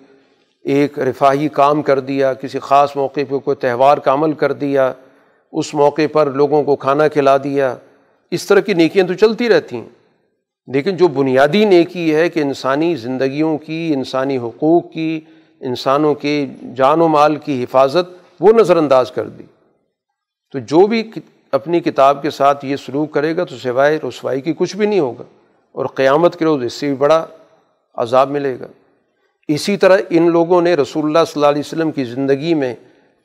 ایک رفاہی کام کر دیا، کسی خاص موقع پہ کوئی تہوار کا عمل کر دیا، اس موقع پر لوگوں کو کھانا کھلا دیا۔ اس طرح کی نیکیاں تو چلتی رہتی ہیں۔ لیکن جو بنیادی نیکی ہے کہ انسانی زندگیوں کی، انسانی حقوق کی، انسانوں کے جان و مال کی حفاظت، وہ نظر انداز کر دی۔ تو جو بھی اپنی کتاب کے ساتھ یہ سلوک کرے گا تو سوائے رسوائی کی کچھ بھی نہیں ہوگا اور قیامت کے روز اس سے بھی بڑا عذاب ملے گا۔ اسی طرح ان لوگوں نے رسول اللہ صلی اللہ علیہ وسلم کی زندگی میں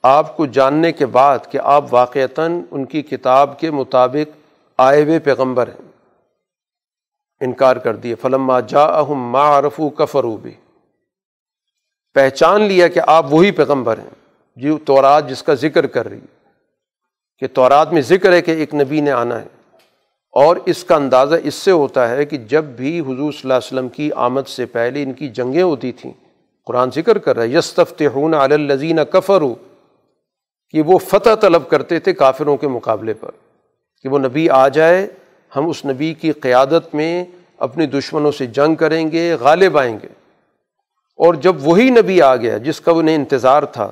آپ کو جاننے کے بعد کہ آپ واقعتاً ان کی کتاب کے مطابق آئے ہوئے پیغمبر ہیں۔ انکار کر دیے۔ فلم جا اہم ما عرفو پہچان لیا کہ آپ وہی پیغمبر ہیں۔ جو تورات جس کا ذکر کر رہی کہ تورات میں ذکر ہے کہ ایک نبی نے آنا ہے۔ اور اس کا اندازہ اس سے ہوتا ہے کہ جب بھی حضور صلی اللہ علیہ وسلم کی آمد سے پہلے ان کی جنگیں ہوتی تھیں، قرآن ذکر کر رہا ہے یستفت ہون الزین کفر کہ وہ فتح طلب کرتے تھے کافروں کے مقابلے پر، کہ وہ نبی آ جائے، ہم اس نبی کی قیادت میں اپنے دشمنوں سے جنگ کریں گے، غالب آئیں گے۔ اور جب وہی نبی آ گیا جس کا انہیں انتظار تھا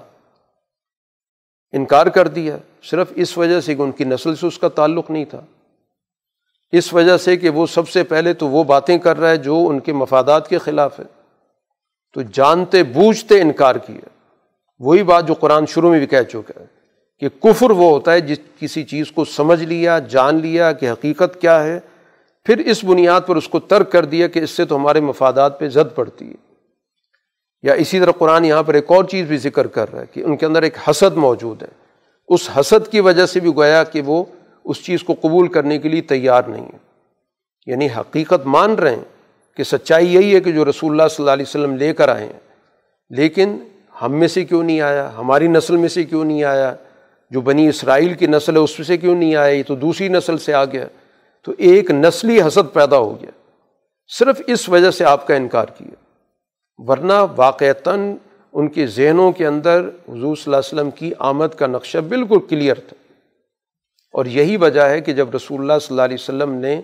انکار کر دیا صرف اس وجہ سے کہ ان کی نسل سے اس کا تعلق نہیں تھا۔ اس وجہ سے کہ وہ سب سے پہلے تو وہ باتیں کر رہا ہے جو ان کے مفادات کے خلاف ہے۔ تو جانتے بوجھتے انکار کیا وہی بات جو قرآن شروع میں بھی کہہ چکا ہے کہ کفر وہ ہوتا ہے جس کسی چیز کو سمجھ لیا، جان لیا کہ حقیقت کیا ہے، پھر اس بنیاد پر اس کو ترک کر دیا کہ اس سے تو ہمارے مفادات پہ زد پڑتی ہے۔ یا اسی طرح قرآن یہاں پر ایک اور چیز بھی ذکر کر رہا ہے کہ ان کے اندر ایک حسد موجود ہے۔ اس حسد کی وجہ سے بھی گویا کہ وہ اس چیز کو قبول کرنے کے لیے تیار نہیں ہے یعنی حقیقت مان رہے ہیں کہ سچائی یہی ہے کہ جو رسول اللہ صلی اللہ علیہ وسلم لے کر آئے ہیں۔ لیکن ہم میں سے کیوں نہیں آیا؟ ہماری نسل میں سے کیوں نہیں آیا؟ جو بنی اسرائیل کی نسل ہے اس میں سے کیوں نہیں آیا؟ یہ تو دوسری نسل سے آ گیا۔ تو ایک نسلی حسد پیدا ہو گیا۔ صرف اس وجہ سے آپ کا انکار کیا۔ ورنہ واقعتاً ان کے ذہنوں کے اندر حضور صلی اللہ علیہ وسلم کی آمد کا نقشہ بالکل کلیئر تھا۔ اور یہی وجہ ہے کہ جب رسول اللہ صلی اللہ علیہ وسلم نے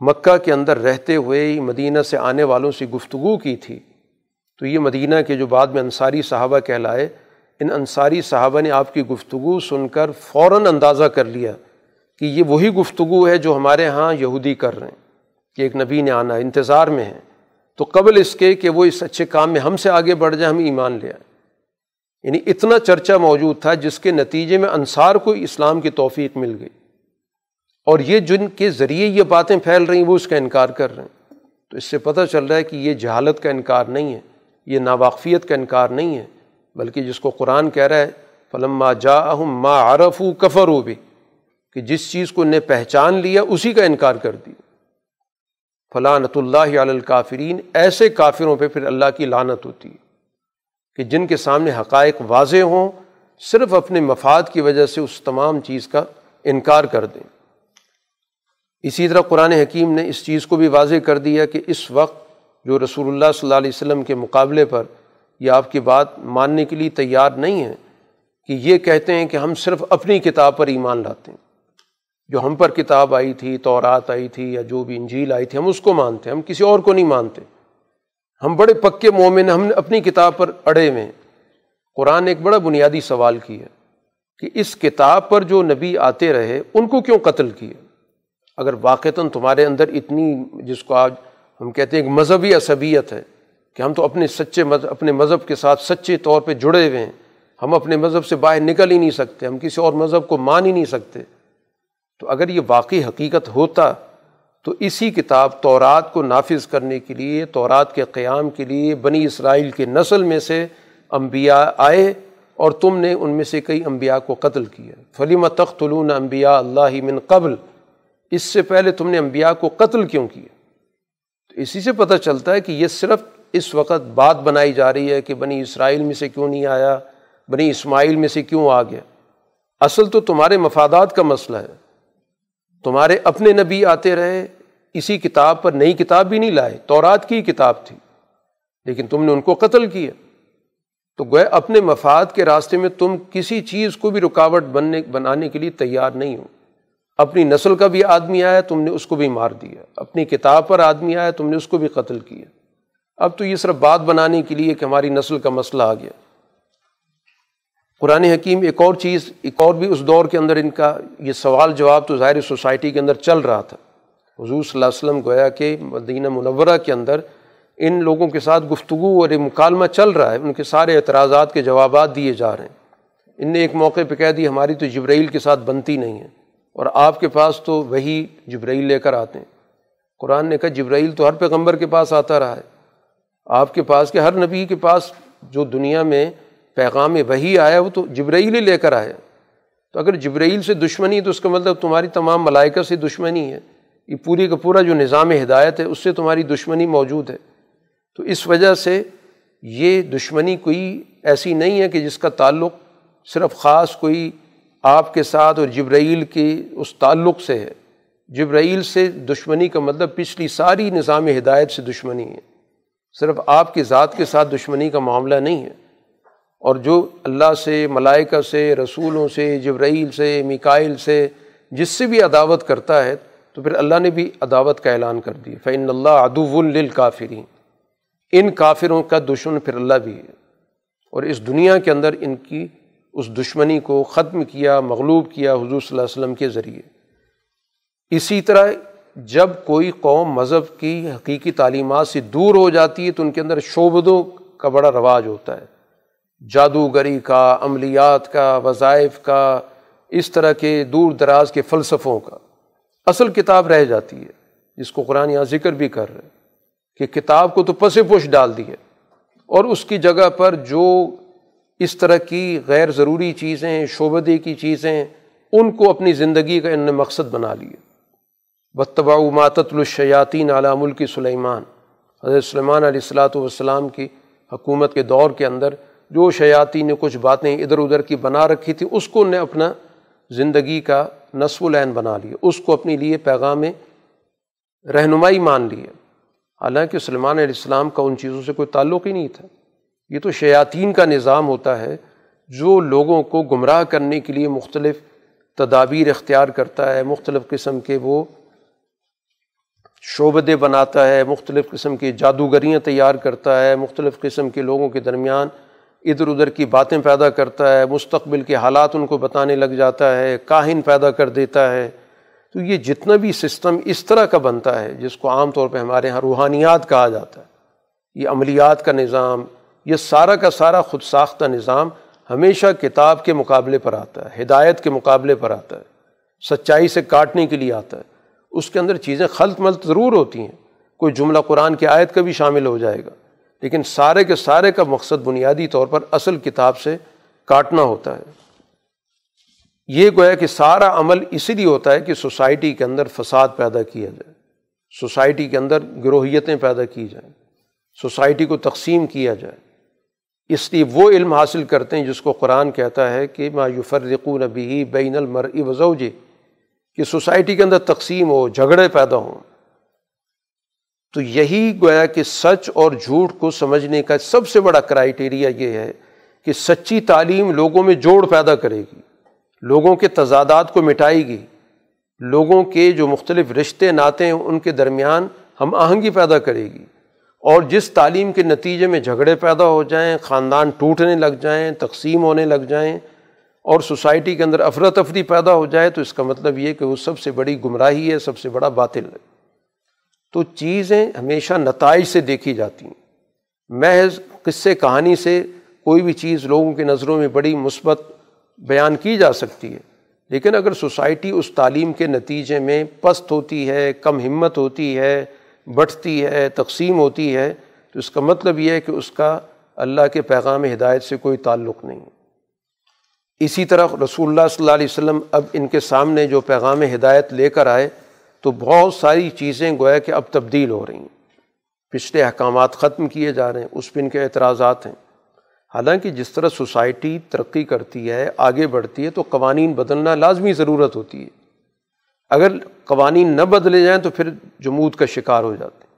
مکہ کے اندر رہتے ہوئے مدینہ سے آنے والوں سے گفتگو کی تھی، تو یہ مدینہ کے جو بعد میں انصاری صحابہ کہلائے، ان انصاری صحابہ نے آپ کی گفتگو سن کر فوراً اندازہ کر لیا کہ یہ وہی گفتگو ہے جو ہمارے ہاں یہودی کر رہے ہیں، کہ ایک نبی نے آنا، انتظار میں ہے تو قبل اس کے کہ وہ اس اچھے کام میں ہم سے آگے بڑھ جائیں ہم ایمان لے آئیں۔ یعنی اتنا چرچہ موجود تھا جس کے نتیجے میں انصار کو اسلام کی توفیق مل گئی۔ اور یہ جن کے ذریعے یہ باتیں پھیل رہی ہیں، وہ اس کا انکار کر رہے ہیں۔ تو اس سے پتہ چل رہا ہے کہ یہ جہالت کا انکار نہیں ہے، یہ ناواقفیت کا انکار نہیں ہے، بلکہ جس کو قرآن کہہ رہا ہے، فلما جا ما عرف کفر بھی کہ جس چیز کو نے پہچان لیا، اسی کا انکار کر دیا۔ فلانت اللہ علی الکافرین۔ ایسے کافروں پہ پھر اللہ کی لانت ہوتی ہے کہ جن کے سامنے حقائق واضح ہوں، صرف اپنے مفاد کی وجہ سے اس تمام چیز کا انکار کر دیں۔ اسی طرح قرآن حکیم نے اس چیز کو بھی واضح کر دیا کہ اس وقت جو رسول اللہ صلی اللہ علیہ وسلم کے مقابلے پر یہ آپ کی بات ماننے کے لیے تیار نہیں ہے، کہ یہ کہتے ہیں کہ ہم صرف اپنی کتاب پر ایمان لاتے ہیں۔ جو ہم پر کتاب آئی تھی، تورات آئی تھی، یا جو بھی انجیل آئی تھی، ہم اس کو مانتے ہیں ہم کسی اور کو نہیں مانتے۔ ہم بڑے پکے مومن ہم نے اپنی کتاب پر اڑے ہوئے قرآن نے ایک بڑا بنیادی سوال کیا کہ اس کتاب پر جو نبی آتے رہے، ان کو کیوں قتل کیا؟ اگر واقعتاً تمہارے اندر اتنی، جس کو آج ہم کہتے ہیں ایک مذہبی عصبیت ہے کہ ہم تو اپنے سچے مذہب اپنے مذہب کے ساتھ سچے طور پہ جڑے ہوئے ہیں، ہم اپنے مذہب سے باہر نکل ہی نہیں سکتے، ہم کسی اور مذہب کو مان ہی نہیں سکتے۔ تو اگر یہ واقعی حقیقت ہوتا تو اسی کتاب تورات کو نافذ کرنے کے لیے، تورات کے قیام کے لیے بنی اسرائیل کے نسل میں سے انبیاء آئے اور تم نے ان میں سے کئی انبیاء کو قتل کیا۔ فلیم تخت انبیاء اللہ من قبل؟ اس سے پہلے تم نے انبیاء کو قتل کیوں کیا؟ تو اسی سے پتہ چلتا ہے کہ یہ صرف اس وقت بات بنائی جا رہی ہے کہ بنی اسرائیل میں سے کیوں نہیں آیا، بنی اسماعیل میں سے کیوں آ گیا۔ اصل تو تمہارے مفادات کا مسئلہ ہے۔ تمہارے اپنے نبی آتے رہے، اسی کتاب پر نئی کتاب بھی نہیں لائے، تورات کی کتاب تھی۔ لیکن تم نے ان کو قتل کیا۔ تو گویا اپنے مفاد کے راستے میں تم کسی چیز کو بھی رکاوٹ بننے، بنانے کے لیے تیار نہیں ہو۔ اپنی نسل کا بھی آدمی آیا، تم نے اس کو بھی مار دیا۔ اپنی کتاب پر آدمی آیا، تم نے اس کو بھی قتل کیا۔ اب تو یہ صرف بات بنانے کے لیے کہ ہماری نسل کا مسئلہ آ گیا۔ قرآن حکیم ایک اور چیز، ایک اور بھی اس دور کے اندر ان کا یہ سوال جواب تو ظاہر سوسائٹی کے اندر چل رہا تھا۔ حضور صلی اللہ علیہ وسلم گویا کہ مدینہ منورہ کے اندر ان لوگوں کے ساتھ گفتگو اور مکالمہ چل رہا ہے، ان کے سارے اعتراضات کے جوابات دیے جا رہے ہیں۔ ان نے ایک موقع پہ کہہ دی، ہماری تو جبرائیل کے ساتھ بنتی نہیں ہے۔ اور آپ کے پاس تو وہی جبرائیل لے کر آتے ہیں۔ قرآن نے کہا، جبرائیل تو ہر پیغمبر کے پاس آتا رہا ہے۔ آپ کے پاس کہ ہر نبی کے پاس جو دنیا میں پیغام وہی آیا، وہ تو جبرائیل ہی لے کر آیا۔ تو اگر جبرائیل سے دشمنی، تو اس کا مطلب تمہاری تمام ملائکہ سے دشمنی ہے۔ یہ پوری کا پورا جو نظام ہدایت ہے، اس سے تمہاری دشمنی موجود ہے۔ تو اس وجہ سے یہ دشمنی کوئی ایسی نہیں ہے کہ جس کا تعلق صرف خاص کوئی آپ کے ساتھ اور جبرائیل کے اس تعلق سے ہے۔ جبرائیل سے دشمنی کا مطلب پچھلی ساری نظام ہدایت سے دشمنی ہے۔ صرف آپ کی ذات کے ساتھ دشمنی کا معاملہ نہیں ہے۔ اور جو اللہ سے، ملائکہ سے، رسولوں سے، جبرائیل سے مکائل سے جس سے بھی عداوت کرتا ہے، تو پھر اللہ نے بھی عداوت کا اعلان کر دی۔ فعن اللہ ادو للکافرین ان کافروں کا دشمن پھر اللہ بھی ہے۔ اور اس دنیا کے اندر ان کی، اس دشمنی کو ختم کیا، مغلوب کیا حضور صلی اللہ علیہ وسلم کے ذریعے۔ اسی طرح جب کوئی قوم مذہب کی حقیقی تعلیمات سے دور ہو جاتی ہے، تو ان کے اندر شعبدوں کا بڑا رواج ہوتا ہے۔ جادوگری کا، عملیات کا، وظائف کا، اس طرح کے دور دراز کے فلسفوں کا۔ اصل کتاب رہ جاتی ہے، جس کو قرآن یہاں ذکر بھی کر رہے کہ کتاب کو تو پس پوش ڈال دی ہے۔ اور اس کی جگہ پر جو اس طرح کی غیر ضروری چیزیں، شعبدے کی چیزیں، ان کو اپنی زندگی کا ان نے مقصد بنا لیے بتبا ماتت الشیاطین علام الکی سلیمان حضرت سلیمان علیہ السلاۃ والسلام کی حکومت کے دور کے اندر جو شیاتی نے کچھ باتیں ادھر ادھر کی بنا رکھی تھی، اس کو نے اپنا زندگی کا نصف العین بنا لیا، اس کو اپنے لیے پیغام رہنمائی مان لیے حالانکہ سلمان علیہ السلام کا ان چیزوں سے کوئی تعلق ہی نہیں تھا۔ یہ تو شیاطین کا نظام ہوتا ہے، جو لوگوں کو گمراہ کرنے کے لیے مختلف تدابیر اختیار کرتا ہے، مختلف قسم کے وہ شعبدے بناتا ہے، مختلف قسم کی جادوگریاں تیار کرتا ہے، مختلف قسم کے لوگوں کے درمیان ادھر ادھر کی باتیں پیدا کرتا ہے، مستقبل کے حالات ان کو بتانے لگ جاتا ہے، کاہن پیدا کر دیتا ہے۔ تو یہ جتنا بھی سسٹم اس طرح کا بنتا ہے، جس کو عام طور پہ ہمارے یہاں روحانیات کہا جاتا ہے۔ یہ عملیات کا نظام، یہ سارا کا سارا خود ساختہ نظام ہمیشہ کتاب کے مقابلے پر آتا ہے، ہدایت کے مقابلے پر آتا ہے۔ سچائی سے کاٹنے کے لیے آتا ہے۔ اس کے اندر چیزیں خلط ملت ضرور ہوتی ہیں۔ کوئی جملہ قرآن کی آیت کا بھی شامل ہو جائے گا۔ لیکن سارے کے سارے کا مقصد بنیادی طور پر اصل کتاب سے کاٹنا ہوتا ہے۔ یہ گویا کہ سارا عمل اسی لیے ہوتا ہے کہ سوسائٹی کے اندر فساد پیدا کیا جائے۔ سوسائٹی کے اندر گروہیتیں پیدا کی جائیں۔ سوسائٹی کو تقسیم کیا جائے۔ اس لیے وہ علم حاصل کرتے ہیں جس کو قرآن کہتا ہے کہ ما یفرقون نبی بین المرء وزوجہ کہ سوسائٹی کے اندر تقسیم ہو، جھگڑے پیدا ہوں۔ تو یہی گویا کہ سچ اور جھوٹ کو سمجھنے کا سب سے بڑا کرائیٹیریا یہ ہے کہ سچی تعلیم لوگوں میں جوڑ پیدا کرے گی، لوگوں کے تضادات کو مٹائے گی، لوگوں کے جو مختلف رشتے ناتے ہیں، ان کے درمیان ہم آہنگی پیدا کرے گی۔ اور جس تعلیم کے نتیجے میں جھگڑے پیدا ہو جائیں، خاندان ٹوٹنے لگ جائیں، تقسیم ہونے لگ جائیں، اور سوسائٹی کے اندر افراتفری پیدا ہو جائے، تو اس کا مطلب یہ کہ وہ سب سے بڑی گمراہی ہے، سب سے بڑا باطل ہے۔ تو چیزیں ہمیشہ نتائج سے دیکھی جاتی ہیں۔ محض قصے کہانی سے کوئی بھی چیز لوگوں کی نظروں میں بڑی مثبت بیان کی جا سکتی ہے۔ لیکن اگر سوسائٹی اس تعلیم کے نتیجے میں پست ہوتی ہے، کم ہمت ہوتی ہے بٹھتی ہے، تقسیم ہوتی ہے، تو اس کا مطلب یہ ہے کہ اس کا اللہ کے پیغام ہدایت سے کوئی تعلق نہیں۔ اسی طرح رسول اللہ صلی اللہ علیہ وسلم اب ان کے سامنے جو پیغام ہدایت لے کر آئے تو بہت ساری چیزیں گویا کہ اب تبدیل ہو رہی ہیں۔ پچھلے احکامات ختم کیے جا رہے ہیں، اس پہ ان کے اعتراضات ہیں۔ حالانکہ جس طرح سوسائٹی ترقی کرتی ہے، آگے بڑھتی ہے، تو قوانین بدلنا لازمی ضرورت ہوتی ہے۔ اگر قوانین نہ بدلے جائیں تو پھر جمود کا شکار ہو جاتے ہیں۔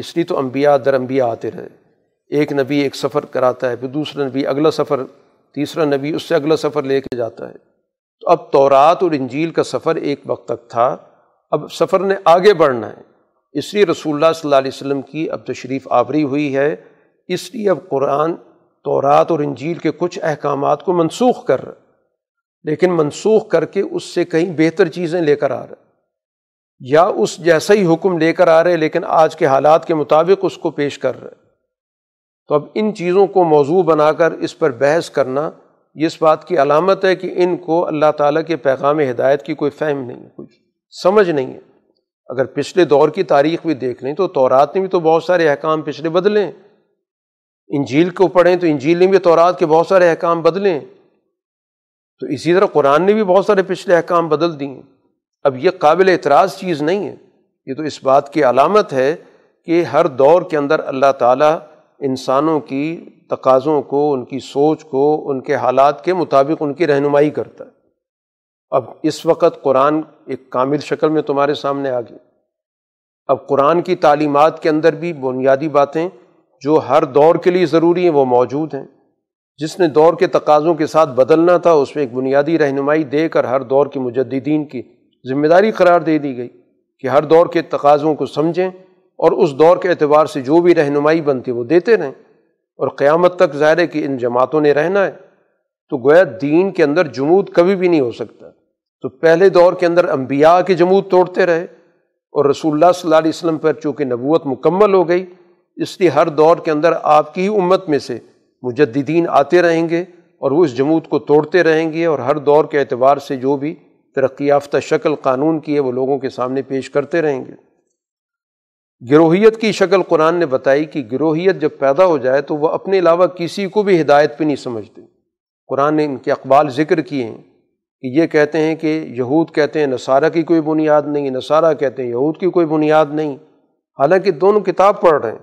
اس لیے تو انبیاء در انبیاء آتے رہے۔ ایک نبی ایک سفر کراتا ہے، پھر دوسرا نبی اگلا سفر، تیسرا نبی اس سے اگلا سفر لے کے جاتا ہے۔ تو اب تورات اور انجیل کا سفر ایک وقت تک تھا۔ اب سفر نے آگے بڑھنا ہے۔ اس لیے رسول اللہ صلی اللہ علیہ وسلم کی اب تشریف آوری ہوئی ہے۔ اس لیے اب قرآن، تورات اور انجیل کے کچھ احکامات کو منسوخ کر رہا لیکن منسوخ کر کے اس سے کہیں بہتر چیزیں لے کر آ رہا یا اس جیسا ہی حکم لے کر آ رہے لیکن آج کے حالات کے مطابق اس کو پیش کر رہے تو اب ان چیزوں کو موضوع بنا کر اس پر بحث کرنا، یہ اس بات کی علامت ہے کہ ان کو اللہ تعالیٰ کے پیغام ہدایت کی کوئی فہم نہیں ہے۔ سمجھ نہیں ہے۔ اگر پچھلے دور کی تاریخ بھی دیکھ لیں تو تورات نے بھی تو بہت سارے احکام پچھلے بدلیں انجیل کو پڑھیں تو انجیل نے بھی تورات کے بہت سارے احکام بدلیں تو اسی طرح قرآن نے بھی بہت سارے پچھلے احکام بدل دیے اب یہ قابل اعتراض چیز نہیں ہے۔ یہ تو اس بات کی علامت ہے کہ ہر دور کے اندر اللہ تعالیٰ انسانوں کی تقاضوں کو، ان کی سوچ کو، ان کے حالات کے مطابق ان کی رہنمائی کرتا ہے۔ اب اس وقت قرآن ایک کامل شکل میں تمہارے سامنے آ گئی اب قرآن کی تعلیمات کے اندر بھی بنیادی باتیں جو ہر دور کے لیے ضروری ہیں وہ موجود ہیں۔ جس نے دور کے تقاضوں کے ساتھ بدلنا تھا، اس میں ایک بنیادی رہنمائی دے کر ہر دور کے مجددین کی ذمہ داری قرار دے دی گئی کہ ہر دور کے تقاضوں کو سمجھیں اور اس دور کے اعتبار سے جو بھی رہنمائی بنتی وہ دیتے رہیں۔ اور قیامت تک ظاہر ہے کہ ان جماعتوں نے رہنا ہے۔ تو گویا دین کے اندر جمود کبھی بھی نہیں ہو سکتا۔ تو پہلے دور کے اندر انبیاء کے جمود توڑتے رہے اور رسول اللہ صلی اللہ علیہ وسلم پر چونکہ نبوت مکمل ہو گئی، اس لیے ہر دور کے اندر آپ کی ہی امت میں سے مجددین آتے رہیں گے اور وہ اس جمود کو توڑتے رہیں گے اور ہر دور کے اعتبار سے جو بھی ترقی یافتہ شکل قانون کی ہے وہ لوگوں کے سامنے پیش کرتے رہیں گے۔ گروہیت کی شکل قرآن نے بتائی کہ گروہیت جب پیدا ہو جائے تو وہ اپنے علاوہ کسی کو بھی ہدایت پہ نہیں سمجھتے۔ قرآن نے ان کے اقبال ذکر کیے ہیں۔ کہ یہ کہتے ہیں کہ یہود کہتے ہیں نصارہ کی کوئی بنیاد نہیں، نصارہ کہتے ہیں یہود کی کوئی بنیاد نہیں۔ حالانکہ دونوں کتاب پڑھ رہے ہیں۔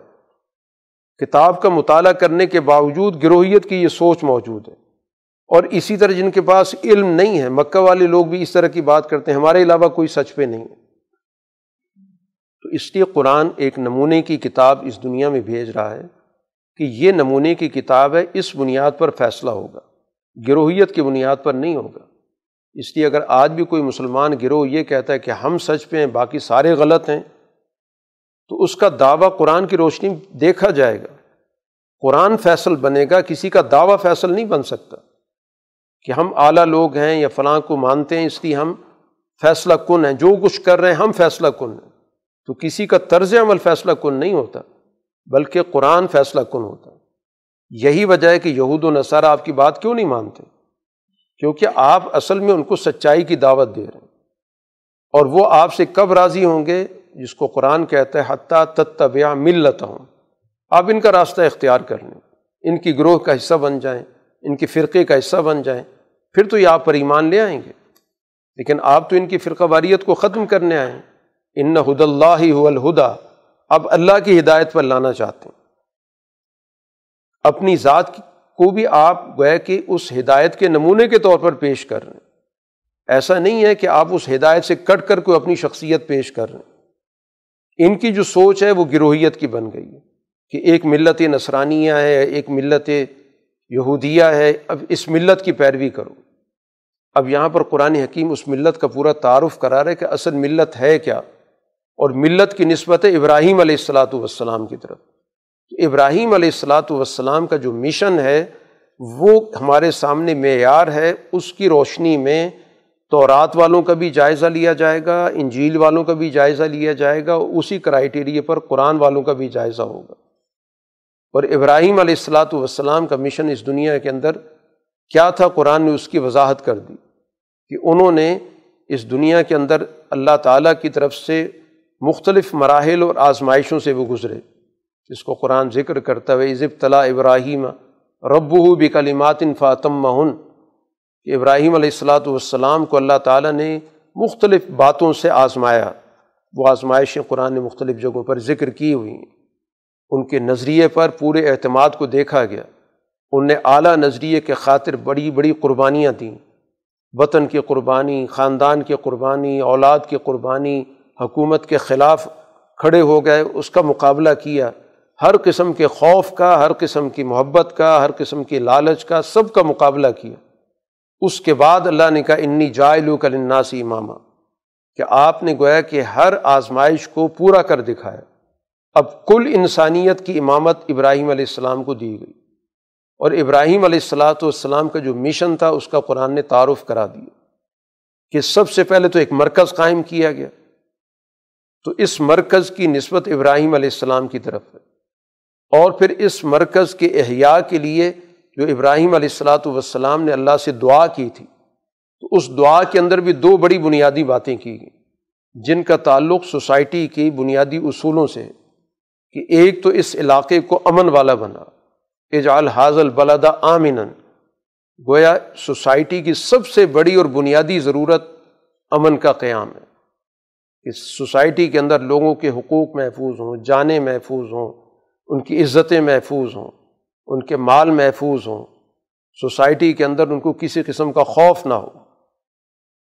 کتاب کا مطالعہ کرنے کے باوجود گروہیت کی یہ سوچ موجود ہے۔ اور اسی طرح جن کے پاس علم نہیں ہے، مکہ والے لوگ بھی اس طرح کی بات کرتے ہیں، ہمارے علاوہ کوئی سچ پہ نہیں ہے۔ تو اس لیے قرآن ایک نمونے کی کتاب اس دنیا میں بھیج رہا ہے کہ یہ نمونے کی کتاب ہے، اس بنیاد پر فیصلہ ہوگا۔ گروہیت کی بنیاد پر نہیں ہوگا۔ اس لیے اگر آج بھی کوئی مسلمان گروہ یہ کہتا ہے کہ ہم سچ پہ ہیں، باقی سارے غلط ہیں، تو اس کا دعویٰ قرآن کی روشنی دیکھا جائے گا۔ قرآن فیصل بنے گا، کسی کا دعویٰ فیصل نہیں بن سکتا کہ ہم اعلیٰ لوگ ہیں یا فلاں کو مانتے ہیں، اس لیے ہم فیصلہ کن ہیں۔ جو کچھ کر رہے ہیں، ہم فیصلہ کن ہیں۔ تو کسی کا طرز عمل فیصلہ کن نہیں ہوتا، بلکہ قرآن فیصلہ کن ہوتا۔ یہی وجہ ہے کہ یہود و نصارہ آپ کی بات کیوں نہیں مانتے؟ کیونکہ آپ اصل میں ان کو سچائی کی دعوت دے رہے ہیں۔ اور وہ آپ سے کب راضی ہوں گے؟ جس کو قرآن کہتا ہے، حتیٰ تتبع ملت ہوں آپ ان کا راستہ اختیار کر لیں۔ ان کی گروہ کا حصہ بن جائیں، ان کی فرقے کا حصہ بن جائیں۔ پھر تو یہ آپ پر ایمان لے آئیں گے۔ لیکن آپ تو ان کی فرقہ واریت کو ختم کرنے آئیں ان ہد اللہ الہدا۔ اب اللہ کی ہدایت پر لانا چاہتے ہیں۔ اپنی ذات کو بھی آپ گویا کہ اس ہدایت کے نمونے کے طور پر پیش کر رہے ہیں۔ ایسا نہیں ہے کہ آپ اس ہدایت سے کٹ کر کوئی اپنی شخصیت پیش کر رہے ہیں۔ ان کی جو سوچ ہے وہ گروہیت کی بن گئی ہے کہ ایک ملت نصرانیہ ہے، ایک ملت یہودیہ ہے، اب اس ملت کی پیروی کرو۔ اب یہاں پر قرآن حکیم اس ملت کا پورا تعارف کرا رہے کہ اصل ملت ہے کیا؟ اور ملت کی نسبت ابراہیم علیہ السلاۃ والسلام کی طرف۔ ابراہیم علیہ السلاۃ والسلام کا جو مشن ہے، وہ ہمارے سامنے معیار ہے۔ اس کی روشنی میں تورات والوں کا بھی جائزہ لیا جائے گا، انجیل والوں کا بھی جائزہ لیا جائے گا، اسی کرائٹیریے پر قرآن والوں کا بھی جائزہ ہوگا۔ اور ابراہیم علیہ السلاۃ والسلام کا مشن اس دنیا کے اندر کیا تھا؟ قرآن نے اس کی وضاحت کر دی کہ انہوں نے اس دنیا کے اندر اللہ تعالیٰ کی طرف سے مختلف مراحل اور آزمائشوں سے وہ گزرے۔ جس کو قرآن ذکر کرتا ہے عزب طلاء ابراہیم رب بھی کلیمات فاطم مہن کہ ابراہیم علیہ السلاۃ والسلام کو اللہ تعالیٰ نے مختلف باتوں سے آزمایا۔ وہ آزمائشیں قرآن نے مختلف جگہوں پر ذکر کی ہوئی ہیں۔ ان کے نظریے پر پورے اعتماد کو دیکھا گیا۔ ان نے اعلیٰ نظریے کے خاطر بڑی بڑی قربانیاں دیں۔ وطن کی قربانی، خاندان کی قربانی، اولاد کی قربانی، حکومت کے خلاف کھڑے ہو گئے، اس کا مقابلہ کیا۔ ہر قسم کے خوف کا، ہر قسم کی محبت کا، ہر قسم کی لالچ کا سب کا مقابلہ کیا۔ اس کے بعد اللہ نے کہا، انی جائلو کل اناسی امامہ کہ آپ نے گویا کہ ہر آزمائش کو پورا کر دکھایا۔ اب کل انسانیت کی امامت ابراہیم علیہ السلام کو دی گئی۔ اور ابراہیم علیہ السلاۃ والسلام کا جو مشن تھا، اس کا قرآن نے تعارف کرا دیا۔ کہ سب سے پہلے تو ایک مرکز قائم کیا گیا۔ تو اس مرکز کی نسبت ابراہیم علیہ السلام کی طرف ہے۔ اور پھر اس مرکز کے احیاء کے لیے جو ابراہیم علیہ السلاۃ والسلام نے اللہ سے دعا کی تھی، تو اس دعا کے اندر بھی دو بڑی بنیادی باتیں کی گئیں۔ جن کا تعلق سوسائٹی کی بنیادی اصولوں سے کہ ایک تو اس علاقے کو امن والا بنا، اجعل حاضل بلدا آمن گویا سوسائٹی کی سب سے بڑی اور بنیادی ضرورت امن کا قیام ہے۔ کہ سوسائٹی کے اندر لوگوں کے حقوق محفوظ ہوں، جانیں محفوظ ہوں۔ ان کی عزتیں محفوظ ہوں، ان کے مال محفوظ ہوں، سوسائٹی کے اندر ان کو کسی قسم کا خوف نہ ہو۔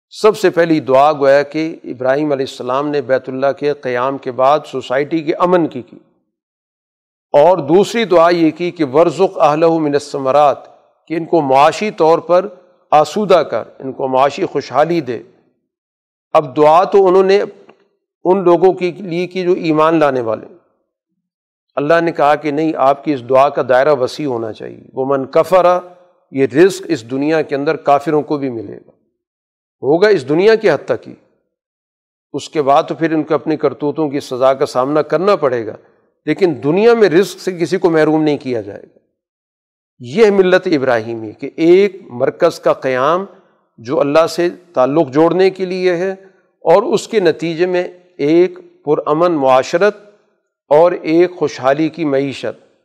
سب سے پہلی دعا گویا کہ ابراہیم علیہ السلام نے بیت اللہ کے قیام کے بعد سوسائٹی کے امن کی کی۔ اور دوسری دعا یہ کی کہ ورژ اہل منسمرات کہ ان کو معاشی طور پر آسودہ کر، ان کو معاشی خوشحالی دے۔ اب دعا تو انہوں نے، ان لوگوں کے لیے کی جو ایمان لانے والے۔ اللہ نے کہا کہ نہیں، آپ کی اس دعا کا دائرہ وسیع ہونا چاہیے۔ وہ من کفرا یہ رزق اس دنیا کے اندر کافروں کو بھی ملے گا۔ ہوگا اس دنیا کی حد تک ہی۔ اس کے بعد تو پھر ان کو اپنی کرتوتوں کی سزا کا سامنا کرنا پڑے گا۔ لیکن دنیا میں رزق سے کسی کو محروم نہیں کیا جائے گا۔ یہ ملت ابراہیمی کہ ایک مرکز کا قیام جو اللہ سے تعلق جوڑنے کے لیے ہے اور اس کے نتیجے میں ایک پرامن معاشرت اور ایک خوشحالی کی معیشت۔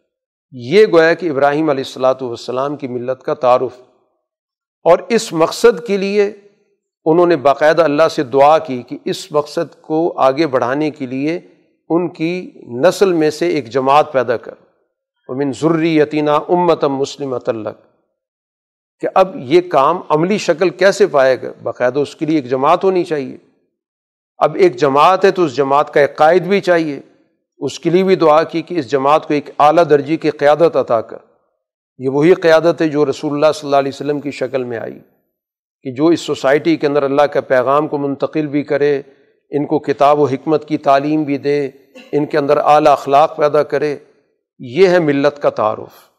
یہ گویا کہ ابراہیم علیہ السلاۃ والسلام کی ملت کا تعارف۔ اور اس مقصد کے لیے انہوں نے باقاعدہ اللہ سے دعا کی کہ اس مقصد کو آگے بڑھانے کے لیے ان کی نسل میں سے ایک جماعت پیدا کر۔ امن ضروری یتینہ امتم مسلم تلق کہ اب یہ کام عملی شکل کیسے پائے گا؟ باقاعدہ اس کے لیے ایک جماعت ہونی چاہیے۔ اب ایک جماعت ہے تو اس جماعت کا ایک قائد بھی چاہیے۔ اس کے لیے بھی دعا کی کہ اس جماعت کو ایک اعلیٰ درجے کی قیادت عطا کر۔ یہ وہی قیادت ہے جو رسول اللہ صلی اللہ علیہ وسلم کی شکل میں آئی کہ جو اس سوسائٹی کے اندر اللہ کے پیغام کو منتقل بھی کرے، ان کو کتاب و حکمت کی تعلیم بھی دے، ان کے اندر اعلیٰ اخلاق پیدا کرے، یہ ہے ملت کا تعارف۔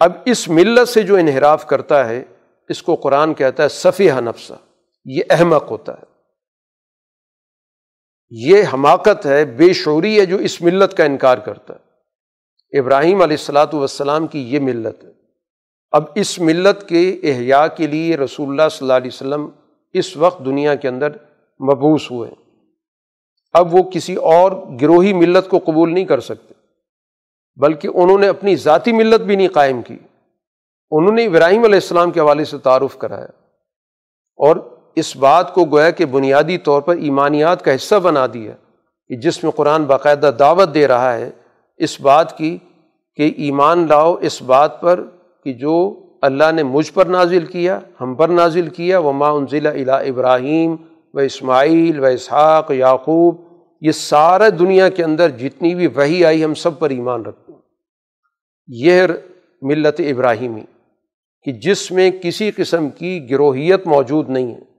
اب اس ملت سے جو انحراف کرتا ہے، اس کو قرآن کہتا ہے صفیہ نفسہ، یہ احمق ہوتا ہے۔ یہ حماقت ہے، بے شعوری ہے جو اس ملت کا انکار کرتا ہے۔ ابراہیم علیہ السلاۃ والسلام کی یہ ملت ہے۔ اب اس ملت کے احیاء کے لیے رسول اللہ صلی اللہ علیہ وسلم اس وقت دنیا کے اندر مبوس ہوئے اب وہ کسی اور گروہی ملت کو قبول نہیں کر سکتے، بلکہ انہوں نے اپنی ذاتی ملت بھی نہیں قائم کی۔ انہوں نے ابراہیم علیہ السلام کے حوالے سے تعارف کرایا۔ اور اس بات کو گویا کہ بنیادی طور پر ایمانیات کا حصہ بنا دیا کہ جس میں قرآن باقاعدہ دعوت دے رہا ہے، اس بات کی کہ ایمان لاؤ اس بات پر کہ جو اللہ نے مجھ پر نازل کیا، ہم پر نازل کیا وہ ماں الا ابراہیم و اسماعیل و اسحاق، یعقوب، یہ سارا دنیا کے اندر جتنی بھی وہی آئی، ہم سب پر ایمان رکھتے ہیں یہ ملت ابراہیمی، کہ جس میں کسی قسم کی گروہیت موجود نہیں ہے۔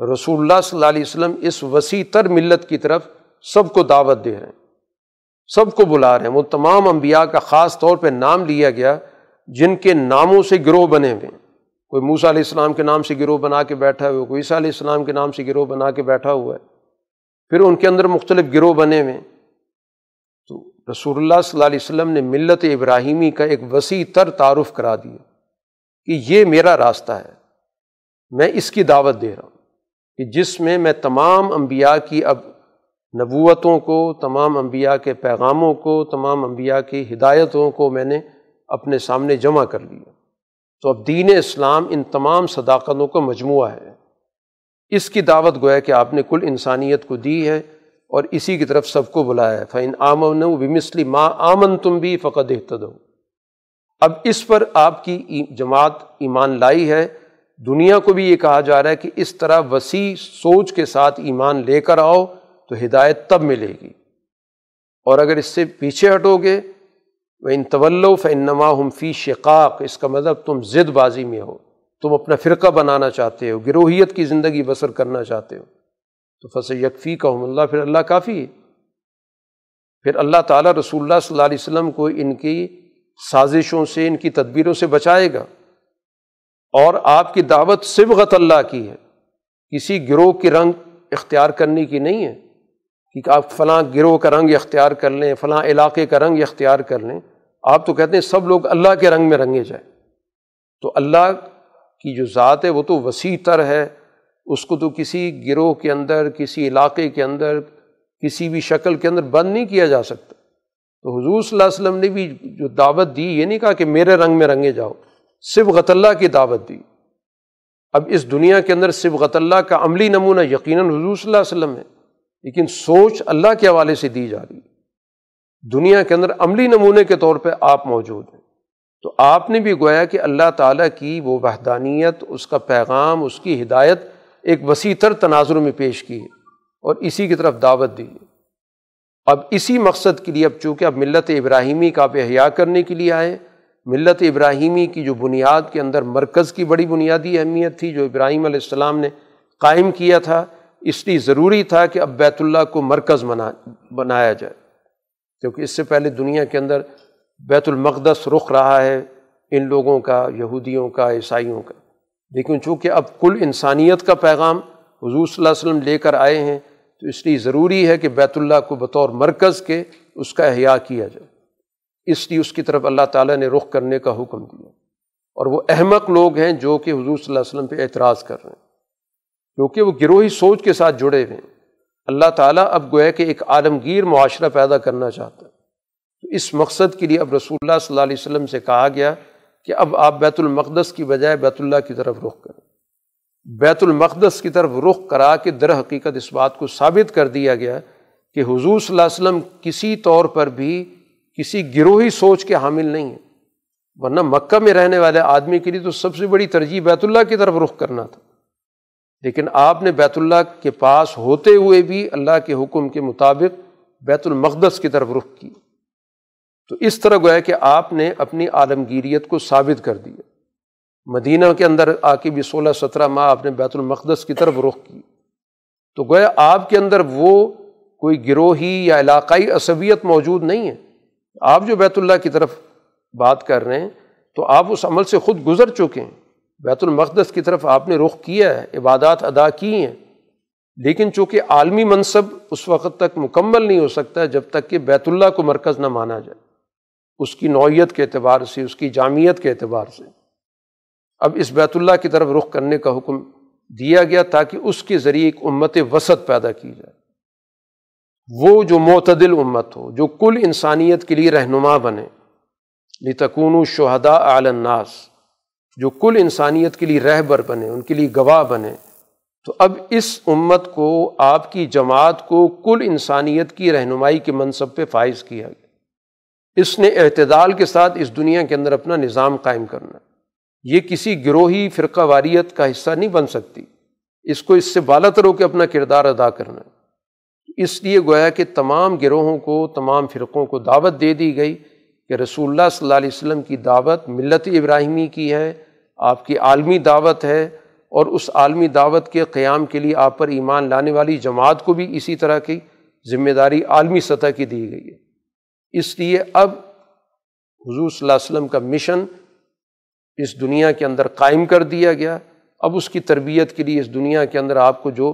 رسول اللہ صلی اللہ علیہ وسلم اس وسیع تر ملت کی طرف سب کو دعوت دے رہے ہیں، سب کو بلا رہے ہیں۔ وہ تمام انبیاء کا خاص طور پہ نام لیا گیا جن کے ناموں سے گروہ بنے ہوئے ہیں۔ کوئی موسا علیہ السلام کے نام سے گروہ بنا کے بیٹھا ہوا ہے کوئی عیسیٰ علیہ السلام کے نام سے گروہ بنا کے بیٹھا ہوا ہے۔ پھر ان کے اندر مختلف گروہ بنے ہوئے تو رسول اللہ صلی اللہ علیہ وسلم نے ملت ابراہیمی کا ایک وسیع تر تعارف کرا دیا کہ یہ میرا راستہ ہے، میں اس کی دعوت دے رہا ہوں۔ کہ جس میں میں تمام انبیاء کی اب نبوتوں کو، تمام انبیاء کے پیغاموں کو، تمام انبیاء کی ہدایتوں کو میں نے اپنے سامنے جمع کر لیا۔ تو اب دین اسلام ان تمام صداقتوں کا مجموعہ ہے۔ اس کی دعوت گویا کہ آپ نے کل انسانیت کو دی ہے اور اسی کی طرف سب کو بلایا ہے۔ فعین آمن بمسلی ماں آمن تم بھی فقط احتد اب اس پر آپ کی جماعت ایمان لائی ہے۔ دنیا کو بھی یہ کہا جا رہا ہے کہ اس طرح وسیع سوچ کے ساتھ ایمان لے کر آؤ تو ہدایت تب ملے گی۔ اور اگر اس سے پیچھے ہٹو گے وہ ان طول فنما ہم فی شقاق، اس کا مطلب تم ضد بازی میں ہو، تم اپنا فرقہ بنانا چاہتے ہو، گروہیت کی زندگی بسر کرنا چاہتے ہو۔ تو فص یکفی کا اللہ، پھر اللہ کافی ہے۔ پھر اللہ تعالیٰ رسول اللہ صلی اللہ علیہ وسلم کو ان کی سازشوں سے، ان کی تدبیروں سے بچائے گا۔ اور آپ کی دعوت صبغت اللہ کی ہے۔ کسی گروہ کی رنگ اختیار کرنے کی نہیں ہے۔ کہ آپ فلاں گروہ کا رنگ اختیار کر لیں، فلاں علاقے کا رنگ اختیار کر لیں۔ آپ تو کہتے ہیں سب لوگ اللہ کے رنگ میں رنگے جائیں۔ تو اللہ کی جو ذات ہے وہ تو وسیع تر ہے۔ اس کو تو کسی گروہ کے اندر، کسی علاقے کے اندر، کسی بھی شکل کے اندر بند نہیں کیا جا سکتا۔ تو حضور صلی اللہ علیہ وسلم نے بھی جو دعوت دی، یہ نہیں کہا کہ میرے رنگ میں رنگے جاؤ۔ صرف اللہ کی دعوت دی۔ اب اس دنیا کے اندر صرف اللہ کا عملی نمونہ یقیناً حضور صلی اللہ علیہ وسلم ہے، لیکن سوچ اللہ کے حوالے سے دی جا رہی ہے۔ دنیا کے اندر عملی نمونے کے طور پہ آپ موجود ہیں۔ تو آپ نے بھی گویا کہ اللہ تعالیٰ کی وہ وحدانیت، اس کا پیغام، اس کی ہدایت ایک وسیع تر تناظر میں پیش کی ہے اور اسی کی طرف دعوت دی ہے۔ اب اسی مقصد کے لیے، اب چونکہ اب ملت ابراہیمی کا آپ احیاء کرنے کے لیے آئے ملت ابراہیمی کی جو بنیاد کے اندر مرکز کی بڑی بنیادی اہمیت تھی جو ابراہیم علیہ السلام نے قائم کیا تھا، اس لیے ضروری تھا کہ اب بیت اللہ کو مرکز بنا بنایا جائے۔ کیونکہ اس سے پہلے دنیا کے اندر بیت المقدس رخ رہا ہے ان لوگوں کا، یہودیوں کا، عیسائیوں کا۔ لیکن چونکہ اب کل انسانیت کا پیغام حضور صلی اللہ علیہ وسلم لے کر آئے ہیں، تو اس لیے ضروری ہے کہ بیت اللہ کو بطور مرکز کے اس کا احیاء کیا جائے۔ اس لیے اس کی طرف اللہ تعالیٰ نے رخ کرنے کا حکم دیا۔ اور وہ احمق لوگ ہیں جو کہ حضور صلی اللہ علیہ وسلم پہ اعتراض کر رہے ہیں۔ کیونکہ وہ گروہی سوچ کے ساتھ جڑے ہوئے ہیں۔ اللہ تعالیٰ اب گویا کہ ایک عالمگیر معاشرہ پیدا کرنا چاہتا ہے۔ تو اس مقصد کے لیے اب رسول اللہ صلی اللہ علیہ وسلم سے کہا گیا کہ اب آپ بیت المقدس کی بجائے بیت اللہ کی طرف رخ کریں۔ بیت المقدس کی طرف رخ کرا کے در حقیقت اس بات کو ثابت کر دیا گیا کہ حضور صلی اللہ علیہ وسلم کسی طور پر بھی کسی گروہی سوچ کے حامل نہیں ہیں ورنہ مکہ میں رہنے والے آدمی کے لیے تو سب سے بڑی ترجیح بیت اللہ کی طرف رخ کرنا تھا۔ لیکن آپ نے بیت اللہ کے پاس ہوتے ہوئے بھی اللہ کے حکم کے مطابق بیت المقدس کی طرف رخ کی۔ تو اس طرح گویا کہ آپ نے اپنی عالمگیریت کو ثابت کر دیا۔ مدینہ کے اندر آ کے بھی سولہ سترہ ماہ آپ نے بیت المقدس کی طرف رخ کی۔ تو گویا آپ کے اندر وہ کوئی گروہی یا علاقائی عصبیت موجود نہیں ہے۔ آپ جو بیت اللہ کی طرف بات کر رہے ہیں، تو آپ اس عمل سے خود گزر چکے ہیں۔ بیت المقدس کی طرف آپ نے رخ کیا ہے، عبادات ادا کی ہیں۔ لیکن چونکہ عالمی منصب اس وقت تک مکمل نہیں ہو سکتا جب تک کہ بیت اللہ کو مرکز نہ مانا جائے۔ اس کی نوعیت کے اعتبار سے، اس کی جامعت کے اعتبار سے۔ اب اس بیت اللہ کی طرف رخ کرنے کا حکم دیا گیا تاکہ اس کے ذریعے ایک امت وسط پیدا کی جائے۔ وہ جو معتدل امت ہو، جو کل انسانیت کے لیے رہنما بنے لتکون شہدا الناس، جو کل انسانیت کے لیے رہبر بنے، ان کے لیے گواہ بنے، تو اب اس امت کو، آپ کی جماعت کو کل انسانیت کی رہنمائی کے منصب پہ فائز کیا گیا۔ اس نے اعتدال کے ساتھ اس دنیا کے اندر اپنا نظام قائم کرنا۔ یہ کسی گروہی، فرقہ واریت کا حصہ نہیں بن سکتی۔ اس کو اس سے بالا تر ہو کے اپنا کردار ادا کرنا۔ اس لیے گویا کہ تمام گروہوں کو، تمام فرقوں کو دعوت دے دی گئی کہ رسول اللہ صلی اللہ علیہ وسلم کی دعوت ملت ابراہیمی کی ہے، آپ کی عالمی دعوت ہے اور اس عالمی دعوت کے قیام کے لیے آپ پر ایمان لانے والی جماعت کو بھی اسی طرح کی ذمہ داری عالمی سطح کی دی گئی ہے۔ اس لیے اب حضور صلی اللہ علیہ وسلم کا مشن اس دنیا کے اندر قائم کر دیا گیا۔ اب اس کی تربیت کے لیے اس دنیا کے اندر آپ کو جو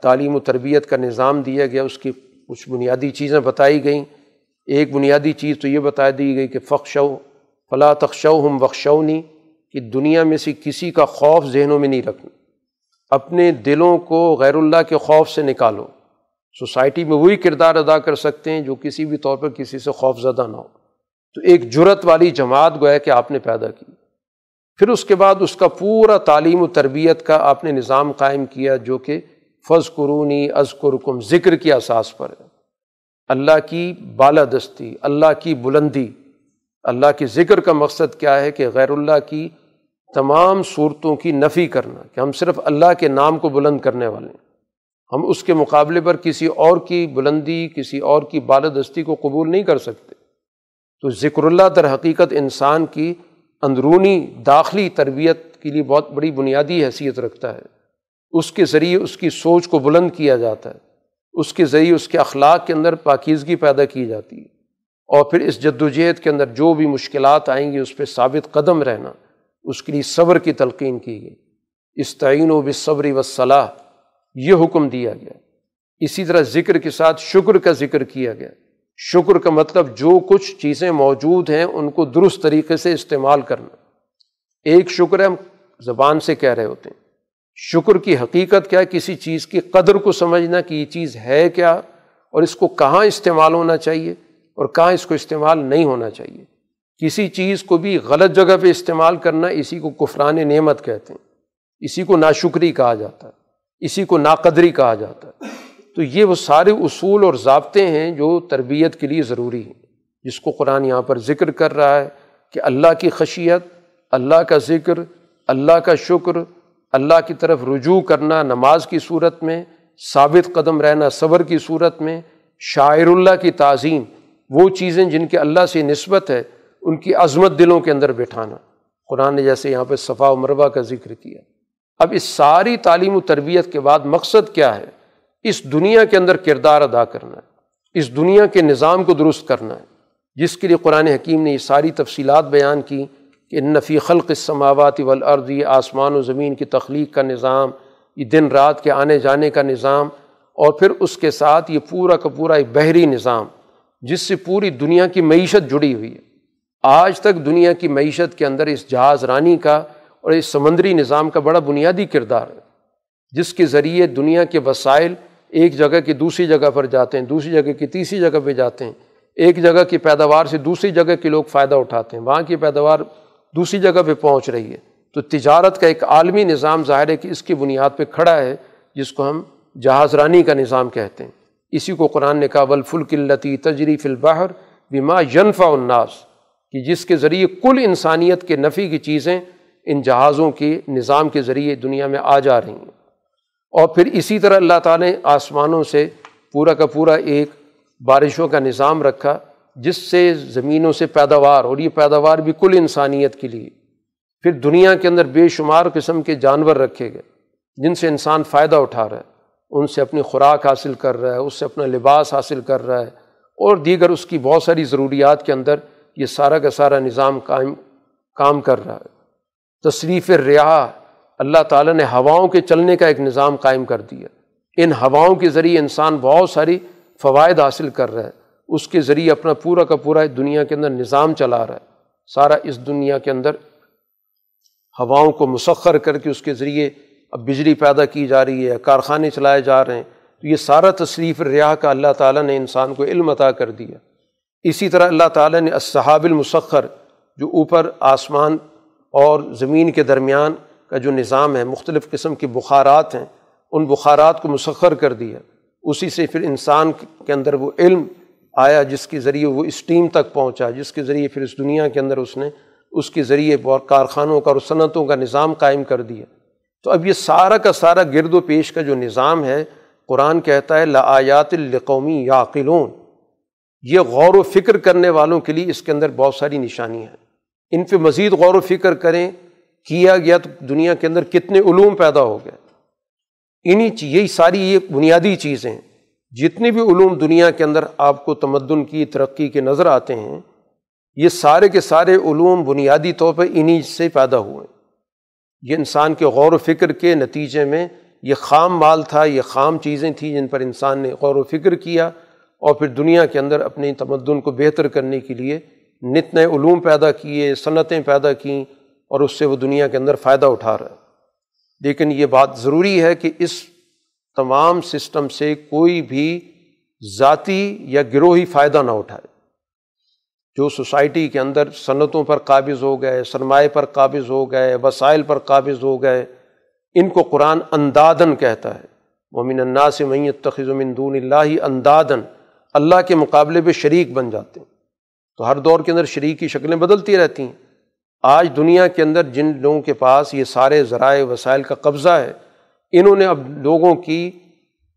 تعلیم و تربیت کا نظام دیا گیا، اس کی کچھ بنیادی چیزیں بتائی گئیں۔ ایک بنیادی چیز تو یہ بتا دی گئی کہ فخشو فلاں تخشو ہم بخشونی کہ دنیا میں سے کسی کا خوف ذہنوں میں نہیں رکھنا۔ اپنے دلوں کو غیر اللہ کے خوف سے نکالو۔ سوسائٹی میں وہی کردار ادا کر سکتے ہیں جو کسی بھی طور پر کسی سے خوف زدہ نہ ہو۔ تو ایک جرت والی جماعت گویا کہ آپ نے پیدا کی۔ پھر اس کے بعد اس کا پورا تعلیم و تربیت کا آپ نے نظام قائم کیا جو کہ فض قرونی از قرکم ذکر کی اساس پر ہے۔ اللہ کی بالادستی، اللہ کی بلندی، اللہ کے ذکر کا مقصد کیا ہے کہ غیر اللہ کی تمام صورتوں کی نفی کرنا، کہ ہم صرف اللہ کے نام کو بلند کرنے والے ہیں۔ ہم اس کے مقابلے پر کسی اور کی بلندی، کسی اور کی بالدستی کو قبول نہیں کر سکتے۔ تو ذکر اللہ در حقیقت انسان کی اندرونی داخلی تربیت کے لیے بہت بڑی بنیادی حیثیت رکھتا ہے۔ اس کے ذریعے اس کی سوچ کو بلند کیا جاتا ہے۔ اس کے ذریعے اس کے اخلاق کے اندر پاکیزگی پیدا کی جاتی ہے۔ اور پھر اس جد و جہد کے اندر جو بھی مشکلات آئیں گی، اس پہ ثابت قدم رہنا، اس کے لیے صبر کی تلقین کی گئی۔ استعین و بصبری وصلاح یہ حکم دیا گیا۔ اسی طرح ذکر کے ساتھ شکر کا ذکر کیا گیا۔ شکر کا مطلب جو کچھ چیزیں موجود ہیں، ان کو درست طریقے سے استعمال کرنا۔ ایک شکر ہم زبان سے کہہ رہے ہوتے ہیں۔ شکر کی حقیقت کیا ہے؟ کسی چیز کی قدر کو سمجھنا کہ یہ چیز ہے کیا؟ اور اس کو کہاں استعمال ہونا چاہیے؟ اور کہاں اس کو استعمال نہیں ہونا چاہیے؟ کسی چیز کو بھی غلط جگہ پہ استعمال کرنا اسی کو کفران نعمت کہتے ہیں۔ اسی کو ناشکری کہا جاتا ہے۔ اسی کو ناقدری کہا جاتا ہے۔ تو یہ وہ سارے اصول اور ضابطے ہیں جو تربیت کے لیے ضروری ہیں۔ جس کو قرآن یہاں پر ذکر کر رہا ہے کہ اللہ کی خشیت، اللہ کا ذکر، اللہ کا شکر اللہ کی طرف رجوع کرنا نماز کی صورت میں، ثابت قدم رہنا صبر کی صورت میں، شاعر اللہ کی تعظیم، وہ چیزیں جن کے اللہ سے نسبت ہے، ان کی عظمت دلوں کے اندر بٹھانا۔ قرآن نے جیسے یہاں پہ صفا و مربع کا ذکر کیا۔ اب اس ساری تعلیم و تربیت کے بعد مقصد کیا ہے؟ اس دنیا کے اندر کردار ادا کرنا ہے۔ اس دنیا کے نظام کو درست کرنا ہے۔ جس کے لیے قرآن حکیم نے یہ ساری تفصیلات بیان کی۔ کہ نفی خلق السماوات والارض، یہ آسمان و زمین کی تخلیق کا نظام، یہ دن رات کے آنے جانے کا نظام، اور پھر اس کے ساتھ یہ پورا کا پورا ایک بحری نظام، جس سے پوری دنیا کی معیشت جڑی ہوئی ہے۔ آج تک دنیا کی معیشت کے اندر اس جہاز رانی کا اور اس سمندری نظام کا بڑا بنیادی کردار ہے، جس کے ذریعے دنیا کے وسائل ایک جگہ کی دوسری جگہ پر جاتے ہیں، دوسری جگہ کی تیسری جگہ پہ جاتے ہیں۔ ایک جگہ کی پیداوار سے دوسری جگہ کے لوگ فائدہ اٹھاتے ہیں۔ وہاں کی پیداوار دوسری جگہ پہ پہنچ رہی ہے۔ تو تجارت کا ایک عالمی نظام ظاہر ہے کہ اس کی بنیاد پہ کھڑا ہے، جس کو ہم جہاز رانی کا نظام کہتے ہیں۔ اسی کو قرآن نے کہا ولفل قلتی تجریف البحر بما ینفع الناس۔ کہ جس کے ذریعے کل انسانیت کے نفی کی چیزیں ان جہازوں کے نظام کے ذریعے دنیا میں آ جا رہی ہیں۔ اور پھر اسی طرح اللہ تعالیٰ نے آسمانوں سے پورا کا پورا ایک بارشوں کا نظام رکھا۔ جس سے زمینوں سے پیداوار اور یہ پیداوار بھی کل انسانیت کے لیے، پھر دنیا کے اندر بے شمار قسم کے جانور رکھے گئے، جن سے انسان فائدہ اٹھا رہا ہے، ان سے اپنی خوراک حاصل کر رہا ہے، اس سے اپنا لباس حاصل کر رہا ہے، اور دیگر اس کی بہت ساری ضروریات کے اندر یہ سارا کا سارا نظام قائم، کام کر رہا ہے۔ تصریف رہا اللہ تعالیٰ نے ہواؤں کے چلنے کا ایک نظام قائم کر دیا۔ ان ہواؤں کے ذریعے انسان بہت ساری فوائد حاصل کر رہا ہے۔ اس کے ذریعے اپنا پورا کا پورا دنیا کے اندر نظام چلا رہا ہے۔ سارا اس دنیا کے اندر ہواؤں کو مسخر کر کے اس کے ذریعے اب بجلی پیدا کی جا رہی ہے، کارخانے چلائے جا رہے ہیں۔ تو یہ سارا تصریف ریاح کا اللہ تعالیٰ نے انسان کو علم عطا کر دیا۔ اسی طرح اللہ تعالیٰ نے اصحاب المسخر، جو اوپر آسمان اور زمین کے درمیان کا جو نظام ہے، مختلف قسم کے بخارات ہیں، ان بخارات کو مسخر کر دیا۔ اسی سے پھر انسان کے اندر وہ علم آیا جس کے ذریعے وہ اس ٹیم تک پہنچا، جس کے ذریعے پھر اس دنیا کے اندر اس نے اس کے ذریعے بہت کارخانوں کا اور صنعتوں کا نظام قائم کر دیا۔ تو اب یہ سارا کا سارا گرد و پیش کا جو نظام ہے، قرآن کہتا ہے لایات القومی یاقلون۔ یہ غور و فکر کرنے والوں کے لیے اس کے اندر بہت ساری نشانی ہیں۔ ان پہ مزید غور و فکر کریں، کیا گیا تو دنیا کے اندر کتنے علوم پیدا ہو گئے۔ انہیں یہی ساری یہ بنیادی چیزیں جتنی بھی علوم دنیا کے اندر آپ کو تمدن کی، ترقی کے نظر آتے ہیں، یہ سارے کے سارے علوم بنیادی طور پہ انہیں سے پیدا ہوئے یہ انسان کے غور و فکر کے نتیجے میں یہ خام مال تھا، یہ خام چیزیں تھیں جن پر انسان نے غور و فکر کیا اور پھر دنیا کے اندر اپنی تمدن کو بہتر کرنے کے لیے نت نئے علوم پیدا کیے، صنعتیں پیدا کیں اور اس سے وہ دنیا کے اندر فائدہ اٹھا رہا ہے لیکن یہ بات ضروری ہے کہ اس تمام سسٹم سے کوئی بھی ذاتی یا گروہی فائدہ نہ اٹھائے۔ جو سوسائٹی کے اندر صنعتوں پر قابض ہو گئے سرمائے پر قابض ہو گئے، وسائل پر قابض ہو گئے، ان کو قرآن اندادن کہتا ہے۔ مومن اللہ سے معیت تخذ دون اللہ اندادن اللہ کے مقابلے پہ شریک بن جاتے ہیں۔ تو ہر دور کے اندر شریک کی شکلیں بدلتی رہتی ہیں۔ آج دنیا کے اندر جن لوگوں کے پاس یہ سارے ذرائع، وسائل کا قبضہ ہے انہوں نے اب لوگوں کی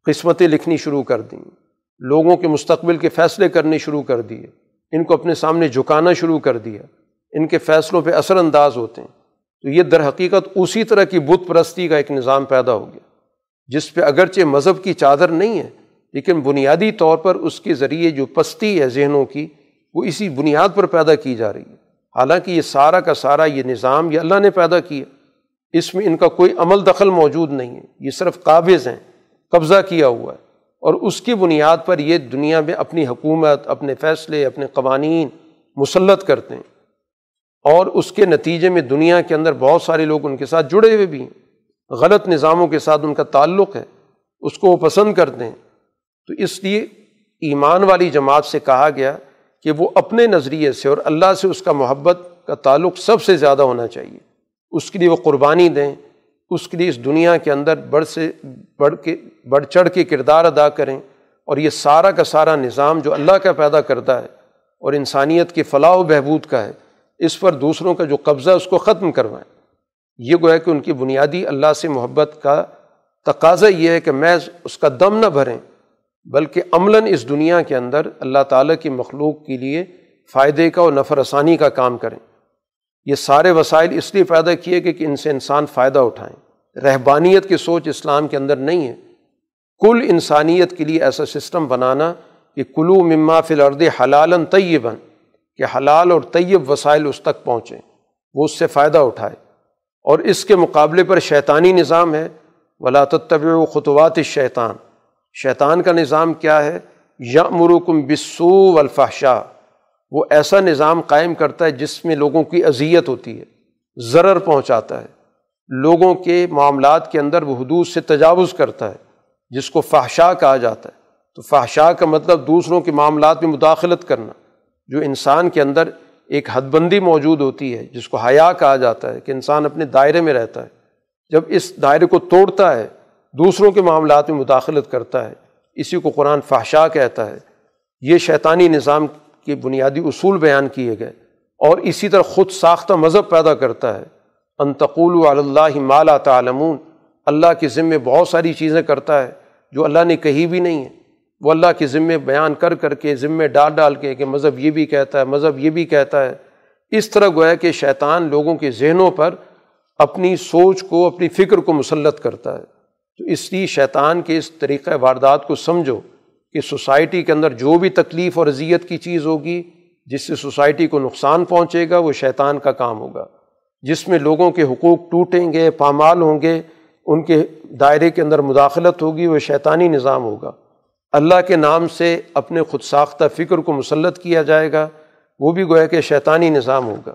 قسمتیں لکھنی شروع کر دیں۔ لوگوں کے مستقبل کے فیصلے کرنے شروع کر دیے۔ ان کو اپنے سامنے جھکانا شروع کر دیا۔ ان کے فیصلوں پہ اثر انداز ہوتے ہیں۔ تو یہ در حقیقت اسی طرح کی بت پرستی کا ایک نظام پیدا ہو گیا۔ جس پہ اگرچہ مذہب کی چادر نہیں ہے، لیکن بنیادی طور پر اس کے ذریعے جو پستی ہے ذہنوں کی، وہ اسی بنیاد پر پیدا کی جا رہی ہے۔ حالانکہ یہ سارا کا سارا یہ نظام یہ اللہ نے پیدا کیا۔ اس میں ان کا کوئی عمل دخل موجود نہیں ہے، یہ صرف قابض ہیں، قبضہ کیا ہوا ہے۔ اور اس کی بنیاد پر یہ دنیا میں اپنی حکومت، اپنے فیصلے، اپنے قوانین مسلط کرتے ہیں۔ اور اس کے نتیجے میں دنیا کے اندر بہت سارے لوگ ان کے ساتھ جڑے ہوئے بھی ہیں۔ غلط نظاموں کے ساتھ ان کا تعلق ہے، اس کو وہ پسند کرتے ہیں۔ تو اس لیے ایمان والی جماعت سے کہا گیا کہ وہ اپنے نظریے سے اور اللہ سے اس کا محبت کا تعلق سب سے زیادہ ہونا چاہیے۔ اس کے لیے وہ قربانی دیں، اس کے لیے اس دنیا کے اندر بڑھ سے بڑھ کے، بڑھ چڑھ کے کردار ادا کریں۔ اور یہ سارا کا سارا نظام جو اللہ کا پیدا کرتا ہے اور انسانیت کی فلاح و بہبود کا ہے، اس پر دوسروں کا جو قبضہ ہے، اس کو ختم کروائیں۔ یہ گویا کہ ان کی بنیادی اللہ سے محبت کا تقاضا یہ ہے کہ میں اس کا دم نہ بھریں، بلکہ عملاً اس دنیا کے اندر اللہ تعالیٰ کی مخلوق کے لیے فائدے کا اور نفر ثانی کا کام کریں۔ یہ سارے وسائل اس لیے پیدا کیے کہ ان سے انسان فائدہ اٹھائیں۔ رہبانیت کی سوچ اسلام کے اندر نہیں ہے۔ کل انسانیت کے لیے ایسا سسٹم بنانا کہ کلو مما فی الرد حلال طیباً، کہ حلال اور طیب وسائل اس تک پہنچیں، وہ اس سے فائدہ اٹھائے۔ اور اس کے مقابلے پر شیطانی نظام ہے۔ ولا طب و خطوات شیطان شیطان کا نظام کیا ہے؟ یا مرکم بسو الفاشا وہ ایسا نظام قائم کرتا ہے جس میں لوگوں کی اذیت ہوتی ہے، ضرر پہنچاتا ہے۔ لوگوں کے معاملات کے اندر وہ حدود سے تجاوز کرتا ہے، جس کو فحشا کہا جاتا ہے۔ تو فحشا کا مطلب دوسروں کے معاملات میں مداخلت کرنا، جو انسان کے اندر ایک حد بندی موجود ہوتی ہے، جس کو حیا کہا جاتا ہے، کہ انسان اپنے دائرے میں رہتا ہے۔ جب اس دائرے کو توڑتا ہے، دوسروں کے معاملات میں مداخلت کرتا ہے۔ اسی کو قرآن فحشا کہتا ہے۔ یہ شیطانی نظام کے بنیادی اصول بیان کیے گئے اور اسی طرح خود ساختہ مذہب پیدا کرتا ہے۔ انتقول اللہ مالا تعلمون۔ اللہ کے ذمے بہت ساری چیزیں کرتا ہے جو اللہ نے کہی بھی نہیں ہے۔ وہ اللہ کے ذمے بیان کر کر کے ذمے ڈال ڈال کے کہ مذہب یہ بھی کہتا ہے، مذہب یہ بھی کہتا ہے۔ اس طرح گویا کہ شیطان لوگوں کے ذہنوں پر اپنی سوچ کو، اپنی فکر کو مسلط کرتا ہے۔ تو اس لیے شیطان کے اس طریقۂ واردات کو سمجھو۔ کہ سوسائٹی کے اندر جو بھی تکلیف اور اذیت کی چیز ہوگی، جس سے سوسائٹی کو نقصان پہنچے گا، وہ شیطان کا کام ہوگا۔ جس میں لوگوں کے حقوق ٹوٹیں گے، پامال ہوں گے، ان کے دائرے کے اندر مداخلت ہوگی، وہ شیطانی نظام ہوگا۔ اللہ کے نام سے اپنے خود ساختہ فکر کو مسلط کیا جائے گا، وہ بھی گویا کہ شیطانی نظام ہوگا۔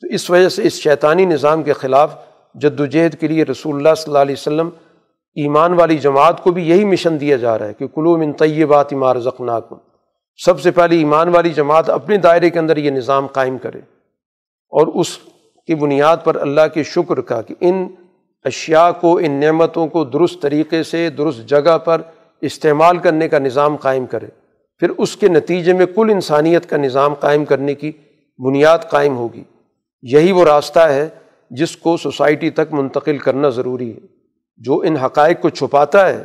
تو اس وجہ سے اس شیطانی نظام کے خلاف جد وجہد کے لیے رسول اللہ صلی اللہ علیہ وسلم ایمان والی جماعت کو بھی یہی مشن دیا جا رہا ہے کہ کلو من طیبات امار زخناکم سب سے پہلے ایمان والی جماعت اپنے دائرے کے اندر یہ نظام قائم کرے اور اس کی بنیاد پر اللہ کے شکر کا کہ ان اشیاء کو، ان نعمتوں کو درست طریقے سے، درست جگہ پر استعمال کرنے کا نظام قائم کرے۔ پھر اس کے نتیجے میں کل انسانیت کا نظام قائم کرنے کی بنیاد قائم ہوگی۔ یہی وہ راستہ ہے جس کو سوسائٹی تک منتقل کرنا ضروری ہے۔ جو ان حقائق کو چھپاتا ہے،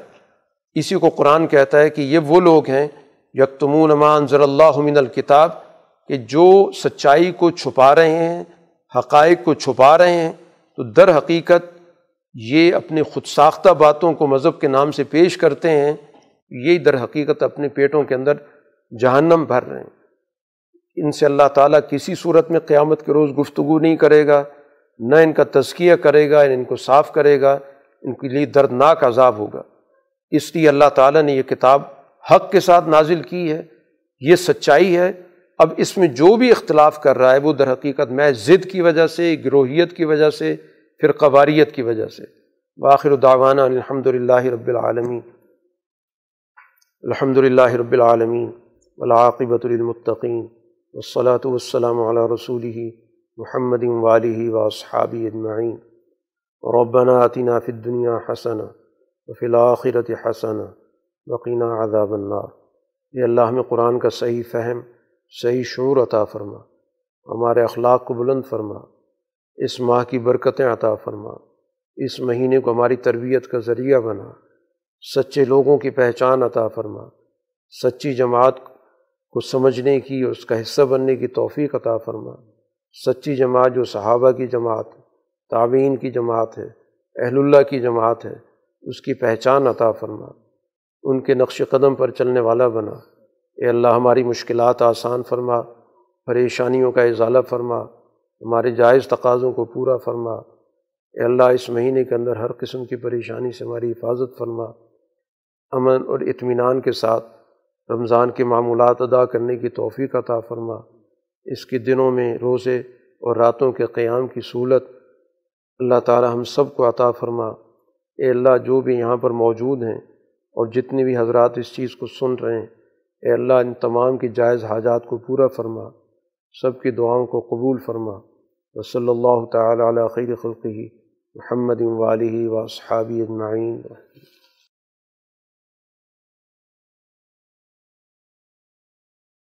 اسی کو قرآن کہتا ہے کہ یہ وہ لوگ ہیں، یکتمون امان ضر اللہ من الکتاب، کہ جو سچائی کو چھپا رہے ہیں، حقائق کو چھپا رہے ہیں، تو در حقیقت یہ اپنے خود ساختہ باتوں کو مذہب کے نام سے پیش کرتے ہیں، یہی در حقیقت اپنے پیٹوں کے اندر جہنم بھر رہے ہیں۔ ان سے اللہ تعالیٰ کسی صورت میں قیامت کے روز گفتگو نہیں کرے گا، نہ ان کا تزکیہ کرے گا ان کو صاف کرے گا۔ ان کے لیے دردناک عذاب ہوگا۔ اس لیے اللہ تعالیٰ نے یہ کتاب حق کے ساتھ نازل کی ہے، یہ سچائی ہے۔ اب اس میں جو بھی اختلاف کر رہا ہے، وہ در حقیقت میں ضد کی وجہ سے، گروہیت کی وجہ سے، پھر قواریت کی وجہ سے۔ باخر الداوانہ الحمد للہ رب العالمین۔ الحمد للہ رب العالمین۔ ولاقبۃ المطقین والصلاة والسلام علی رسول محمد والی و صحابی اجمعین۔ ربنا آتنا فی الدنیا حسنا وفی الآخرت حسنا وقینا عذاب النار۔ یہ اللہ، ہمیں قرآن کا صحیح فہم، صحیح شعور عطا فرما۔ ہمارے اخلاق کو بلند فرما۔ اس ماہ کی برکتیں عطا فرما۔ اس مہینے کو ہماری تربیت کا ذریعہ بنا۔ سچے لوگوں کی پہچان عطا فرما۔ سچی جماعت کو سمجھنے کی اور اس کا حصہ بننے کی توفیق عطا فرما۔ سچی جماعت جو صحابہ کی جماعت تعوین کی جماعت ہے، اہل اللہ کی جماعت ہے، اس کی پہچان عطا فرما، ان کے نقش قدم پر چلنے والا بنا۔ اے اللہ، ہماری مشکلات آسان فرما، پریشانیوں کا اضالہ فرما، ہمارے جائز تقاضوں کو پورا فرما۔ اے اللہ، اس مہینے کے اندر ہر قسم کی پریشانی سے ہماری حفاظت فرما۔ امن اور اطمینان کے ساتھ رمضان کے معمولات ادا کرنے کی توفیق عطا فرما۔ اس کے دنوں میں روزے اور راتوں کے قیام کی صورت اللہ تعالی ہم سب کو عطا فرما۔ اے اللہ، جو بھی یہاں پر موجود ہیں اور جتنے بھی حضرات اس چیز کو سن رہے ہیں، اے اللہ، ان تمام کی جائز حاجات کو پورا فرما، سب کی دعاؤں کو قبول فرما۔ وصلی اللہ تعالیٰ علیہ خیر خلقی محمد والی و صحابی اجمعین۔